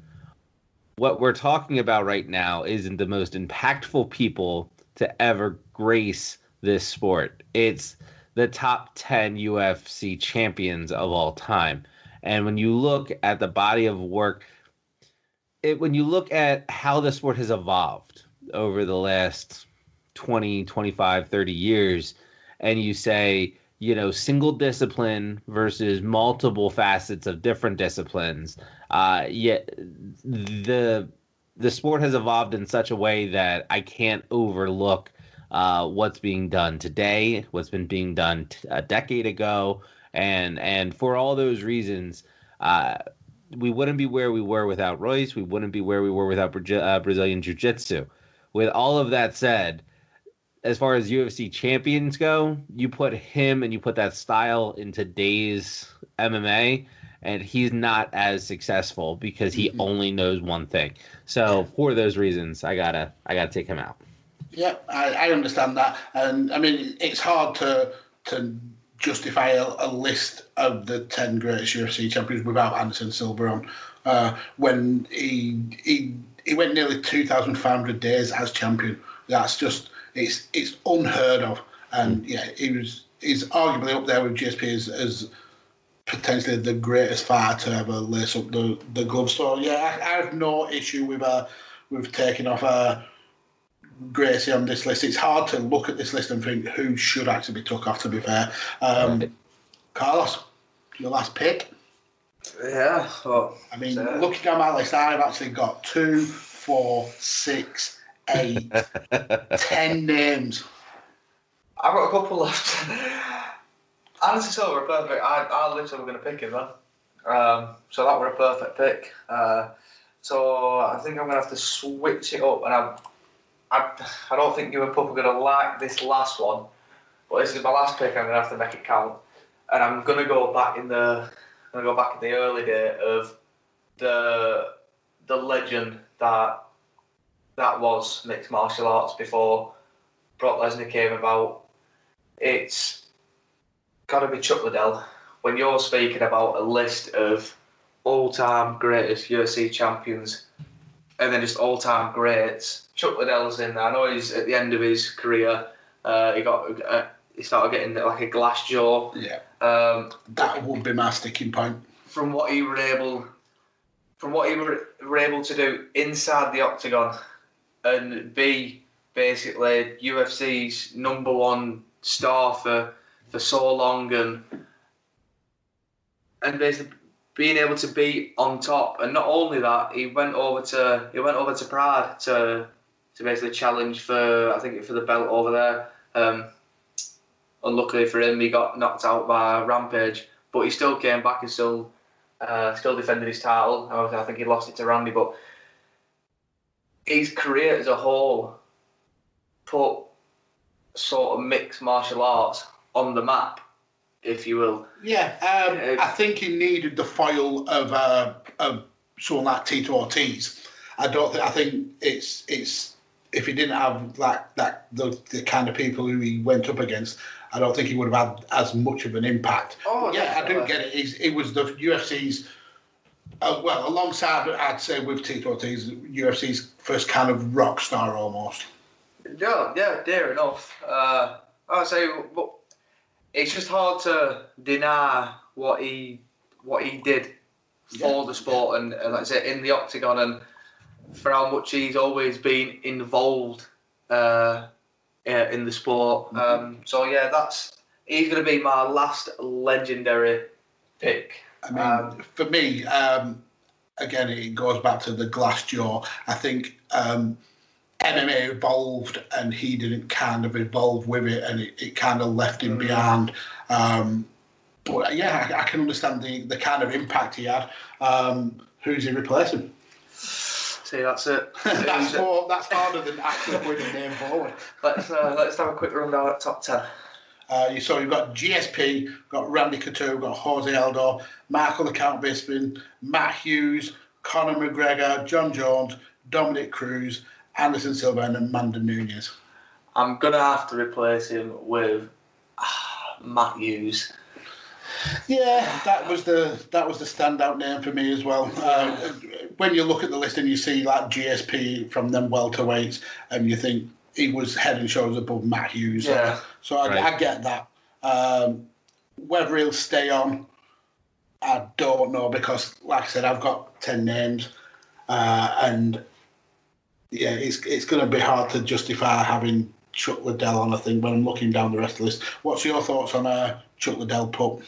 what we're talking about right now isn't the most impactful people to ever grace this sport. It's the top 10 UFC champions of all time. And when you look at the body of work, it, when you look at how the sport has evolved over the last 20, 25, 30 years, and you say, you know, single discipline versus multiple facets of different disciplines, uh, yet the the sport has evolved in such a way that I can't overlook uh, what's being done today, what's been being done t- a decade ago, and and for all those reasons, uh, we wouldn't be where we were without Royce. We wouldn't be where we were without Bra- uh, Brazilian Jiu Jitsu. With all of that said, as far as UFC champions go, you put him and you put that style in today's MMA, and he's not as successful because he only knows one thing. So for those reasons, I gotta I gotta take him out. Yeah, I, I understand that, and I mean it's hard to to justify a, a list of the ten greatest UFC champions without Anderson Silva on. Uh, when he he he went nearly two thousand five hundred days as champion. That's just it's it's unheard of, and yeah, he was he's arguably up there with GSP as, as potentially the greatest fighter to ever lace up the the glove. So yeah, I, I have no issue with uh with taking off uh Gracie on this list. It's hard to look at this list and think who should actually be took off. To be fair, um, Right. Carlos, your last pick. Yeah. Well, I mean, So- looking at my list, I've actually got two, four, six, eight, ten names. I've got a couple left. Anderson Silva, perfect. I, I literally were going to pick him, man. Um, so that were a perfect pick. Uh, so I think I'm going to have to switch it up. And I, I, I don't think you and Pup are going to like this last one. But this is my last pick. I'm going to have to make it count. And I'm going to go back in the, I'm going to go back in the early day of the, the legend that, that was mixed martial arts before Brock Lesnar came about. It's got to be Chuck Liddell. When you're speaking about a list of all-time greatest UFC champions, and then just all-time greats, Chuck Liddell's in there. I know he's at the end of his career. Uh, he got uh, he started getting like a glass jaw. Yeah, Um, that would be my sticking point. from what he were able from what he were, were able to do inside the octagon and be basically UFC's number one star for for so long and and basically being able to be on top. And not only that he went over to he went over to Pride to to basically challenge for I think for the belt over there. Um, unluckily for him he got knocked out by Rampage but he still came back and still uh, still defended his title. I think he lost it to Randy, but his career as a whole put sort of mixed martial arts on the map, if you will. Yeah, um, Yeah. I think he needed the foil of uh, of someone like Tito Ortiz. I don't. Think, I think it's it's if he didn't have like that the, the kind of people who he went up against, I don't think he would have had as much of an impact. Oh, yeah, I do definitely. get it. He's, it was the UFC's. Uh, well, alongside, I'd say with Tito Ortiz, UFC's first kind of rock star almost. Yeah, yeah, dear enough. Uh, I would say, but it's just hard to deny what he what he did for Yeah. the sport and, and like I say in the octagon and for how much he's always been involved uh, in the sport. Um, so yeah, that's he's going to be my last legendary pick. I mean, Um, for me, um, again, it goes back to the glass jaw. I think um, MMA evolved and he didn't kind of evolve with it and it, it kind of left him Mm. behind. Um, but yeah, I, I can understand the, the kind of impact he had. Um, who's he replacing? See, that's it. that's more. That's harder than actually putting a name forward. let's uh, let's have a quick rundown at top ten. Uh, you saw you've got GSP, got Randy Couture, got Jose Aldo, Michael the Count Bisping, Matt Hughes, Conor McGregor, Jon Jones, Dominick Cruz, Anderson Silva, and Amanda Nunes. I'm gonna have to replace him with ah, Matt Hughes. Yeah, that was the that was the standout name for me as well. Uh, when you look at the list and you see like GSP from them welterweights, and you think he was head and shoulders above Matt Hughes. Yeah. So I, Right. I get that. Um, whether he'll stay on, I don't know because, like I said, I've got ten names, uh, and yeah, it's it's going to be hard to justify having Chuck Liddell on. I think when I'm looking down the rest of the list. What's your thoughts on uh, Chuck Liddell? Pup?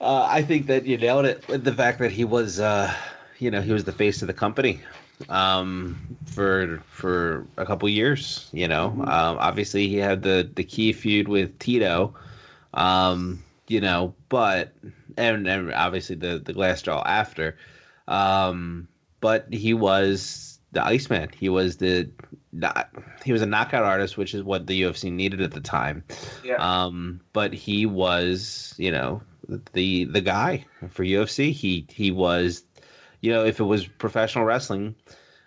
Uh, I think that you nailed it with the fact that he was, uh, you know, he was the face of the company um, for for a couple years. You know, um, obviously he had the the key feud with Tito, um, you know, but and, and obviously the the glass jaw after, um, but he was the Iceman. He was the not, he was a knockout artist, which is what the UFC needed at the time. Yeah. Um, but he was, you know, the the guy for UFC. He he was, you know, if it was professional wrestling,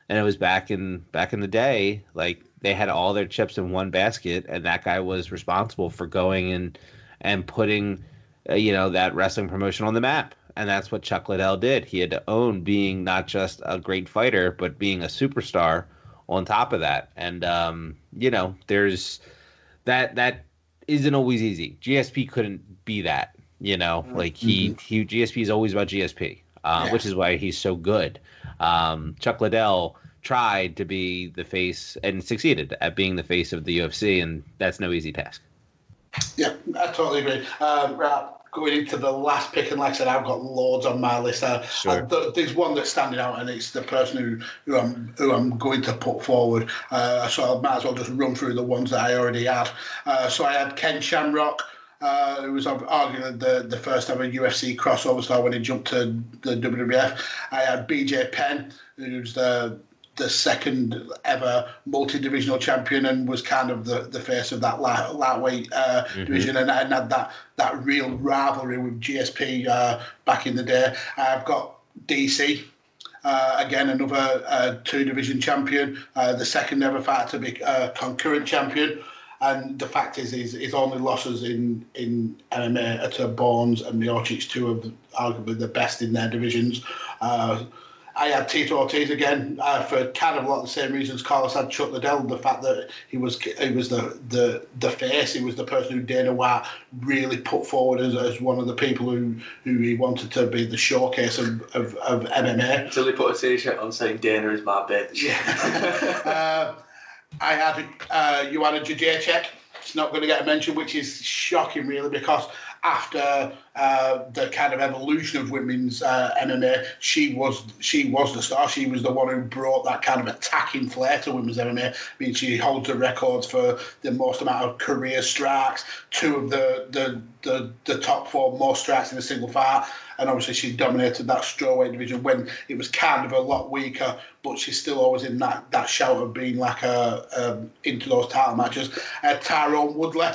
and it was back in back in the day, like they had all their chips in one basket, and that guy was responsible for going and and putting, uh, you know, that wrestling promotion on the map. And that's what Chuck Liddell did. He had to own being not just a great fighter, but being a superstar on top of that. And um, you know, there's that that isn't always easy. GSP couldn't be that. You know, like he he GSP is always about GSP, uh, Yeah. which is why he's so good. Um, Chuck Liddell tried to be the face and succeeded at being the face of the UFC, and that's no easy task. Yeah, I totally agree. Um, right, going into the last pick, and like I said, I've got loads on my list. Uh, Sure. th- there's one that's standing out, and it's the person who, who I'm who I'm going to put forward. Uh, so I might as well just run through the ones that I already had. Uh, so I had Ken Shamrock. Uh, who was arguably the, the first ever UFC crossover star when he jumped to the WWF. I had BJ Penn, who's the the second ever multi-divisional champion and was kind of the, the face of that light, lightweight uh, Mhm. division and, and had that, that real rivalry with GSP uh, back in the day. I've got DC, uh, again another uh, two-division champion, uh, the second ever fighter to be uh, concurrent champion. And the fact is, his, his only losses in, in MMA are to Bones and Miocic, two of the, arguably the best in their divisions. I had Tito Ortiz again uh, for kind of a lot of the same reasons Carlos had Chuck Liddell. The fact that he was he was the the the face, he was the person who Dana White really put forward as, as one of the people who who he wanted to be the showcase of, of, of MMA. Until he put a t-shirt on saying Dana is my bitch. Yeah. uh, I had uh, Joanna Jedrzejczyk. It's not going to get a mention, which is shocking, really, because after uh, the kind of evolution of women's uh, MMA, she was she was the star. She was the one who brought that kind of attacking flair to women's MMA. I mean, she holds the records for the most amount of career strikes, two of the the the, the top four most strikes in a single fight and obviously she dominated that strawweight division when it was kind of a lot weaker, but she's still always in that, that shout of being like a um, into those title matches. Uh, Tyron Woodley.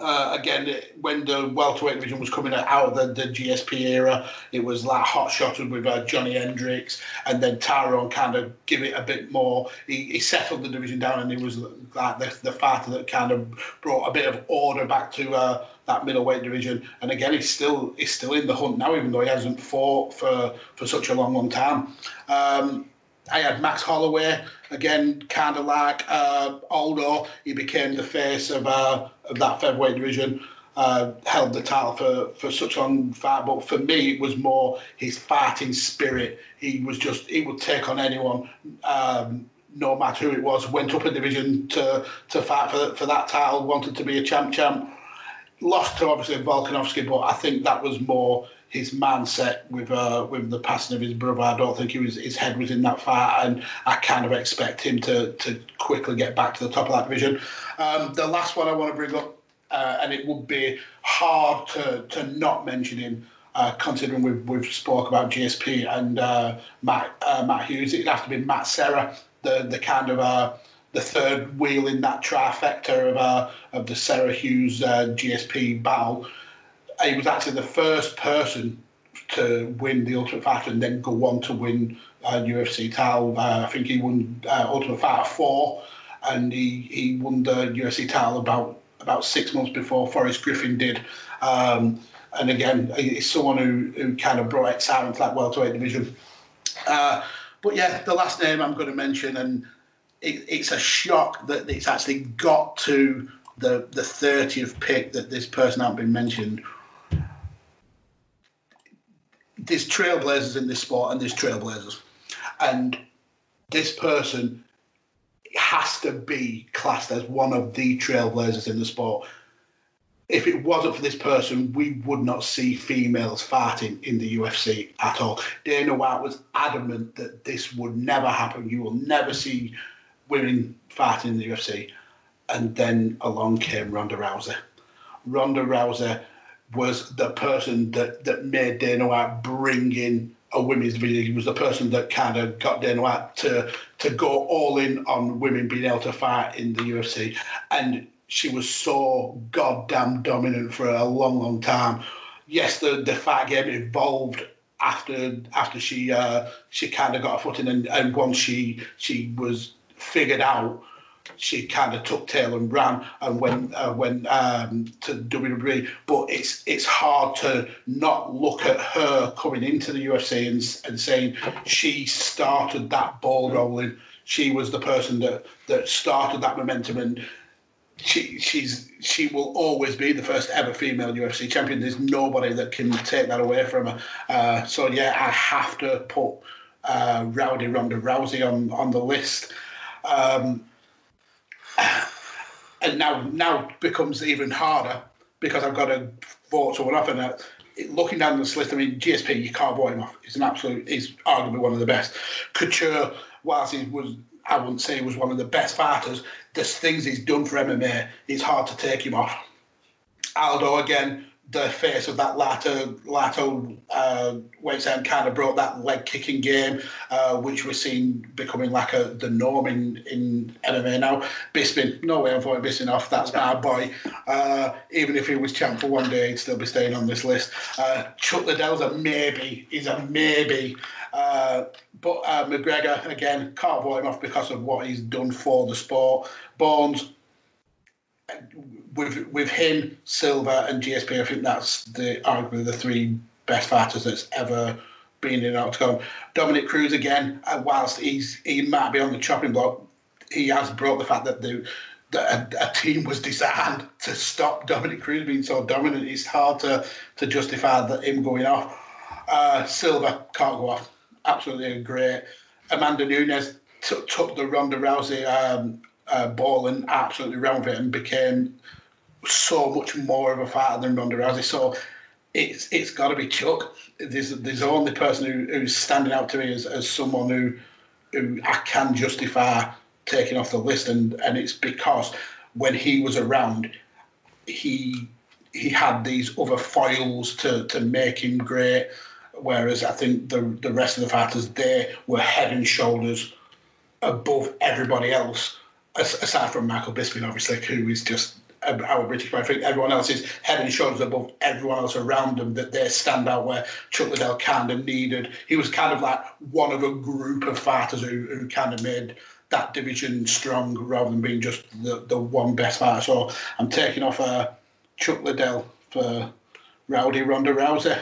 Uh, again, when the welterweight division was coming out of the, the GSP era, it was like hot shotted with uh, Johnny Hendricks, and then Tyron kind of give it a bit more. He, he settled the division down, and he was like the, the fighter that kind of brought a bit of order back to uh, that middleweight division. And again, he's still he's still in the hunt now, even though he hasn't fought for for such a long, long time. Um, I had Max Holloway again, kind of like uh, Aldo. He became the face of, uh, of that featherweight division. Uh, held the title for, for such a long fight, but for me it was more his fighting spirit. He was just he would take on anyone, um, no matter who it was. Went up a division to to fight for for that title. Wanted to be a champ, champ. Lost to obviously Volkanovski, but I think that was more his mindset with uh, with the passing of his brother. I don't think he was his head was in that fight, and I kind of expect him to to quickly get back to the top of that division. Um, the last one I want to bring up, uh, and it would be hard to to not mention him. Uh, considering we've, we've spoke about GSP and uh, Matt uh, Matt Hughes, it'd have to be Matt Serra, the the kind of uh, the third wheel in that trifecta of of the Serra Hughes GSP battle he was actually the first person to win the Ultimate Fighter and then go on to win a UFC title. Uh, I think he won uh, Ultimate Fighter four, and he, he won the UFC title about about six months before Forrest Griffin did. Um, and again, he's someone who, who kind of brought excitement to that welterweight division. Uh, but yeah, the last name I'm going to mention, and it, it's a shock that it's actually got to the the 30th pick that this person hasn't been mentioned there's trailblazers in this sport and there's trailblazers. And this person has to be classed as one of the trailblazers in the sport. If it wasn't for this person, we would not see females fighting in the UFC at all. Dana White was adamant that this would never happen. You will never see women fighting in the UFC. And then along came Ronda Rousey. Ronda Rousey was the person that, that made Dana White bring in a women's division. He was the person that kind of got Dana White to to go all in on women being able to fight in the UFC. And she was so goddamn dominant for a long, long time. Yes, the, the fight game evolved after after she uh, she kind of got her footing and, and once she she was figured out she kind of took tail and ran and went uh, went um, to WWE. But it's it's hard to not look at her coming into the UFC and, and saying she started that ball rolling. She was the person that that started that momentum and. She she's she will always be the first ever female UFC champion. There's nobody that can take that away from her. Uh, so yeah, I have to put uh, Rowdy Ronda Rousey on on the list. Um, and now now becomes even harder because I've got to vote someone off. And uh, looking down this list, I mean, GSP, you can't vote him off. He's an absolute, he's arguably one of the best. Couture, whilst he was, I wouldn't say he was one of the best fighters, there's things he's done for MMA, it's hard to take him off. Aldo, again, the face of that Lato Lato uh, end kind of brought that leg kicking game, uh, which we're seeing becoming like a the norm in, in MMA now. Bisping, no way I'm voting Bisping off. That's my boy. Uh, even if he was champ for one day, he'd still be staying on this list. Uh, Chuck Liddell's a maybe. He's a maybe. Uh, but uh, McGregor again can't vote him off because of what he's done for the sport. Bones with with him, Silva, and GSP, I think that's the arguably the three best fighters that's ever been in octagon. Dominick Cruz again, uh, whilst he's he might be on the chopping block, he has brought the fact that the that a, a, team was designed to stop Dominick Cruz being so dominant. It's hard to to justify that him going off. Uh, Silva can't go off. Absolutely great. Amanda Nunes t- took the Ronda Rousey um, uh, ball and absolutely with it and became so much more of a fighter than Ronda Rousey. So it's it's got to be Chuck. There's there's the only person who, who's standing out to me as, as someone who who I can justify taking off the list, and and it's because when he was around, he he had these other foils to to make him great. Whereas I think the the rest of the fighters they were head and shoulders above everybody else, aside from Michael Bisping, obviously, who is just our British, I think everyone else is head and shoulders above everyone else around them. That they stand out where Chuck Liddell kind of needed. He was kind of like one of a group of fighters who, who kind of made that division strong rather than being just the, the one best fighter. So I'm taking off uh, Chuck Liddell for Rowdy Ronda Rousey.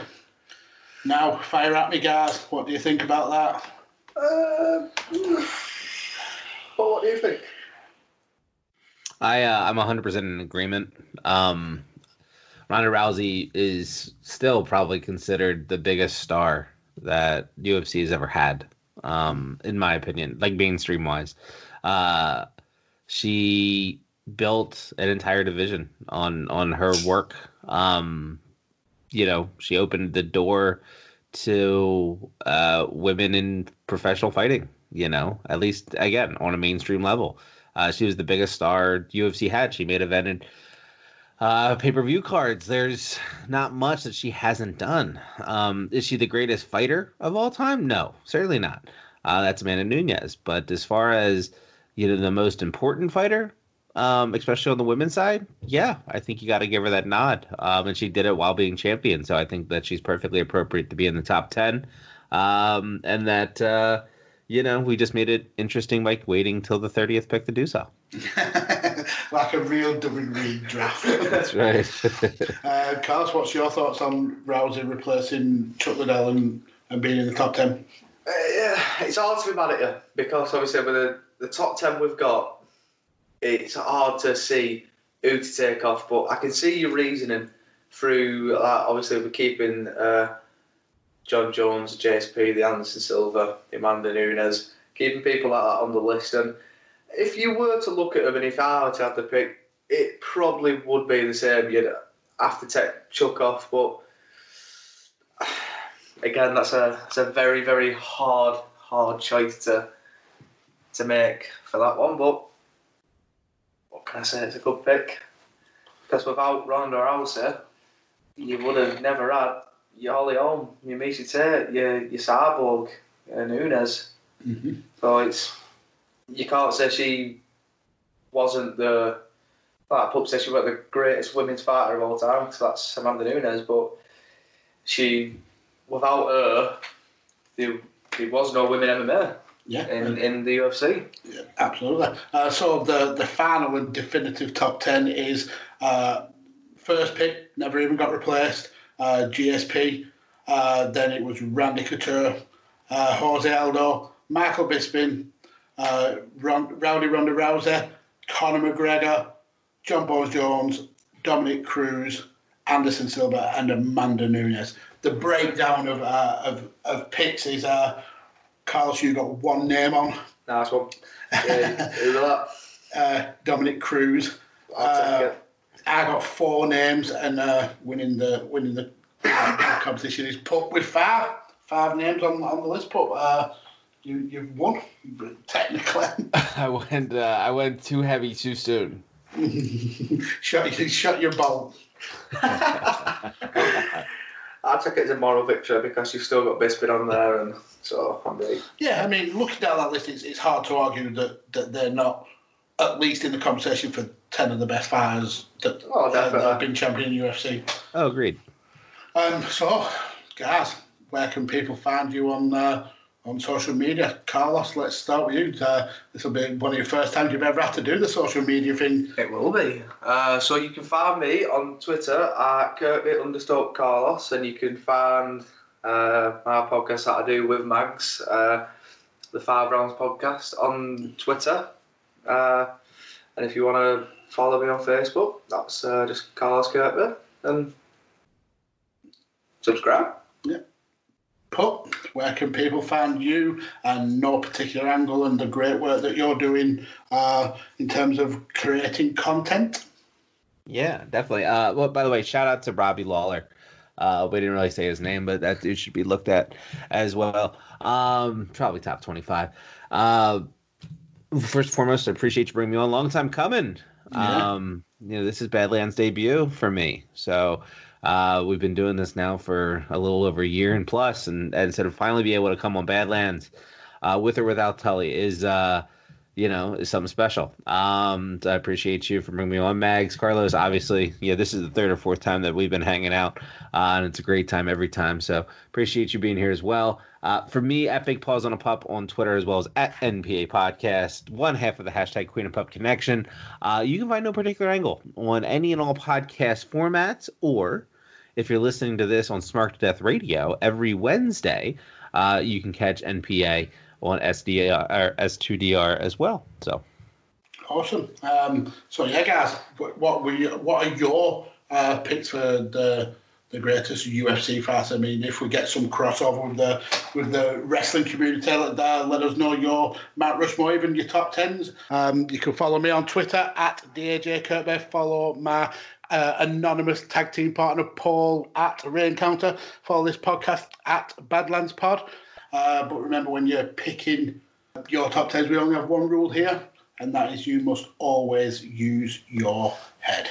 Now, fire at me, guys. What do you think about that? Uh, what do you think? I uh, I'm 100% in agreement. Um, Ronda Rousey is still probably considered the biggest star that UFC has ever had, um, in my opinion, like mainstream wise. Uh, she built an entire division on on her work. Um, you know, she opened the door to uh, women in professional fighting. You know, at least again on a mainstream level. Uh, she was the biggest star UFC had. She made evented uh, pay per view cards. There's not much that she hasn't done. Um, is she the greatest fighter of all time? No, certainly not. Uh, that's Amanda Nunes. But as far as you know, the most important fighter, um, especially on the women's side, yeah, I think you got to give her that nod. Um, and she did it while being champion, so I think that she's perfectly appropriate to be in the top ten. Um, and that uh, you know, we just made it interesting, like waiting till the 30th pick to do so. like a real WWE draft. That's right. uh, Carlos, what's your thoughts on Rousey replacing Chuck Liddell and, and being in the top 10? Uh, yeah, it's hard to be mad at you because obviously with the, the top 10 we've got, it's hard to see who to take off, but I can see your reasoning through, uh, obviously, we're keeping. Uh, Jon Jones, GSP, the Anderson Silva, Amanda Nunes, keeping people like that on the list. And if you were to look at them, and if I were to have the pick, it probably would be the same. You'd have to take Chuck off, but again, that's a a very very hard hard choice to to make for that one. But what can I say? It's a good pick because without Ronda Rousey, you would have never had your Holly Holm, your Miesha Tate, your, your Cyborg, your Nunes. Mm-hmm. So it's, you can't say she wasn't the, well, Pup says she was the greatest women's fighter of all time, because that's Amanda Nunes, but she without her, there, there was no women MMA Yeah, in, in the UFC. Yeah, absolutely. Uh, so the the final and definitive top ten is uh, first pick, never even got replaced. Uh, GSP. Uh, then it was Randy Couture, uh, Jose Aldo, Michael Bisping, uh, Ron, Rowdy Ronda Rousey, Conor McGregor, Jon Bones Jones, Dominick Cruz, Anderson Silva, and Amanda Nunes. The breakdown of uh, of, of picks is uh, Carlos, you got one name on Nice one. Yeah, who's that? uh, Dominick Cruz. I'll Uh, take it. I got four names, and uh, winning the winning the uh, competition is put with five five names on, on the list. Pup, uh, you you've won technically. I went. Uh, I went too heavy too soon. shut you shut your bolt. I'll take it as a moral victory because you've still got Bisping on there, and so I'm ready. Yeah, I mean, looking down that list, it's, it's hard to argue that, that they're not at least in the conversation for ten of the best fighters that, oh, uh, that have been champion in UFC. Oh, agreed. Um, so, guys, where can people find you on uh, on social media? Carlos, let's start with you. Uh, this will be one of your first times you've ever had to do the social media thing. It will be. Uh, so you can find me on Twitter at Kirkby underscore Carlos, and you can find uh, my podcast that I do with Mags, uh, the Five Rounds podcast, on Twitter. Uh, and if you want to follow me on Facebook, that's uh, just Carlos Kirkby, and subscribe. Yeah. Put where can people find you and no particular angle and the great work that you're doing uh, in terms of creating content? Yeah, definitely. Uh, well, by the way, shout out to Robbie Lawler. Uh, we didn't really say his name, but that dude should be looked at as well. Um, probably top twenty-five. Uh, first and foremost, I appreciate you bringing me on. Long time coming. Yeah. Um, you know, this is Badlands debut for me, so uh, we've been doing this now for a little over a year and plus, and, and so to finally be able to come on Badlands, uh, with or without Tully, is uh, you know, is something special. Um, I appreciate you for bringing me on, Mags, Carlos. Obviously, yeah, this is the third or fourth time that we've been hanging out, uh, and it's a great time every time. So appreciate you being here as well. Uh, for me, at Big Paws on a Pup on Twitter as well as at NPA Podcast, one half of the hashtag Queen and Pup Connection. Uh, you can find no particular angle on any and all podcast formats, or if you're listening to this on Smart to Death Radio every Wednesday, uh, you can catch NPA on SDR or S2DR as well. So Awesome. Um, so yeah, guys, what were you, what are your uh, picks for the the greatest UFC fights? I mean, if we get some crossover with the with the wrestling community, let, uh, let us know your Mount Rushmore, even your top tens. Um, you can follow me on Twitter at DAJ Kirkby. Follow my uh, anonymous tag team partner Paul at Raincounter. Follow this podcast at Badlands Pod. Uh, but remember, when you're picking your top tens, we only have one rule here, and that is you must always use your head.